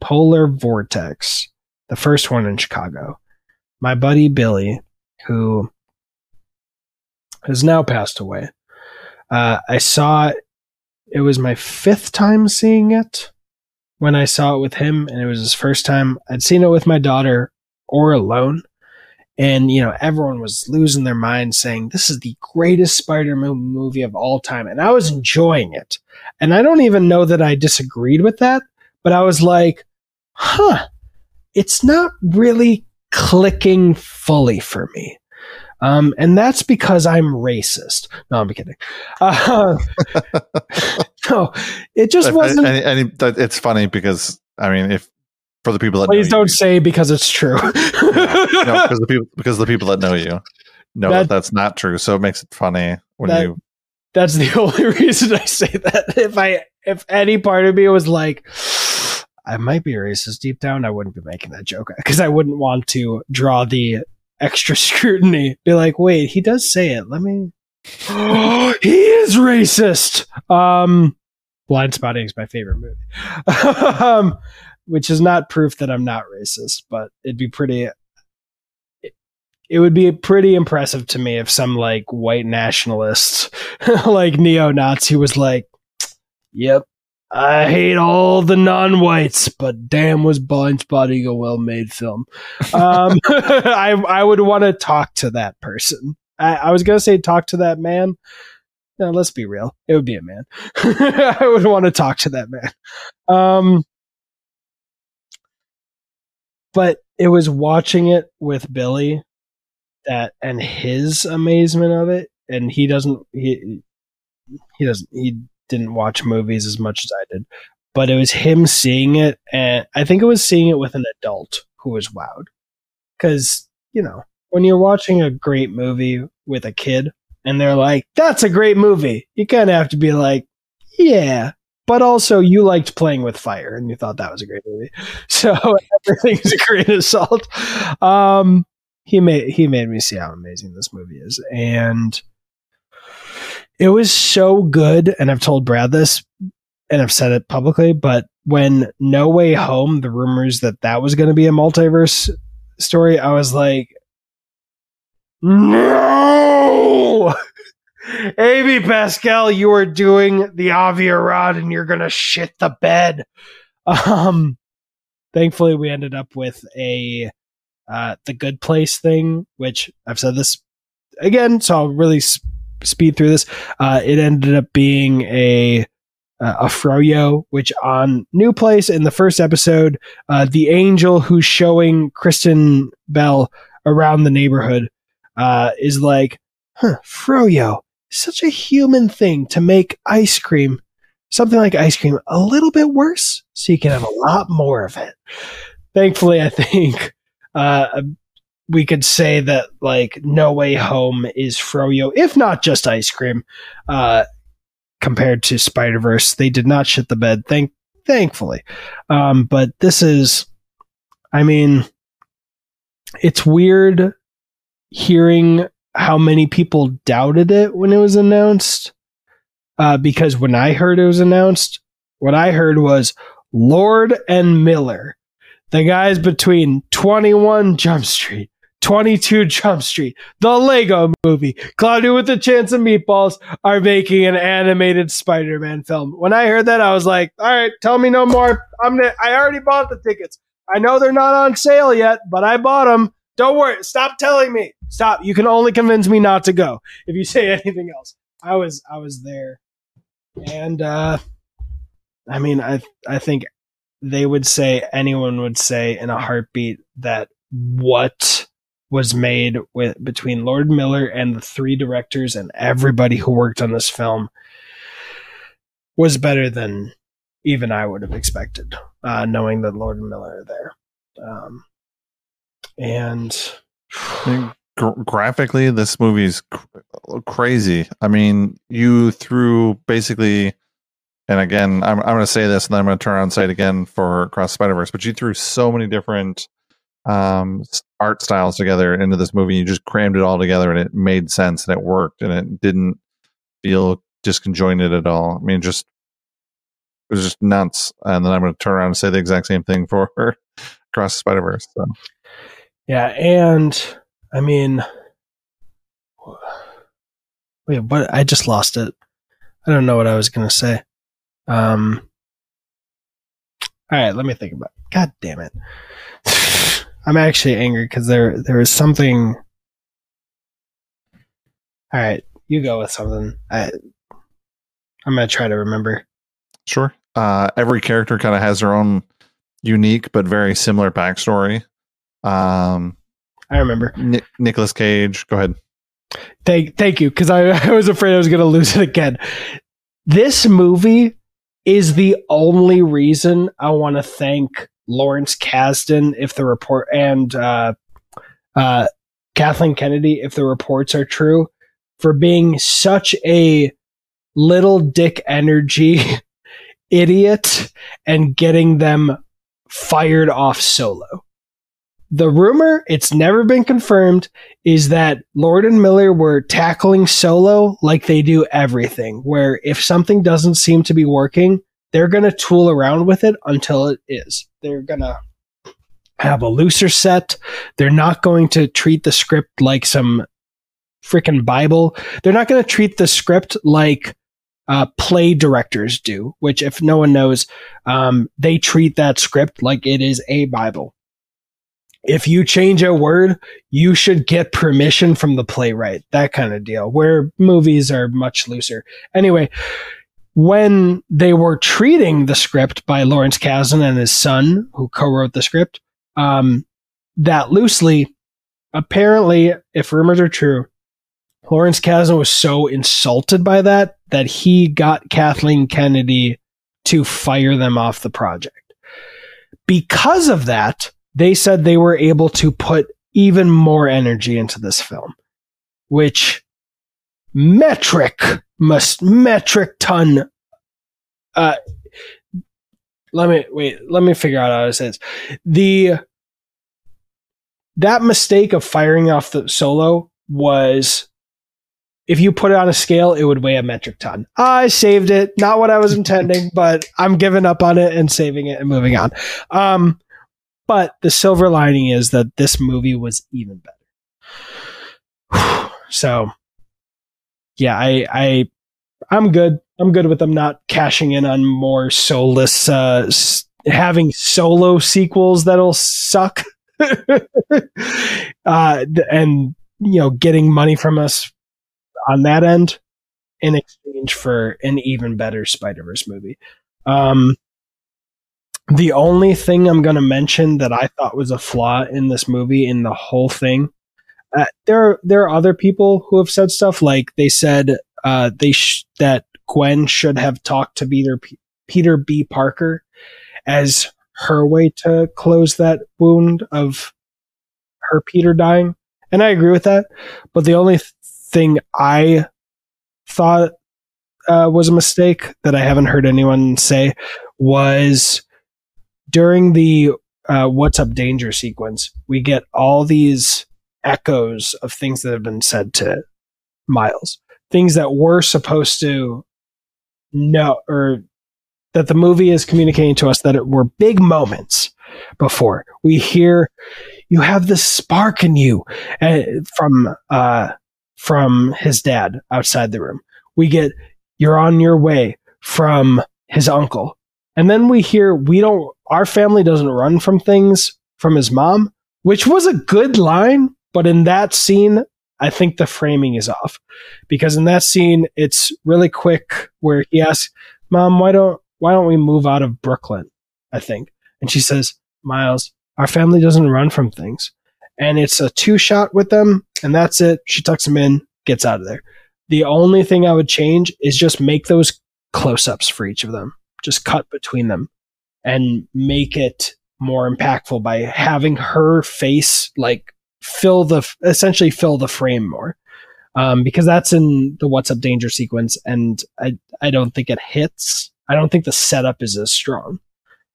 polar vortex, the first one in Chicago, my buddy Billy, who has now passed away, uh, I saw it was my fifth time seeing it when I saw it with him, and it was his first time. I'd seen it with my daughter or alone and you know everyone was losing their mind saying this is the greatest spider-man movie of all time and i was enjoying it and i don't even know that i disagreed with that but i was like huh it's not really clicking fully for me um, and that's because I'm racist. No, I'm kidding. Uh, *laughs* No, it just wasn't. And, and it's funny because I mean, if for the people that Please don't say because it's true. *laughs* you, no, because the people because the people that know you know That- that, that's not true. So it makes it funny when That- you That's the *laughs* only reason I say that. If I, if any part of me was like, I might be racist deep down, I wouldn't be making that joke because I wouldn't want to draw the extra *laughs* scrutiny. Be like, wait, he does say it. Let me. *gasps* he is racist. Um, Blindspotting is my favorite movie, um, which is not proof that I'm not racist, but it'd be pretty. It, would be pretty impressive to me if some like white nationalist, *laughs* like neo-Nazi, was like, "Yep, I hate all the non-whites, but damn, was Blindspotting a well-made film." Um, *laughs* I I would want to talk to that person. I, I was gonna say talk to that man. No, let's be real. It would be a man. *laughs* I would want to talk to that man. Um, but it was watching it with Billy that and his amazement of it, and he doesn't he he doesn't he didn't watch movies as much as I did, but it was him seeing it, and I think it was seeing it with an adult who was wowed, because you know when you're watching a great movie with a kid and they're like, "That's a great movie," you kind of have to be like, "Yeah." But also, you liked playing with fire, and you thought that was a great movie. *laughs* So everything's a great assault. Um, he made he made me see how amazing this movie is, and it was so good. And I've told Brad this, and I've said it publicly. But when No Way Home, the rumors that that was going to be a multiverse story, I was like, no. Amy Pascal, you are doing the Avi Arad and you're gonna shit the bed. Um thankfully we ended up with a uh the good place thing, which I've said this again, so I'll really s- speed through this. Uh it ended up being a uh, a froyo, which on New Place in the first episode, uh, the angel who's showing Kristen Bell around the neighborhood uh, is like, huh, froyo, such a human thing to make ice cream, something like ice cream, a little bit worse, so you can have a lot more of it. Thankfully, I think uh, we could say that like No Way Home is froyo, if not just ice cream. Uh, compared to Spider Verse, they did not shit the bed. Thank, thankfully, um, but this is, I mean, it's weird hearing how many people doubted it when it was announced. Uh, because when I heard it was announced, what I heard was Lord and Miller, the guys between 21 Jump Street, 22 Jump Street, the Lego movie, Cloudy with a Chance of Meatballs are making an animated Spider Man film. When I heard that, I was like, all right, tell me no more. I'm gonna, I already bought the tickets. I know they're not on sale yet, but I bought them. Don't worry. Stop telling me. Stop. You can only convince me not to go if you say *laughs* anything else. I was I was there, and uh, I mean I I think they would say anyone would say in a heartbeat that what was made with between Lord Miller and the three directors and everybody who worked on this film was better than even I would have expected, uh, knowing that Lord and Miller are there. Um, and graphically, this movie's cr- crazy. I mean, you threw basically, and again, I'm, I'm going to say this, and then I'm going to turn around and say it again for Cross Spider Verse. But you threw so many different um, art styles together into this movie. You just crammed it all together, and it made sense, and it worked, and it didn't feel disconjointed at all. I mean, just it was just nuts. And then I'm going to turn around and say the exact same thing *laughs* for Cross Spider Verse. So. Yeah, and I mean, wait, what? I just lost it. I don't know what I was gonna say. Um, all right, let me think about. It. God damn it! *sighs* I'm actually angry because there there was something. All right, you go with something. I I'm gonna try to remember. Sure. Uh, every character kind of has their own unique but very similar backstory. Um, I remember. Ni- Nicolas Cage, go ahead. Thank thank you because I, *laughs* I was afraid I was gonna lose it again. this movie is the only reason I want to thank Lawrence Kasdan if the report and uh, uh, Kathleen Kennedy if the reports are true for being such a little dick energy *laughs* idiot and getting them fired off solo. The rumor, it's never been confirmed, is that Lord and Miller were tackling solo like they do everything, where if something doesn't seem to be working, they're going to tool around with it until it is. They're going to have a looser set. They're not going to treat the script like some freaking Bible. They're not going to treat the script like uh, play directors do, which, if no one knows, um, they treat that script like it is a Bible. If you change a word, you should get permission from the playwright, that kind of deal, where movies are much looser. Anyway, when they were treating the script by Lawrence Kasdan and his son, who co wrote the script, um, that loosely, apparently, if rumors are true, Lawrence Kasdan was so insulted by that that he got Kathleen Kennedy to fire them off the project. Because of that, they said they were able to put even more energy into this film, which metric must metric ton. Uh, let me wait. Let me figure out how to say this. The that mistake of firing off the solo was if you put it on a scale, it would weigh a metric ton. I saved it. Not what I was intending, *laughs* but I'm giving up on it and saving it and moving on. Um, but the silver lining is that this movie was even better. *sighs* so, yeah, I, I, I'm good. I'm good with them not cashing in on more soulless, uh, s- having solo sequels that'll suck. *laughs* uh, and, you know, getting money from us on that end in exchange for an even better Spider Verse movie. Um, the only thing I'm going to mention that I thought was a flaw in this movie, in the whole thing, uh, there are, there are other people who have said stuff like they said uh, they sh- that Gwen should have talked to Peter P- Peter B. Parker as her way to close that wound of her Peter dying, and I agree with that. But the only th- thing I thought uh, was a mistake that I haven't heard anyone say was during the uh, "What's Up Danger" sequence, we get all these echoes of things that have been said to Miles, things that we're supposed to know, or that the movie is communicating to us that it were big moments before. We hear you have this spark in you uh, from uh, from his dad outside the room. We get you're on your way from his uncle. And then we hear we don't our family doesn't run from things from his mom, which was a good line, but in that scene I think the framing is off. Because in that scene it's really quick where he asks, "Mom, why don't why don't we move out of Brooklyn?" I think. And she says, "Miles, our family doesn't run from things." And it's a two shot with them and that's it. She tucks him in, gets out of there. The only thing I would change is just make those close ups for each of them. Just cut between them and make it more impactful by having her face like fill the essentially fill the frame more. Um, because that's in the what's up danger sequence and I I don't think it hits. I don't think the setup is as strong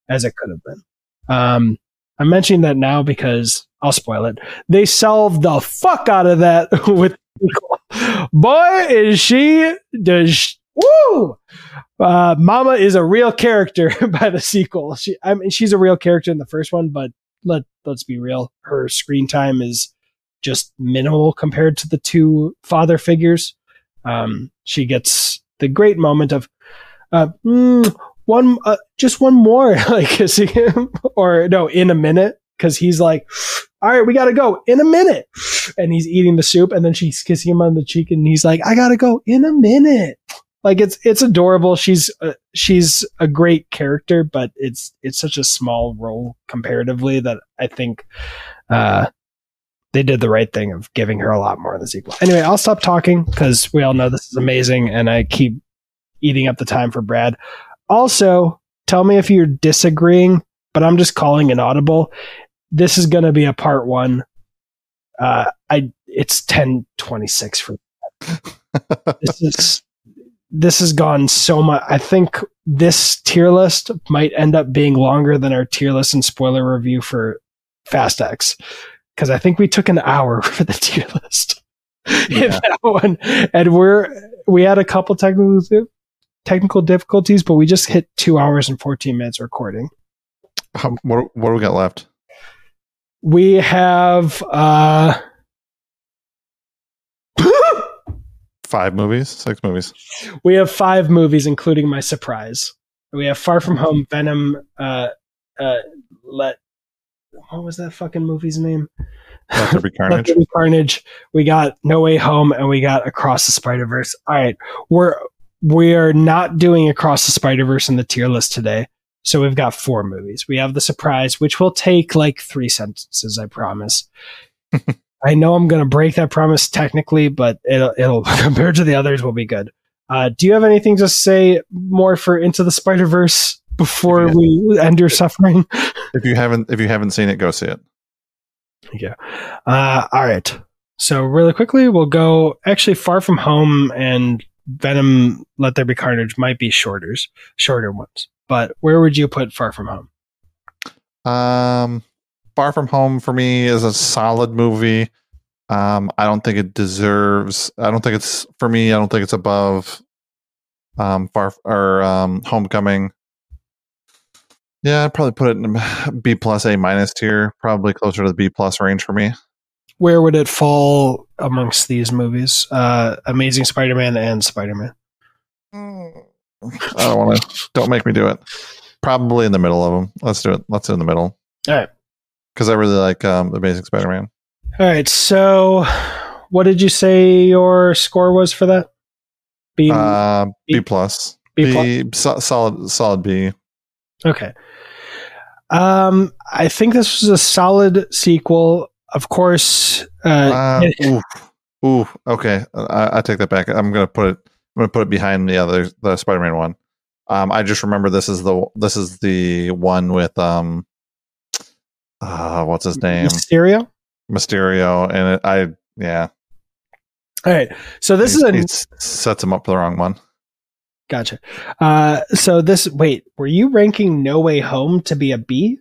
as it could have been. Um, I'm mentioning that now because I'll spoil it. They solved the fuck out of that *laughs* with boy is she does woo! Uh, mama is a real character *laughs* by the sequel. She i mean she's a real character in the first one but let let's be real her screen time is just minimal compared to the two father figures. Um, she gets the great moment of uh, mm, one uh, just one more *laughs* like *laughs* kissing him or no in a minute because he's like all right we gotta go in a minute. And he's eating the soup and then she's kissing him on the cheek and he's like i gotta go in a minute like it's it's adorable she's uh, she's a great character but it's it's such a small role comparatively that i think uh they did the right thing of giving her a lot more in the sequel anyway i'll stop talking because we all know this is amazing and i keep eating up the time for Brad. Also, tell me if you're disagreeing, but I'm just calling an audible. This is going to be a part one. Uh, I it's ten twenty six for *laughs* this is this has gone so much. I think this tier list might end up being longer than our tier list and spoiler review for Fast X because I think we took an hour *laughs* for the tier list. *laughs* Yeah. that one, and we're we had a couple technical technical difficulties, but we just hit two hours and fourteen minutes recording. How, what what do we got left? We have uh *laughs* five movies, six movies. We have five movies, including my surprise. We have Far From Home, Venom, uh, uh, Let. What was that fucking movie's name? Let There Be *laughs* Carnage. There Be Carnage. We got No Way Home, and we got Across the Spider Verse. All right, we're we are not doing Across the Spider Verse in the tier list today. So we've got four movies. We have the surprise, which will take like three sentences, I promise. *laughs* I know I'm going to break that promise technically, but it'll, it'll *laughs* compared to the others will be good. Uh, do you have anything to say more for Into the Spider Verse before we end your suffering? *laughs* If you haven't, if you haven't seen it, go see it. Yeah. Uh, all right. So really quickly, we'll go. Actually, Far From Home and Venom: Let There Be Carnage might be shorters, shorter ones. But where would you put Far From Home? Um, Far From Home for me is a solid movie. Um, I don't think it deserves. I don't think it's for me. I don't think it's above um, Far or um, Homecoming. Yeah, I'd probably put it in *sighs* B plus A minus tier, probably closer to the B plus range for me. Where would it fall amongst these movies? Uh, Amazing Spider-Man and Spider-Man. I don't want to. Don't make me do it. Probably in the middle of them. Let's do it. Let's do it in the middle. All right because I really like um, Amazing Spider-Man. All right, so what did you say your score was for that? B, uh, B, B plus. B, B plus? So, solid solid B. Okay. Um, I think this was a solid sequel. Of course. Uh, uh *laughs* ooh, ooh, okay. I, I, take that back. I'm gonna put it. I'm gonna put it behind the other the Spider-Man one. Um, I just remember this is the this is the one with um uh, what's his name? Mysterio. Mysterio, and it, I yeah. All right, so this is a it sets him up for the wrong one. Gotcha. Uh, so this wait, were you ranking No Way Home to be a B?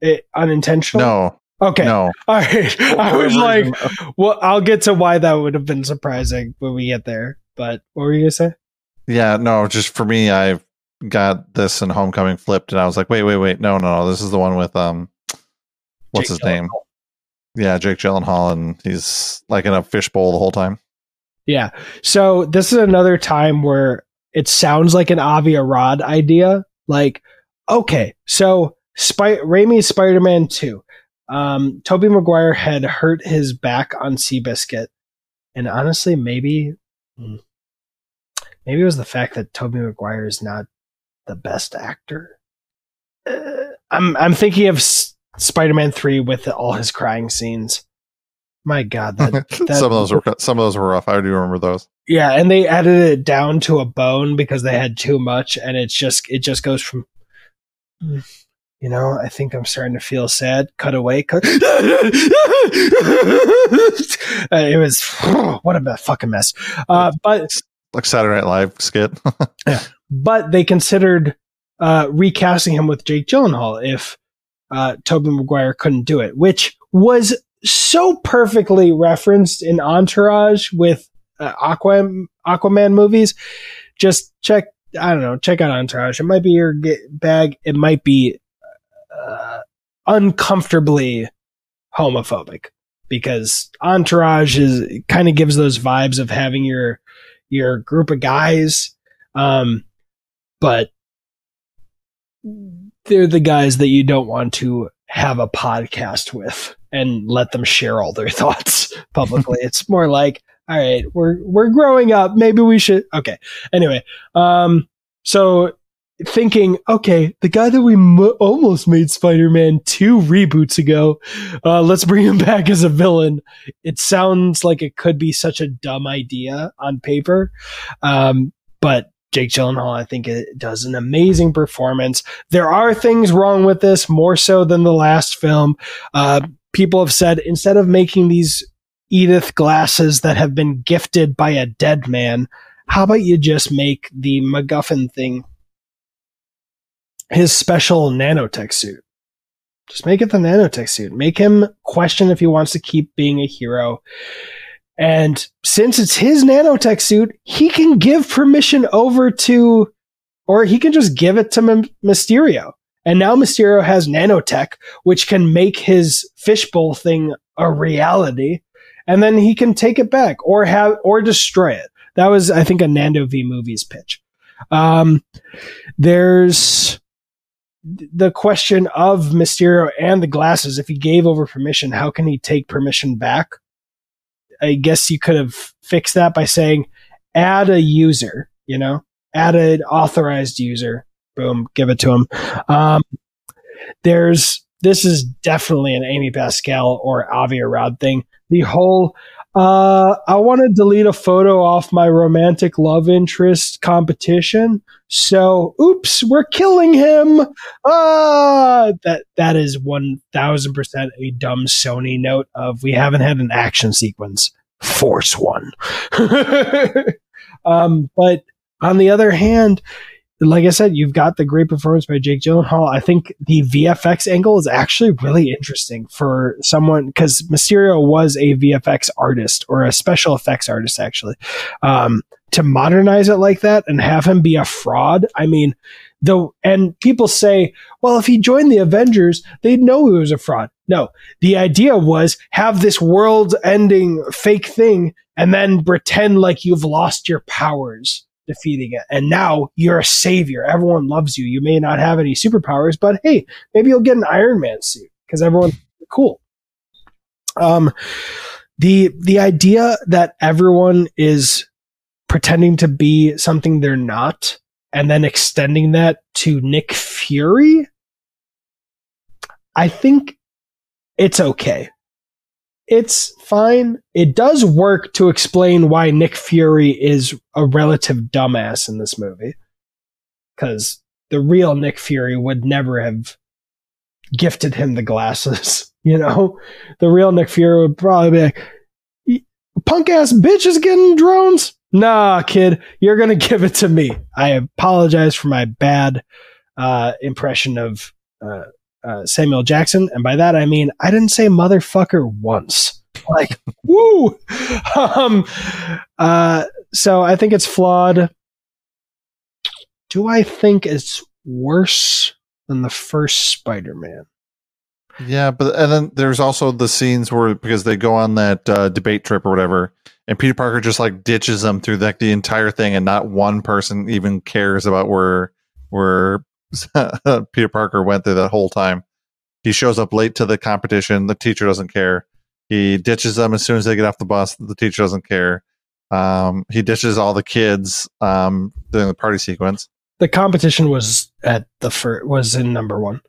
It, unintentional? No. Okay. No. *laughs* All right. I was like, well, I'll get to why that would have been surprising when we get there. But what were you gonna say? Yeah, no, just for me, I got this and Homecoming flipped, and I was like, wait, wait, wait, no, no, no, this is the one with um, what's Jake his Gyllenhaal. name? Yeah, Jake Gyllenhaal, and he's like in a fishbowl the whole time. Yeah. So this is another time where it sounds like an Avi Arad idea. Like, okay, so Spy- Raimi's Spider-Man 2. Um, Tobey Maguire had hurt his back on Seabiscuit. And honestly, maybe hmm, maybe it was the fact that Tobey Maguire is not the best actor. Uh, I'm I'm thinking of S- Spider-Man three with all his crying scenes. My God, that, *laughs* that, some of those were *laughs* some of those were rough. I do remember those. Yeah, and they edited it down to a bone because they had too much, and it's just it just goes from. You know, I think I'm starting to feel sad. Cut away. Cut. *laughs* Uh, it was *sighs* what a fucking mess. Uh, but like Saturday Night Live skit. yeah, but they considered uh, recasting him with Jake Gyllenhaal if uh, Tobey Maguire couldn't do it, which was so perfectly referenced in Entourage with uh, Aquaman, Aquaman movies. Just check, I don't know, check out Entourage. It might be your bag. It might be uh, uncomfortably homophobic because Entourage is kind of gives those vibes of having your your group of guys. Um, but they're the guys that you don't want to have a podcast with and let them share all their *laughs* thoughts publicly. it's more like, all right, we're we're growing up. Maybe we should. Okay. Anyway, um, so thinking, okay, the guy that we almost made Spider-Man two reboots ago, uh, let's bring him *laughs* back as a villain. It sounds like it could be such a dumb idea on paper, um, but Jake Gyllenhaal, I think, it does an amazing performance. There are things wrong with this, more so than the last film. Uh, people have said instead of making these Edith glasses that have been gifted by a dead man, how about you just make the MacGuffin thing his special nanotech suit? Just make it the nanotech suit. Make him question if he wants to keep being a hero. And since it's his nanotech suit, he can give permission over to, or he can just give it to M- Mysterio. And now Mysterio has nanotech, which can make his fishbowl thing a reality. And then he can take it back or have, or destroy it. That was, I think, a Nando V movies pitch. Um, there's the question of Mysterio and the glasses. If he gave over permission, how can he take permission back? I guess you could have fixed that by saying add a user, you know, add an authorized user. Boom, give it to him. Um, there's this is definitely an Amy Pascal or Avi Arad thing. The whole uh, I want to delete a photo off my romantic love interest competition. So, oops, we're killing him. Ah, that that is one thousand percent a dumb Sony note of we haven't had an action sequence. Force one. *laughs* um, but on the other hand, like I said, you've got the great performance by Jake Gyllenhaal. I think the VFX angle is actually really interesting for someone because Mysterio was a VFX artist or a special effects artist, actually. Um, to modernize it like that and have him be a fraud, I mean, though, and people say, well, if he joined the Avengers, they'd know he was a fraud. No, the idea was have this world ending fake thing and then pretend like you've lost your powers defeating it. And now you're a savior. Everyone loves you. You may not have any superpowers, but hey, maybe you'll get an Iron Man suit because everyone's cool. Um, the the idea that everyone is pretending to be something they're not and then extending that to Nick Fury, I think it's okay it's fine. It does work to explain why Nick Fury is a relative dumbass in this movie. Because the real Nick Fury would never have gifted him the glasses. *laughs* You know, the real Nick Fury would probably be like, punk ass bitch is getting drones. Nah, kid, you're going *laughs* to give it to me. I apologize for my bad uh, impression of uh, uh, Samuel Jackson, and by that I mean I didn't say motherfucker once. *laughs* Like, woo. *laughs* Um, uh, so I think it's flawed. Do I think it's worse than the first Spider-Man? Yeah, but and then there's also the scenes where because they go on that uh, debate trip or whatever, and Peter Parker just like ditches them through like the entire thing, and not one person even cares about where where *laughs* Peter Parker went through that whole time. He shows up late to the competition. The teacher doesn't care. He ditches them as soon as they get off the bus. The teacher doesn't care. Um, he ditches all the kids um, during the party sequence. The competition was at the first was in number one.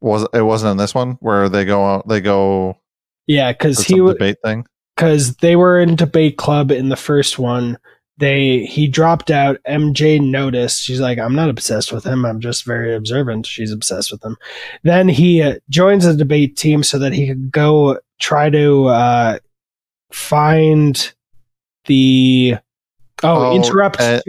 Was it wasn't in this one where they go out? They go. Yeah, because he debate thing. Because they were in debate club in the first one, they he dropped out. Mj noticed. She's like i'm not obsessed with him. I'm just very observant. She's obsessed with him. Then he uh, joins the debate team so that he could go try to uh, find the oh, oh interrupt uh,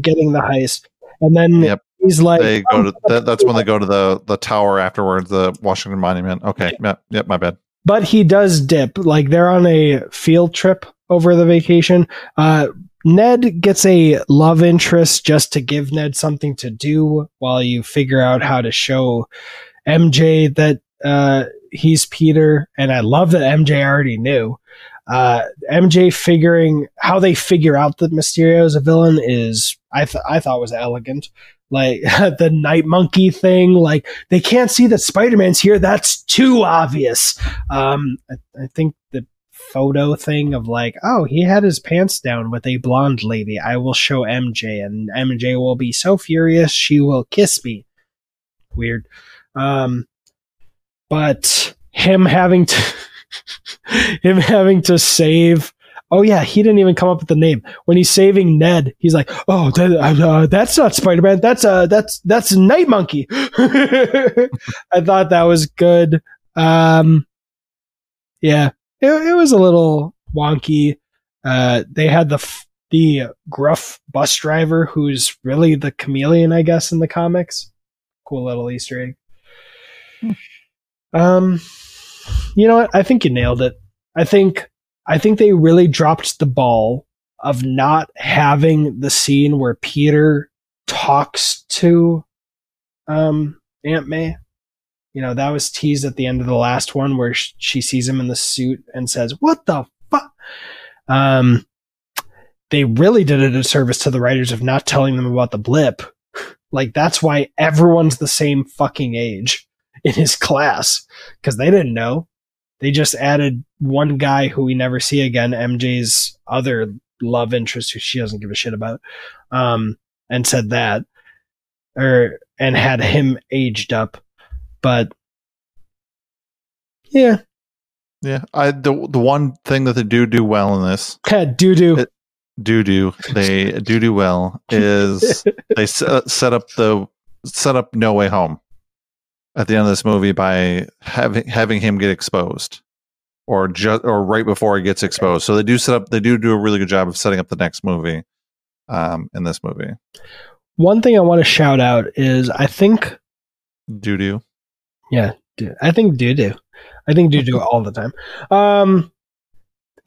getting the heist. And then yep. he's like they go to that, that's when they *laughs* go to the the tower afterwards the washington monument. Okay. Yep, yep. My bad. But he does dip. Like they're on a field trip over the vacation. Uh Ned gets a love interest just to give Ned something to do while you figure out how to show MJ that uh, he's Peter. And I love that MJ already knew. Uh, MJ figuring how they figure out that Mysterio is a villain is I th- I thought was elegant. Like *laughs* the night monkey thing, like they can't see that Spider Man's here. That's too obvious. Um, I, I think the photo thing of like, oh, he had his pants down with a blonde lady. I will show MJ, and MJ will be so furious she will kiss me. Weird. Um, but him having to *laughs* him having to save Oh yeah, he didn't even come up with the name. When he's saving Ned, he's like, "Oh, that, uh, that's not Spider Man. That's uh, that's that's Night Monkey." *laughs* I thought that was good. Um, yeah, it, it was a little wonky. Uh, they had the f- the gruff bus driver who's really the chameleon, I guess, in the comics. Cool little Easter egg. Um, you know what? I think you nailed it. I think I think they really dropped the ball of not having the scene where Peter talks to um Aunt May. You know, that was teased at the end of the last one where sh- she sees him in the suit and says, "What the fuck?" Um they really did a disservice to the writers of not telling them about the blip. Like that's why everyone's the same fucking age in his class because they didn't know. They just added one guy who we never see again, MJ's other love interest, who she doesn't give a shit about, um, and said that, or and had him aged up, but yeah, Yeah, I the the one thing that they do do well in this *laughs* doo doo. It- do do they *laughs* do do well is *laughs* they set, set up the set up No Way Home at the end of this movie by having having him get exposed or just or right before he gets exposed. So they do set up they do do a really good job of setting up the next movie um in this movie. One thing I want to shout out is I think Do do. Yeah, do- I think do do. I think do do all the time. Um,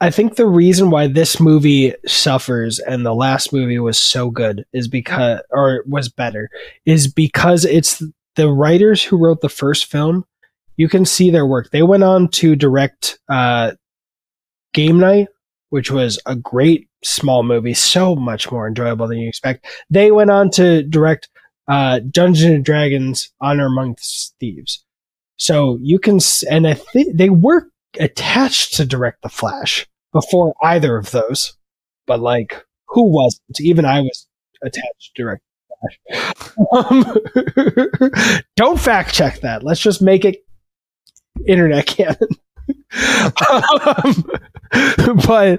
I think the reason why this movie suffers and the last movie was so good is because, or was better, is because it's the writers who wrote the first film. You can see their work. They went on to direct uh, Game Night, which was a great small movie, so much more enjoyable than you expect. They went on to direct uh, Dungeons and Dragons: Honor Amongst Thieves. So you can, and I think they were attached to direct the Flash before either of those. But like, who wasn't? Even I was attached to direct. Um, *laughs* don't fact check that. Let's just make it internet canon. um, *laughs* but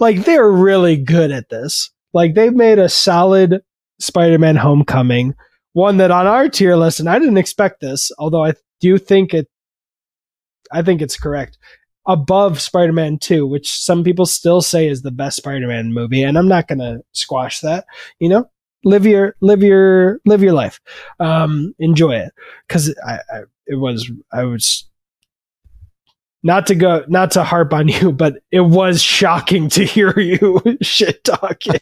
like, they're really good at this. Like, they've made a solid Spider-Man Homecoming, one that on our tier list, and I didn't expect this, although I do you think it, I think it's correct, above Spider-Man 2, which some people still say is the best Spider-Man movie, and I'm not going to squash that, you know? Live your, live your, live your life. Um, enjoy it. Cause I, I, it was, I was, not to go, not to harp on you, but it was shocking to hear you *laughs* shit talking.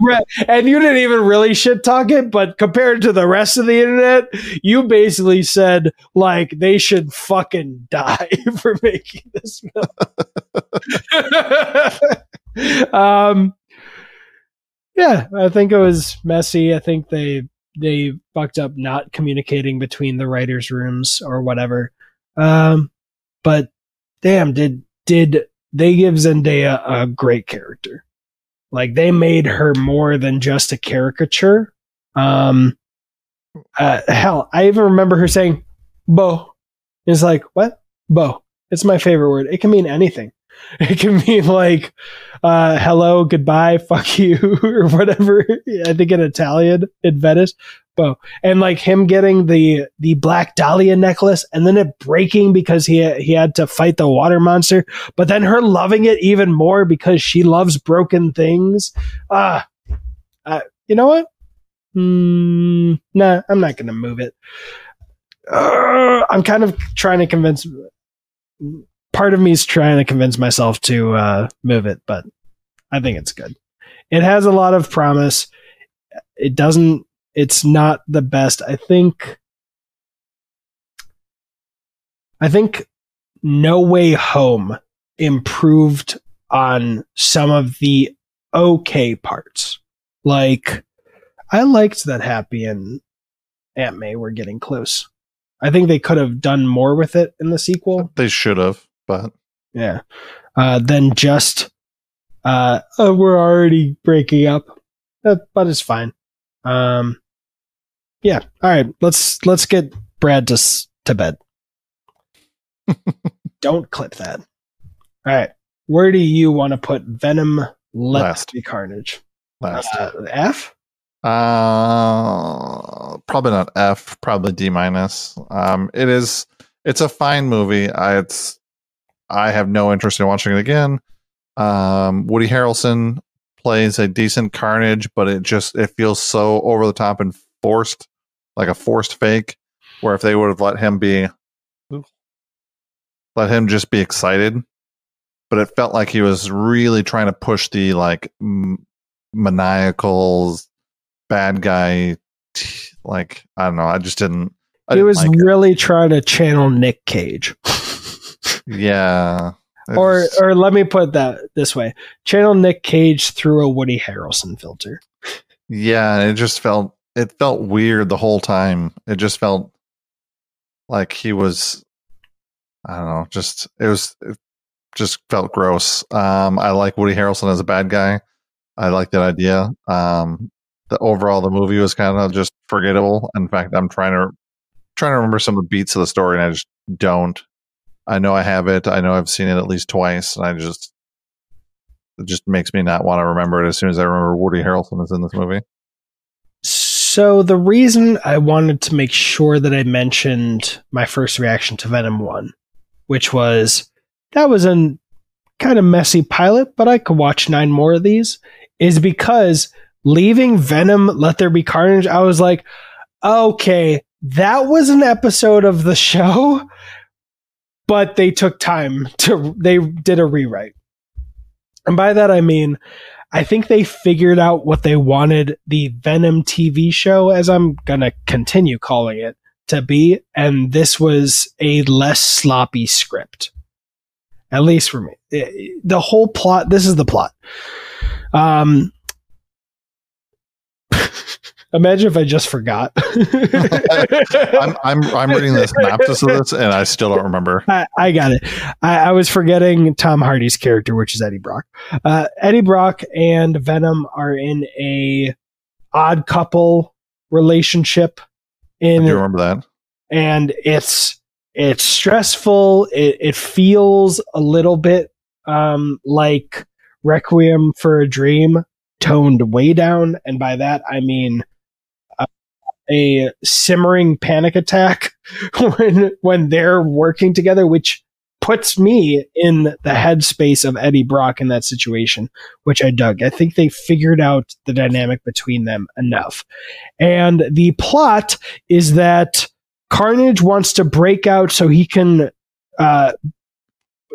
Right. And you didn't even really shit talk it, but compared to the rest of the internet, you basically said like they should fucking die *laughs* for making this film. *laughs* um, yeah, I think it was messy. I think they they fucked up not communicating between the writers' rooms or whatever. Um, but damn, did did they give Zendaya a great character? Like they made her more than just a caricature. Um, uh, hell, I even remember her saying "bo." It's like what "bo." It's my favorite word. It can mean anything. *laughs* It can mean like uh, hello, goodbye, *laughs* fuck you, or whatever. I think in Italian in Venice, bo. And like him getting the the black dahlia necklace and then it breaking because he he had to fight the water monster, but then her loving it even more because she loves broken things. Ah, uh, you know what? Mm, nah, I'm not gonna move it. Uh, I'm kind of trying to convince. Part of me is trying to convince myself to uh, move it, but I think it's good. It has a lot of promise. It doesn't. It's not the best. I think. I think No Way Home improved on some of the okay parts. Like, I liked that Happy and Aunt May were getting close. I think they could have done more with it in the sequel. They should have, but Yeah. Uh, than just, uh, oh, we're already breaking up. Uh, but it's fine. Um, yeah. All right. Let's, let's get Brad to, s- to bed. *laughs* Don't clip that. All right. where do you want to put Venom Let Last. Be Carnage? Last. Uh, F? Uh, probably not F. Probably D minus. Um, it is. It's a fine movie. I it's. I have no interest in watching it again. Um, Woody Harrelson plays a decent Carnage, but it just it feels so over the top and forced, like a forced fake. Where if they would have let him be, let him just be excited, but it felt like he was really trying to push the like m- maniacal bad guy t- like i don't know i just didn't I He didn't was like it. really trying to channel Nick Cage. Yeah. Or or let me put that this way. Channel Nick Cage through a Woody Harrelson filter. yeah it just felt it felt weird the whole time. It just felt like he was i don't know just it was it just felt gross. Um i like woody harrelson as a bad guy. I like that idea. Um the overall the movie was kind of just forgettable. In fact i'm trying to trying to remember some of the beats of the story and i just don't i know i have it. I know i've seen it at least twice and i just it just makes me not want to remember it as soon as i remember woody harrelson is in this movie. So the reason I wanted to make sure that I mentioned my first reaction to Venom 1, which was that was a kind of messy pilot, but I could watch nine more of these, is because leaving Venom Let There Be Carnage, I was like, okay, that was an episode of the *laughs* show, but they took time to they did a rewrite. And by that I mean I think they figured out what they wanted the Venom TV show, as I'm going to continue calling it, to be. And this was a less sloppy script. At least for me. Eh, The whole plot, this is the plot. Um, *laughs* imagine if I just forgot. *laughs* I'm, I'm I'm reading the synopsis of this and I still don't remember. I, I got it. I, I was forgetting Tom Hardy's character, which is Eddie Brock. Uh, Eddie Brock and Venom are in a odd couple relationship, I do in remember that. and it's it's stressful. It, it feels a little bit um, like Requiem for a Dream, toned way down, and by that I mean a simmering panic attack *laughs* when when they're working together, which puts me in the headspace of Eddie Brock in that situation, which I dug. I think they figured out the dynamic between them enough. And the plot is that Carnage wants to break out so he can uh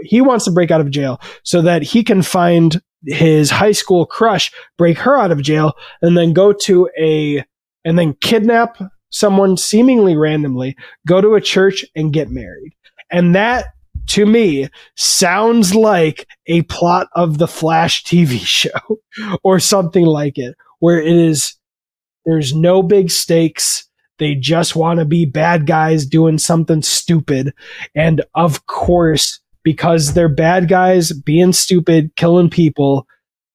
he wants to break out of jail so that he can find his high school crush, break her out of jail, and then go to a and then kidnap someone seemingly randomly, go to a church and get married. And that to me sounds like a plot of the Flash TV *laughs* show or something like it, where it is there's no big stakes. They just want to be bad guys doing something stupid. And of course, because they're bad guys being stupid, killing people,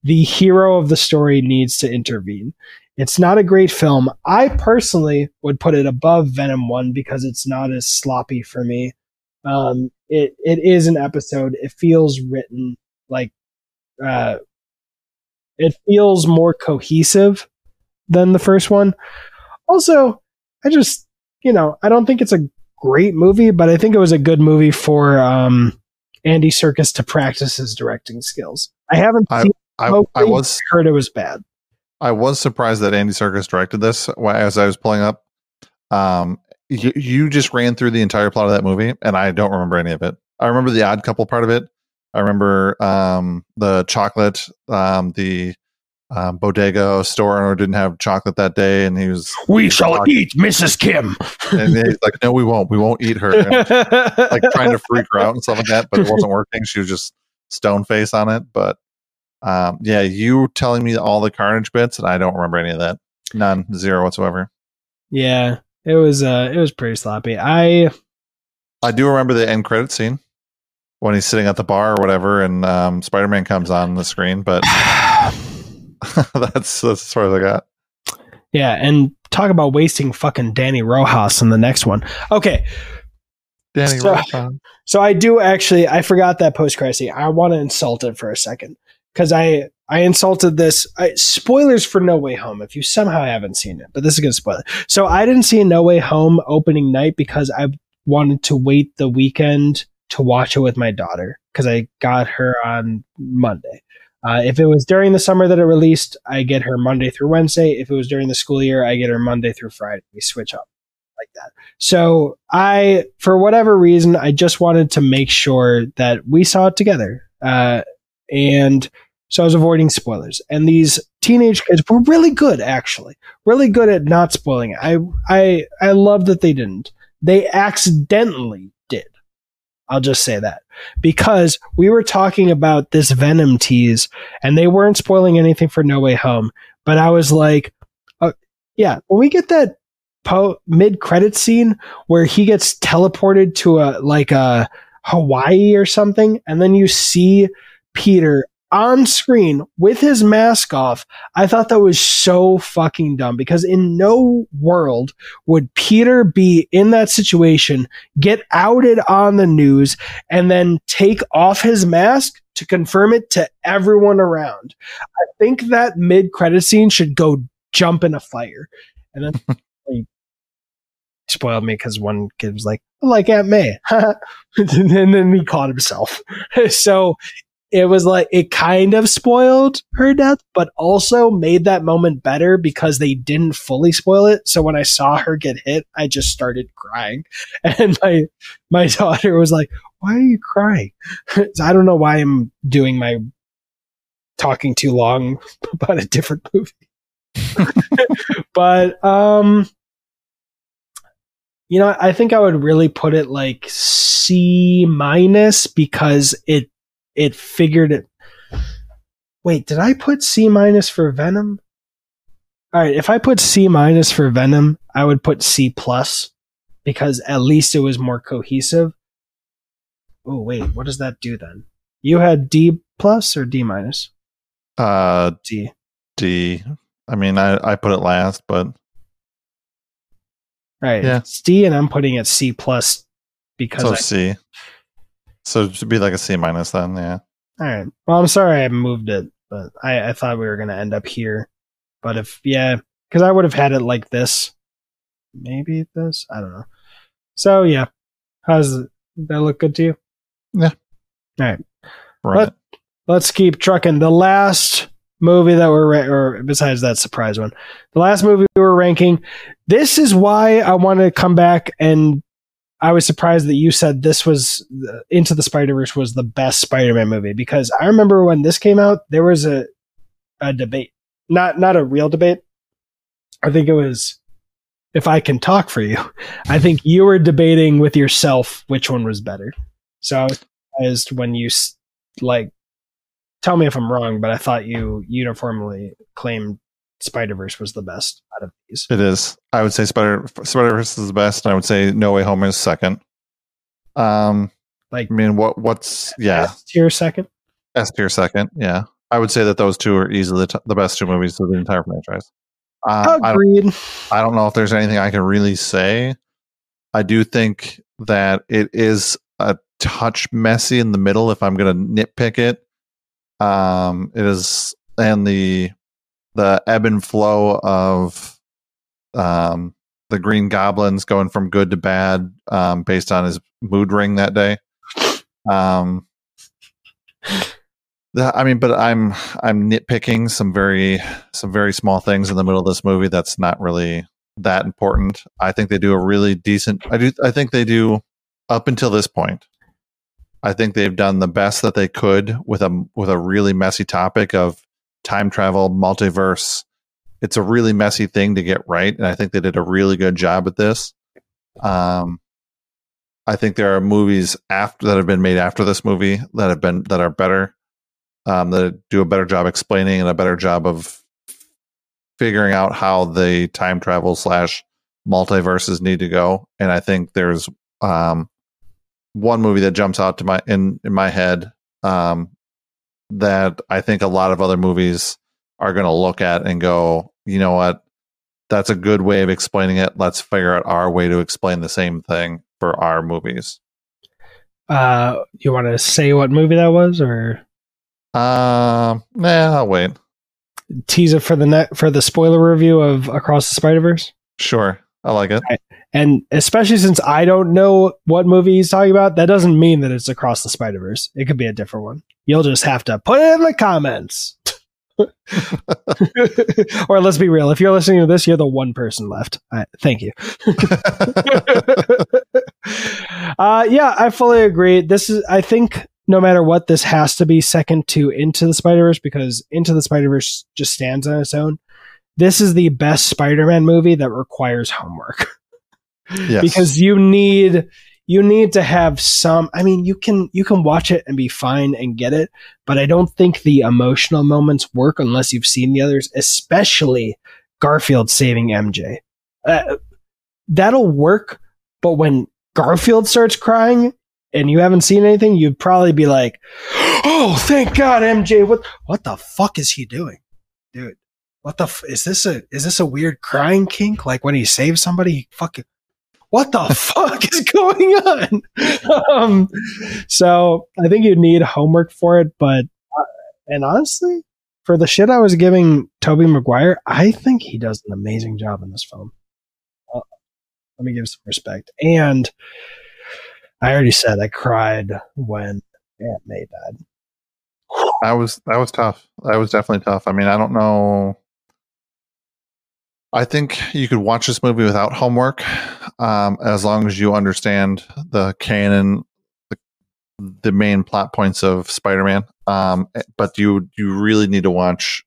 the hero of the story needs to intervene. It's not a great film. I personally would put it above Venom 1 because it's not as sloppy for me. Um, it, it is an episode. It feels written like, uh, it feels more cohesive than the first one. Also, I just, you know, I don't think it's a great movie, but I think it was a good movie for um, Andy Serkis to practice his directing skills. I haven't I- seen I, it, I was heard it was bad. I was surprised that Andy Serkis directed this as I was pulling up. Um, you, you just ran through the entire plot of that movie, and I don't remember any of it. I remember the odd couple part of it. I remember um, the chocolate, um, the um, bodega store owner didn't have chocolate that day, and he was We shall eat Mrs. Kim. and he's like, "No, we won't. We won't eat her." And, *laughs* like trying to freak her out and stuff like that, but it wasn't working. She was just stone face on it. But um, yeah, you telling me all the carnage bits, and I don't remember any of that. None, zero whatsoever. yeah, it was uh, it was pretty sloppy. I I do remember the end credit scene when he's sitting at the bar or whatever, and um, Spider Man comes on the screen. But *laughs* that's that's as far as I got. Yeah, and talk about wasting fucking Danny Rojas in the next one. Okay. Danny So- Rothon. So I do actually. I forgot that post credit. I want to insult it for a second because I I insulted this. I, spoilers for No Way Home. If you somehow haven't seen it, but this is gonna spoil it. So I didn't see No Way Home opening night because I wanted to wait the weekend to watch it with my daughter because I got her on Monday. Uh, if it was during the summer that it released, I get her Monday through Wednesday. If it was during the school year, I get her Monday through Friday. We switch up like that. So I, for whatever reason, I just wanted to make sure that we saw it together. Uh, and so I was avoiding spoilers. And these teenage kids were really good, actually, really good at not spoiling it. I, I, I love that they didn't. They accidentally did. I'll just say that because we were talking about this Venom tease and they weren't spoiling anything for No Way Home. But I was like, uh, yeah, when we get that po- mid credit scene where he gets teleported to a like a Hawaii or something, and then you see Peter on screen with his mask off. I thought that was so fucking dumb because in no world would Peter be in that situation, get outed on the news, and then take off his mask to confirm it to everyone around. I think that mid credit scene should go jump in a fire. And then like, *laughs* spoiled me because one kid was like, like Aunt May. *laughs* and then he caught himself. *laughs* so it was like, it kind of spoiled her death, but also made that moment better because they didn't fully spoil it. So when I saw her get hit, I just started crying. *laughs* And my, my daughter was like, why are you crying? *laughs* So I don't know why I'm doing my talking too long *laughs* about a different movie. but um you know, I think I would really put it like C minus because it it figured it. Wait, did I put C minus for Venom? All right, if I put C minus for Venom, I would put C plus because at least it was more cohesive. Oh wait, what does that do then? You had D plus or D minus? Uh, D. D. I mean, I, I put it last, but Right. Yeah. It's D and I'm putting it C plus because so I, C. So it should be like a C minus then, yeah. all right. Well, I'm sorry I moved it, but I, I thought we were gonna end up here. But if yeah, because I would have had it like this. Maybe this. I don't know. So yeah. How's that look good to you? Yeah. All right. Right. What? Let's keep trucking. The last movie that we're ra- or besides that surprise one, the last movie we were ranking. This is why I want to come back and I was surprised that you said this was uh, Into the Spider Verse was the best Spider Man movie because I remember when this came out, there was a a debate, not not a real debate. I think it was. If I can talk for you, *laughs* I think you were debating with yourself which one was better. So I was surprised when you like tell me if I'm wrong, but I thought you uniformly claimed Spider Verse was the best out of these. It is. I would say Spider Spider Verse is the best, and I would say No Way Home is second. Um, Like I mean, what what's yeah S tier second. S tier second? Yeah, I would say that those two are easily the, t- the best two movies of the entire franchise. Um, I, don't, Agreed. I don't know if there's anything I can really say. I do think that it is a touch messy in the middle. If I'm going to nitpick it, um, it is and the the ebb and flow of um the Green Goblins going from good to bad um, based on his mood ring that day. Um, the- I mean, but I'm I'm nitpicking some very some very small things in the middle of this movie that's not really that important. I think they do a really decent. I do. I think they do up until this point. I think they've done the best that they could with a with a really messy topic of time travel, multiverse. It's a really messy thing to get right, and I think they did a really good job at this. Um, I think there are movies after that have been made after this movie that have been that are better, um, that do a better job explaining and a better job of figuring out how the time travel slash multiverses need to go. And I think there's um, one movie that jumps out to my in in my head um, that I think a lot of other movies are going to look at and go, you know what? that's a good way of explaining it. Let's figure out our way to explain the same thing for our movies. Uh, you want to say what movie that was, or Um, nah, I'll wait. tease it for the net for the spoiler review of Across the Spider Verse? Sure, I like it. And especially since I don't know what movie he's talking about, that doesn't mean that it's Across the Spider Verse. It could be a different one. You'll just have to put it in the comments. *laughs* or let's be real. If you're listening to this, you're the one person left. I, thank you. *laughs* uh, yeah, I fully agree. This is, I think, no matter what, this has to be second to Into the Spider Verse because Into the Spider Verse just stands on its own. This is the best Spider Man movie that requires homework *laughs* Yes. because you need you need to have some i mean you can you can watch it and be fine and get it but i don't think the emotional moments work unless you've seen the others especially garfield saving mj uh, that'll work but when garfield starts crying and you haven't seen anything you'd probably be like oh thank god mj what what the fuck is he doing? Dude what the f- is this a is this a weird crying kink? Like when he saves somebody he fucking what the fuck is going on? um, so I think you need homework for it, but uh, and honestly, for the shit I was giving Tobey Maguire, I think he does an amazing job in this film. Uh, let me give some respect. And I already said I cried when Aunt May died. that was that was tough. That was definitely tough. I mean, I don't know. I think you could watch this movie without homework, um, as long as you understand the canon, the, the main plot points of Spider-Man. Um, but you you really need to watch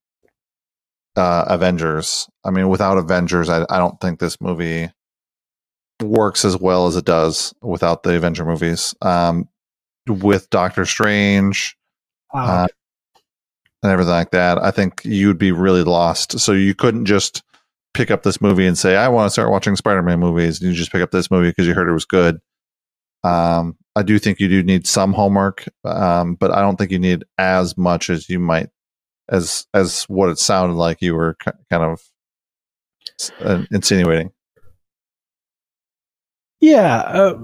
uh, Avengers. I mean, without Avengers, I, I don't think this movie works as well as it does without the Avenger movies. Um, with Doctor Strange, Wow. uh, and everything like that, I think you'd be really lost. So you couldn't just pick up this movie and say, "I want to start watching Spider-Man movies." You just pick up this movie because you heard it was good. Um, I do think you do need some homework, um, but I don't think you need as much as you might, as as what it sounded like you were ki- kind of uh, insinuating. Yeah, uh,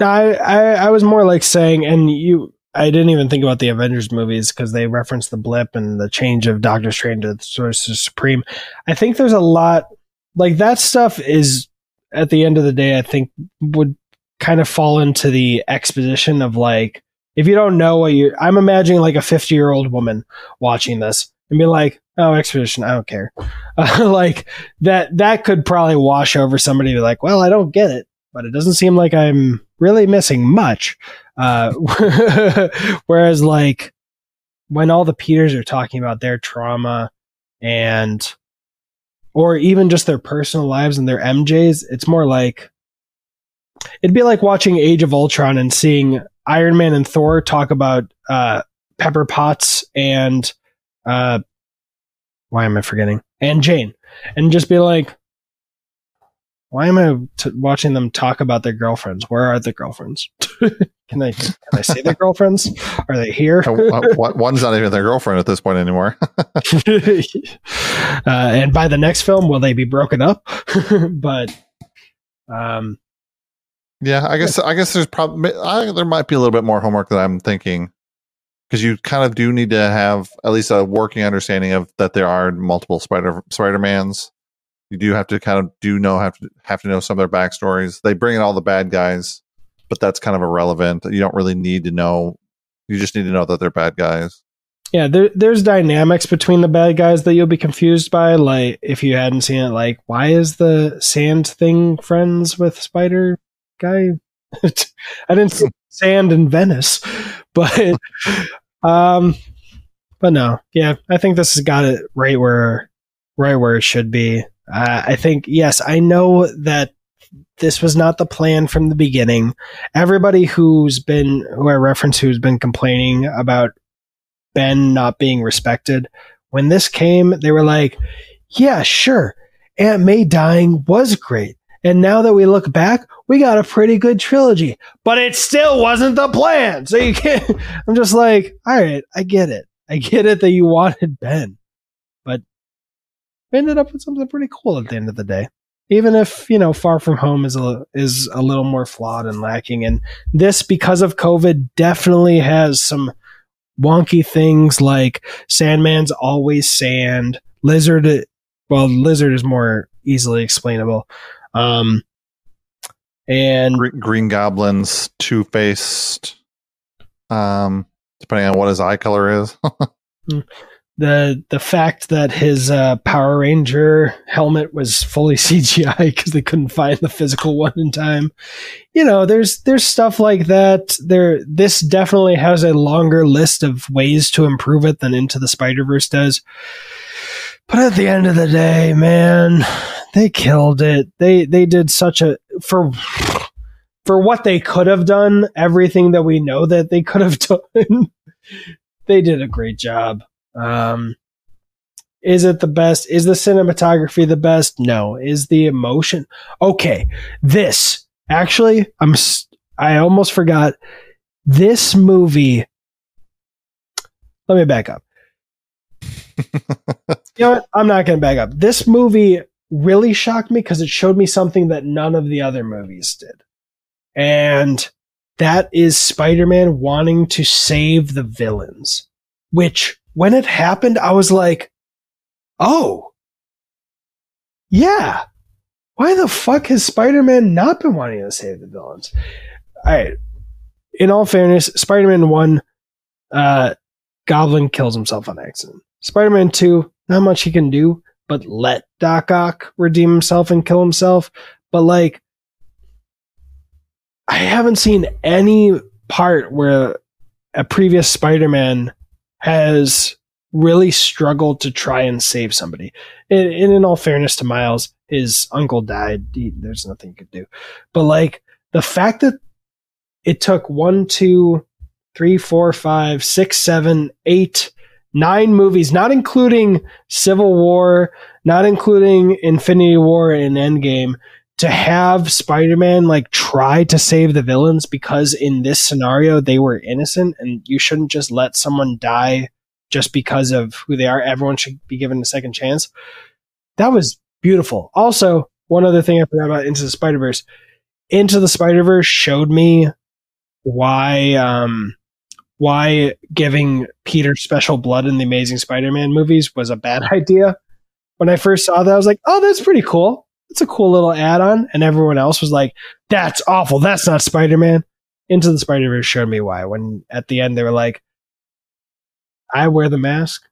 I, I I was more like saying, and you, I didn't even think about the Avengers movies because they reference the blip and the change of Doctor Strange to the Sorcerer Supreme. I think there's a lot like that stuff is at the end of the day, I think would kind of fall into the exposition of like if you don't know what you, I'm imagining like a 50 year old woman watching this and be like, oh, exposition, I don't care. Uh, *laughs* like that that could probably wash over somebody be like, well, I don't get it, but it doesn't seem like I'm really missing much. Uh, *laughs* whereas like when all the Peters are talking about their trauma and or even just their personal lives and their MJs, it's more like it'd be like watching Age of Ultron and seeing Iron Man and Thor talk about uh, Pepper Potts and uh, why am I forgetting? And Jane, and just be like, why am I t- watching them talk about their girlfriends? Where are the girlfriends? *laughs* can I can I say their girlfriends? Are they here? Uh, One's not even their girlfriend at this point anymore. *laughs* uh, and by the next film, will they be broken up? *laughs* but um, Yeah, I guess I guess there's probably there might be a little bit more homework that I'm thinking because you kind of do need to have at least a working understanding of that there are multiple Spider Spider Mans. You do have to kind of do know have to have to know some of their backstories. They bring in all the bad guys, but that's kind of irrelevant. You don't really need to know. You just need to know that they're bad guys. yeah, there, there's dynamics between the bad guys that you'll be confused by. Like if you hadn't seen it, like why is the sand thing friends with Spider Guy? *laughs* I didn't see sand in Venice, *laughs* but um, but no, yeah, I think this has got it right where right where it should be. Uh, I think yes, I know that this was not the plan from the beginning. Everybody who's been who I reference who's been complaining about Ben not being respected, when this came, they were like, "Yeah, sure, Aunt May dying was great." And now that we look back, we got a pretty good trilogy, but it still wasn't the plan. So you can't. *laughs* I'm just like, all right, I get it. I get it that you wanted Ben, we ended up with something pretty cool at the end of the day. Even if you know, Far From Home is a is a little more flawed and lacking, and this because of COVID definitely has some wonky things like Sandman's always sand, Lizard. Well, Lizard is more easily explainable. Um, and Green, Green Goblin's two faced. Um, depending on what his eye color is. *laughs* the the fact that his uh, Power Ranger helmet was fully *laughs* CGI because they couldn't find the physical one in time. You know, there's there's stuff like that. There, this definitely has a longer list of ways to improve it than Into the Spider Verse does. But at the end of the day, man, they killed it. They they did such a for for what they could have done, everything that we know that they could have *laughs* done. they did a great job. Um, is it the best? Is the cinematography the best? No. Is the emotion okay? This actually, I'm I almost forgot. This movie. Let me back up. *laughs* you know what? I'm not going to back up. This movie really shocked me because it showed me something that none of the other movies did. And that is Spider Man wanting to save the villains, which when it happened, I was like, oh, yeah. Why the fuck has Spider Man not been wanting to save the villains? All right. In all fairness, Spider Man 1, uh, Goblin kills himself on accident. Spider Man 2, not much he can do, but let Doc Ock redeem himself and kill himself. But like, I haven't seen any part where a previous Spider Man has really struggled to try and save somebody. And, and in all fairness to Miles, his uncle died. He, there's nothing he could do. But like the fact that it took one, two, three, four, five, six, seven, eight, nine movies, not including Civil War, not including Infinity War and Endgame, to have Spider-Man like try to save the villains because in this scenario they were innocent and you shouldn't just let someone die just because of who they are. Everyone should be given a second chance. That was beautiful. Also, one other thing I forgot about Into the Spider Verse. Into the Spider Verse showed me why um, why giving Peter special blood in the Amazing Spider-Man movies was a bad *laughs* idea. When I first saw that, I was like, "Oh, that's pretty cool. It's a cool little add-on." And everyone else was like, "That's awful. That's not Spider-Man." Into the Spider Verse showed me why. When at the end they were like, I wear the mask.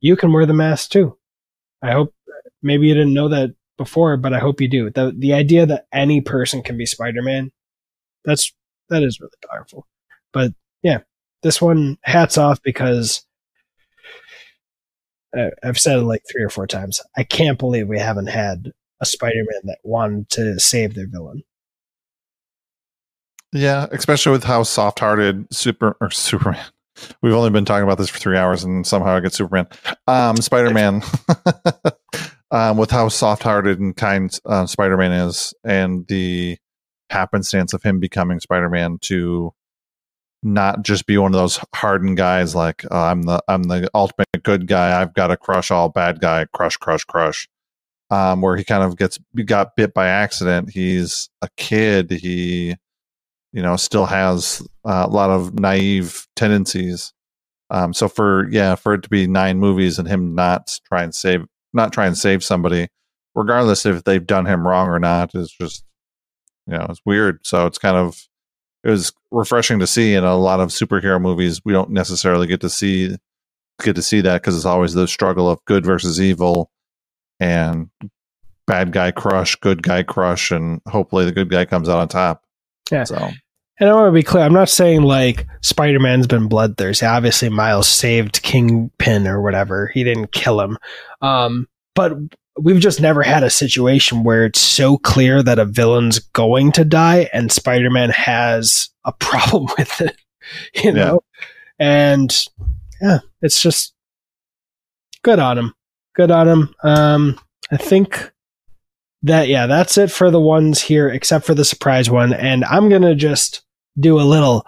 You can wear the mask too. I hope maybe you didn't know that before, but I hope you do. The the idea that any person can be Spider-Man, that's that is really powerful. But yeah, this one hats off because I've said it like three or four times. I can't believe we haven't had a Spider-Man that wanted to save their villain. Yeah, especially with how soft-hearted Super or Superman We've only been talking about this for three hours, and somehow I get Superman, um, Spider Man, *laughs* um, with how soft hearted and kind uh, Spider Man is, and the happenstance of him becoming Spider Man to not just be one of those hardened guys like uh, I'm the I'm the ultimate good guy. I've got to crush all bad guy, crush, crush, crush. Um, where he kind of gets got bit by accident. He's a kid. He you know still has uh, a lot of naive tendencies um, so for yeah for it to be nine movies and him not try and save not try and save somebody regardless if they've done him wrong or not is just you know it's weird so it's kind of it was refreshing to see in a lot of superhero movies we don't necessarily get to see get to see that because it's always the struggle of good versus evil and bad guy crush good guy crush and hopefully the good guy comes out on top yeah. So. And I want to be clear. I'm not saying like Spider Man's been bloodthirsty. Obviously, Miles saved Kingpin or whatever. He didn't kill him. Um, but we've just never had a situation where it's so clear that a villain's going to die and Spider Man has a *laughs* problem with it. You know? Yeah. And yeah, it's just good on him. Good on him. Um, I think that yeah, that's it for the ones here, except for the surprise one. And I'm gonna just do a little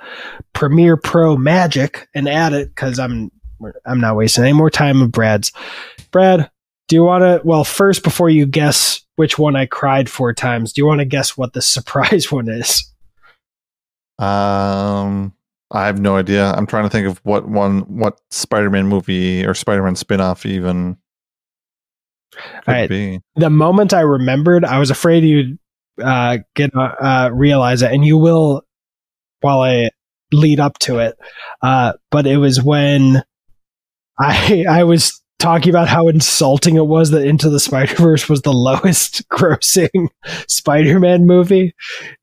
Premiere Pro magic and add it because I'm I'm not wasting any more time of Brad's. Brad, Do you want to? Well, first, before you guess which one I cried four times, do you want to guess what the *laughs* surprise one is? Um, I have no idea. I'm trying to think of what one, what Spider-Man movie or Spider-Man spin-off even could right. be. The moment I remembered, I was afraid you'd uh, get uh, uh, realize it, and you will while I lead up to it. Uh, but it was when *laughs* I I was talking about how insulting it was that Into the Spider Verse was the *laughs* lowest grossing *laughs* Spider Man movie.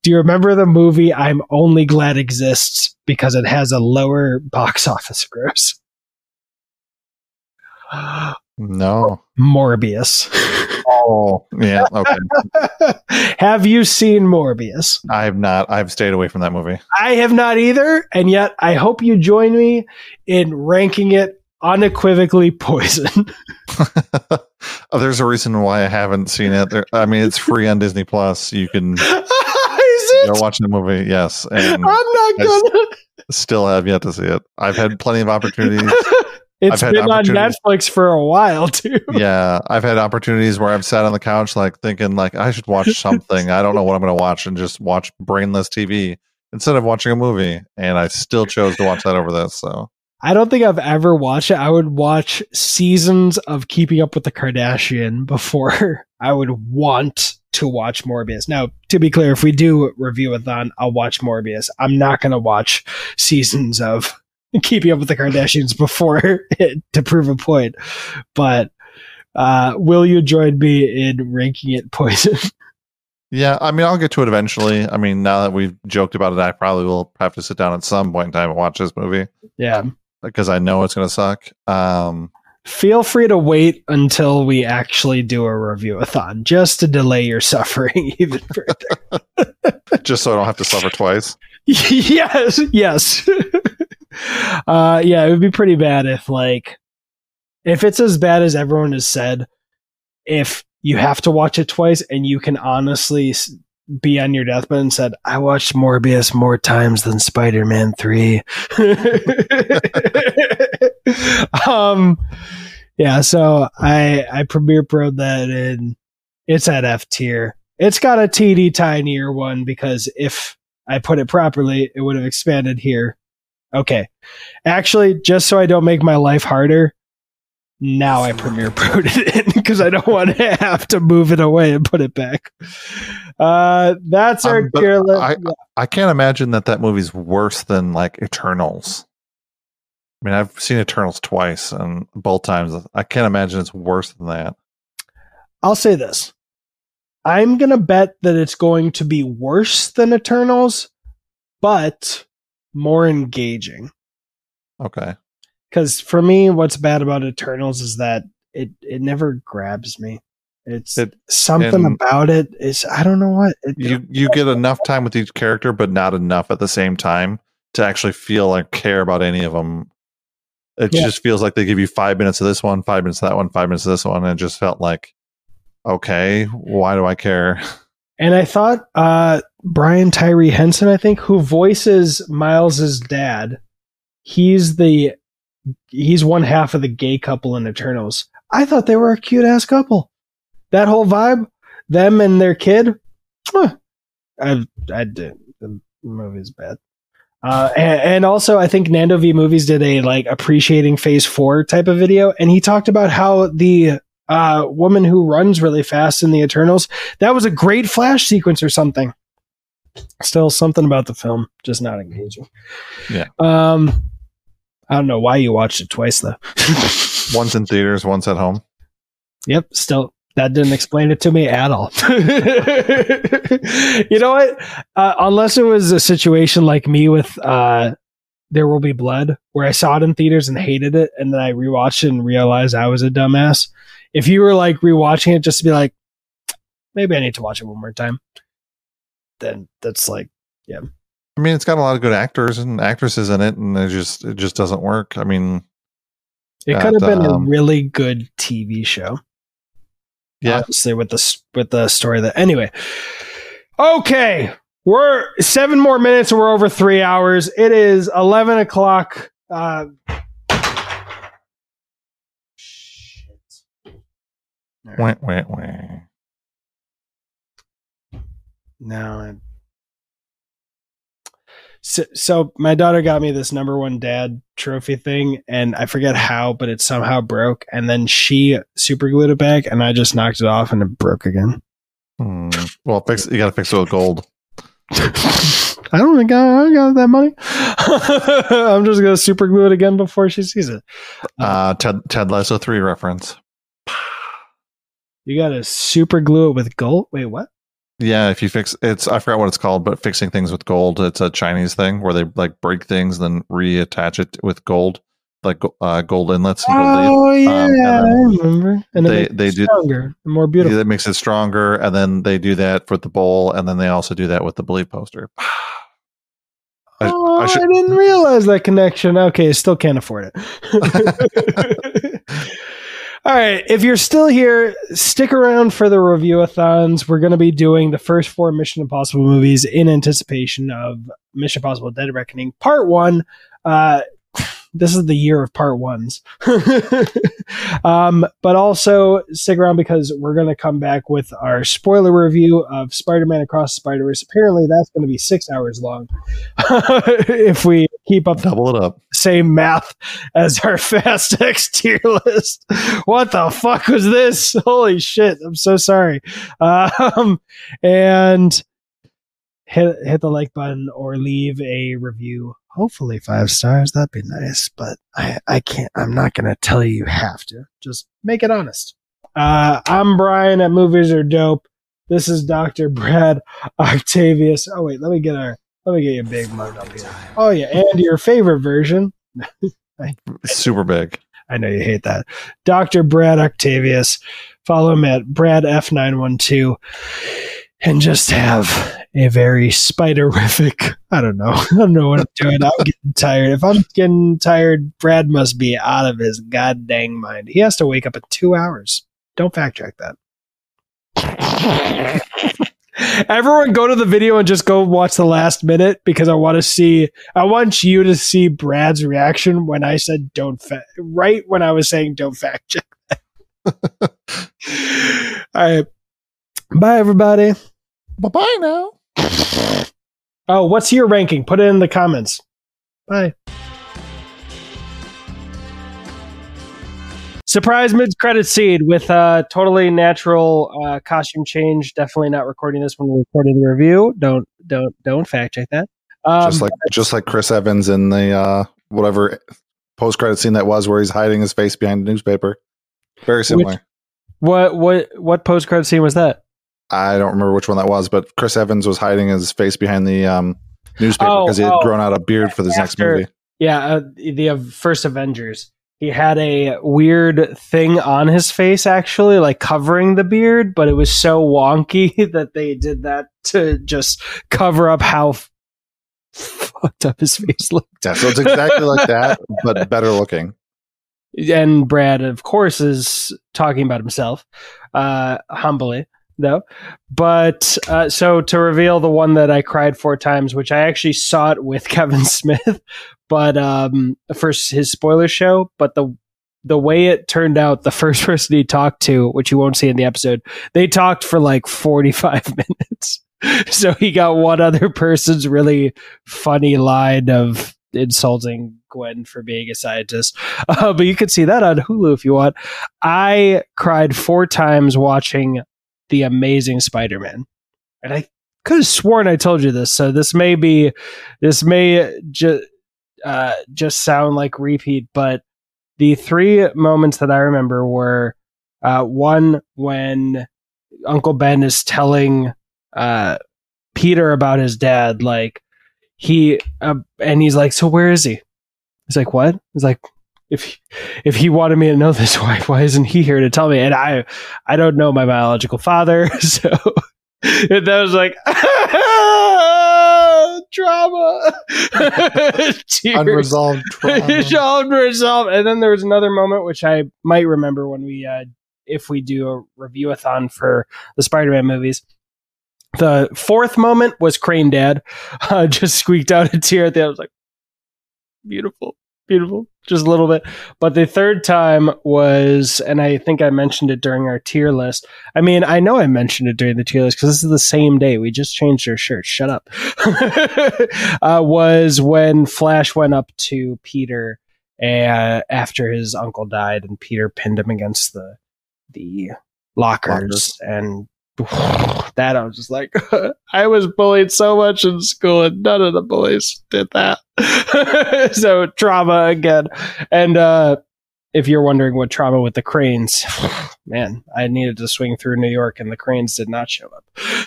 Do you remember the movie I'm Only Glad Exists because it has a lower box office gross? *gasps* *gasps* No. Morbius. Oh, yeah. Okay. *laughs* have you seen Morbius? I have not. I've stayed away from that movie. I have not either, and yet I hope you join me in ranking it unequivocally poison. *laughs* *laughs* Oh, there's a reason why I haven't seen it. There, I mean, it's free on Disney Plus. You can Is it? go watch the movie. Yes, and I'm not gonna. still have yet to see it. I've had plenty of opportunities. It's I've been on Netflix for a while *laughs* too. yeah, I've had opportunities where I've sat on the couch like thinking like I should watch something. I don't know what I'm going to watch and just watch brainless TV instead of watching a movie. And I still chose to watch that over this. So I don't think I've ever watched it. I would watch seasons of Keeping Up with the Kardashian *laughs* before I would want to watch Morbius. Now, to be clear, if we do review a thon, I'll watch Morbius. I'm not going to watch seasons of *laughs* Keeping Up with the Kardashians before it *laughs* to prove a point. But uh, will you join me in ranking it poison? *laughs* yeah, I mean, I'll get to it eventually. I mean, now that we've joked about it, I probably will have to sit down at some point in time and watch this movie yeah. because I know it's going to suck. Um, Feel free to wait until we actually do a review a thon just to delay your suffering even further. just so I don't have to suffer twice. yes, yes. *laughs* uh, yeah, it would be pretty bad if, like, if it's as bad as everyone has said, if you have to watch it twice and you can honestly be on your deathbed and said, I watched Morbius more times than Spider Man 3. *laughs* um, yeah, so I, I premiere pro that and it's at F tier. It's got a TD tinier one because if I put it properly, it would have expanded here. Okay. Actually, just so I don't make my life harder, now I premiere proed it in *laughs* because I don't want to have to move it away and put it back. Uh, that's our Um, but tier list. I, I can't imagine that that movie's worse than like Eternals. I mean, I've seen Eternals twice, and both times I can't imagine it's worse than that. I'll say this. I'm going to bet that it's going to be worse than Eternals, but more engaging. Okay. Because for me, what's bad about Eternals is that it, it never grabs me. It's It- something about it is I don't know what it, You you get enough time with each character, but not enough at the same time to actually feel like care about any of them. It Yeah. just feels like they give you five minutes of this one, five minutes of that one, five minutes of this one, and it just felt like, okay, why do I care? *laughs* And I thought uh, Brian Tyree Henry, I think, who voices Miles's dad, he's the he's one half of the gay couple in Eternals. I thought they were a cute ass couple. That whole vibe, them and their kid. huh. I I did the movie's bad. Uh, and, and also, I think Nando V Movies did a like appreciating Phase Four type of video, and he talked about how the uh, woman who runs really fast in the Eternals that was a great flash sequence or something. Still something about the film, just not engaging. Yeah. Um, I don't know why you watched it twice though. *laughs* One's in theaters, one's at home. yep. Still, that didn't explain it to me at all. *laughs* you know what? Uh, unless it was a situation like me with uh, There Will Be Blood, where I saw it in theaters and hated it, and then I rewatched it and realized I was a dumbass. If you were like rewatching it just to be like, maybe I need to watch it one more time, then that's like, yeah. I mean, it's got a lot of good actors and actresses in it, and it just it just doesn't work. I mean, it could have been um, a really good TV show. yeah, obviously with the with the story that anyway. Okay, we're seven more minutes we're over three hours. It is eleven o'clock. Uh, Wah, wah, wah. No. I... So, so my daughter got me this number one dad trophy thing, and I forget how, but it somehow broke. And then she super glued it back, and I just knocked it off, and it broke again. Hmm. Well, fix you got to fix it with gold. *laughs* I don't think I, I got that money. *laughs* I'm just gonna super glue it again before she sees it. Uh, Ted Ted Lasso three reference. You gotta super glue it with gold. Wait, what? Yeah, if you fix it's I forgot what it's called, but fixing things with gold, it's a Chinese thing where they like break things, and then reattach it with gold, like uh, gold inlets. And gold. Oh yeah, Um, and then I remember. And they- it they it do- stronger, and more beautiful. That makes it stronger, and then they do that for the bowl, and then they also do that with the believe poster. *sighs* I- oh, I I, didn't realize that connection. Okay, I still can't afford it. *laughs* *laughs* *laughs* All right, if you're still here, stick around for the review-a-thons. We're going to be doing the first four Mission Impossible movies in anticipation of Mission Impossible: Dead Reckoning Part One. Uh, this is the year of part ones. *laughs* um, but also stick around because we're going to come back with our spoiler review of Spider-Man Across the Spider-Verse. Apparently, that's going to be six hours long *laughs* if we keep up Double it up. Same math as our *laughs* Fast X tier list. What the fuck was this? *laughs* Holy shit! I'm so sorry. Um, and hit hit the like button or leave a review. Hopefully five stars. That'd be nice. But I I can't. I'm not gonna tell you you have to. Just make it honest. Uh, I'm Brian at Movies Are Dope. This is Dr. Brad Octavius. Oh wait, let me get our let me get you a big mug up here. Oh yeah, and your favorite version. *laughs* Super big. I know you hate that. Dr. Brad Octavius. Follow him at Brad F912 and just have a very spiderific. I don't know. *laughs* I don't know what I'm doing. I'm getting tired. If I'm getting tired, Brad must be out of his god dang mind. He has to wake up in two hours. Don't fact check that. *laughs* Everyone go to the video and just go watch the last minute because I want to see I want you to see Brad's reaction when I said don't fa- right when I was saying don't fact check. *laughs* All right. Bye everybody. Bye bye now. Oh, what's your ranking? Put it in the comments. Bye. Surprise mid credit seed with a totally natural uh, costume change. Definitely not recording this when we're recording the review. Don't don't don't fact check that. Um, just like just like Chris Evans in the uh, whatever post credit scene that was where he's hiding his face behind the newspaper. Very similar. what what what post credit scene was that? I don't remember which one that was, but Chris Evans was hiding his face behind the um, newspaper Oh, because he had oh. grown out a beard for this next movie. Yeah, uh, the uh, first Avengers. He had a weird thing on his face, actually, like covering the beard, but it was so wonky *laughs* that they did that to just cover up how f- fucked up his face looked. Yeah, so it's exactly like that, *laughs* but better looking. And Brad, of course, is talking about himself, uh, humbly though. But uh, so to reveal the one that I cried four times, which I actually saw it with *laughs* Kevin Smith, but um, for his spoiler show. But the the way it turned out, the *laughs* first person he talked to, which you won't see in the episode, they talked for like forty five *laughs* minutes. So he got one other person's really funny line of insulting Gwen for being a scientist. *laughs* Uh, but you can see that on Hulu if you want. I cried four times watching The Amazing Spider Man. And I could have sworn I told you this. So this may be, this may just, uh, just sound like repeat, but the three moments that I remember were uh, one when Uncle Ben is telling uh, Peter about his dad, like he, uh, and he's like, "So where is he?" He's like, "What?" He's like, "If he, if he wanted me to know this, *laughs* why why isn't he here to tell me?" And I I don't know my biological father, *laughs* so that was like *laughs* drama, *laughs* Unresolved trauma. *laughs* unresolved. And then there was another moment which I might remember when we, uh, if we do a review-a-thon for the Spider-Man movies. The fourth moment was Crane Dad, *laughs* uh, just squeaked out a tear at the end. I was like, beautiful, beautiful, just a little bit. But the third time was, and I think I mentioned it during our tier list. I mean, I know I mentioned it during the tier list because this is the same day. We just changed our shirts. Shut up. *laughs* uh, was when Flash went up to Peter uh, after his uncle died, and Peter pinned him against the the lockers, and *sighs* that I was just like, *laughs* I was bullied so much in school, and none of the boys did that. *laughs* so trauma again. And uh, if you're wondering what trauma with the cranes, *sighs* man, I needed to swing through New York, and the cranes did not show up.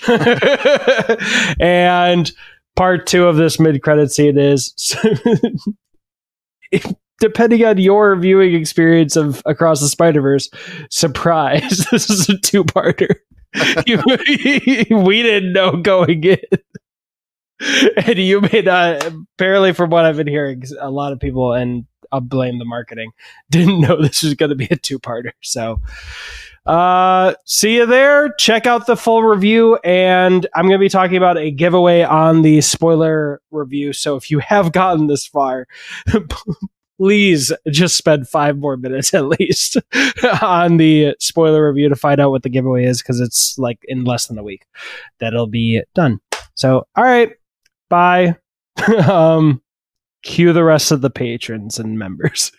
*laughs* and part two of this mid-credit scene is. depending on your viewing experience of Across the Spider Verse, surprise, this is a two-parter. *laughs* we didn't know going in. And you may not, apparently, from what I've been hearing, a lot of people, and I'll blame the marketing, *laughs* didn't know this was going to be a two parter. So, uh, see you there. Check out the full review. And I'm going to be talking about a giveaway on the spoiler review. So, if you have gotten this far, *laughs* please just spend five more minutes *laughs* at least on the spoiler review to find out what the giveaway is because it's like in less than a week that'll be done. So, all right, bye. *laughs* um, cue the rest of the patrons and members.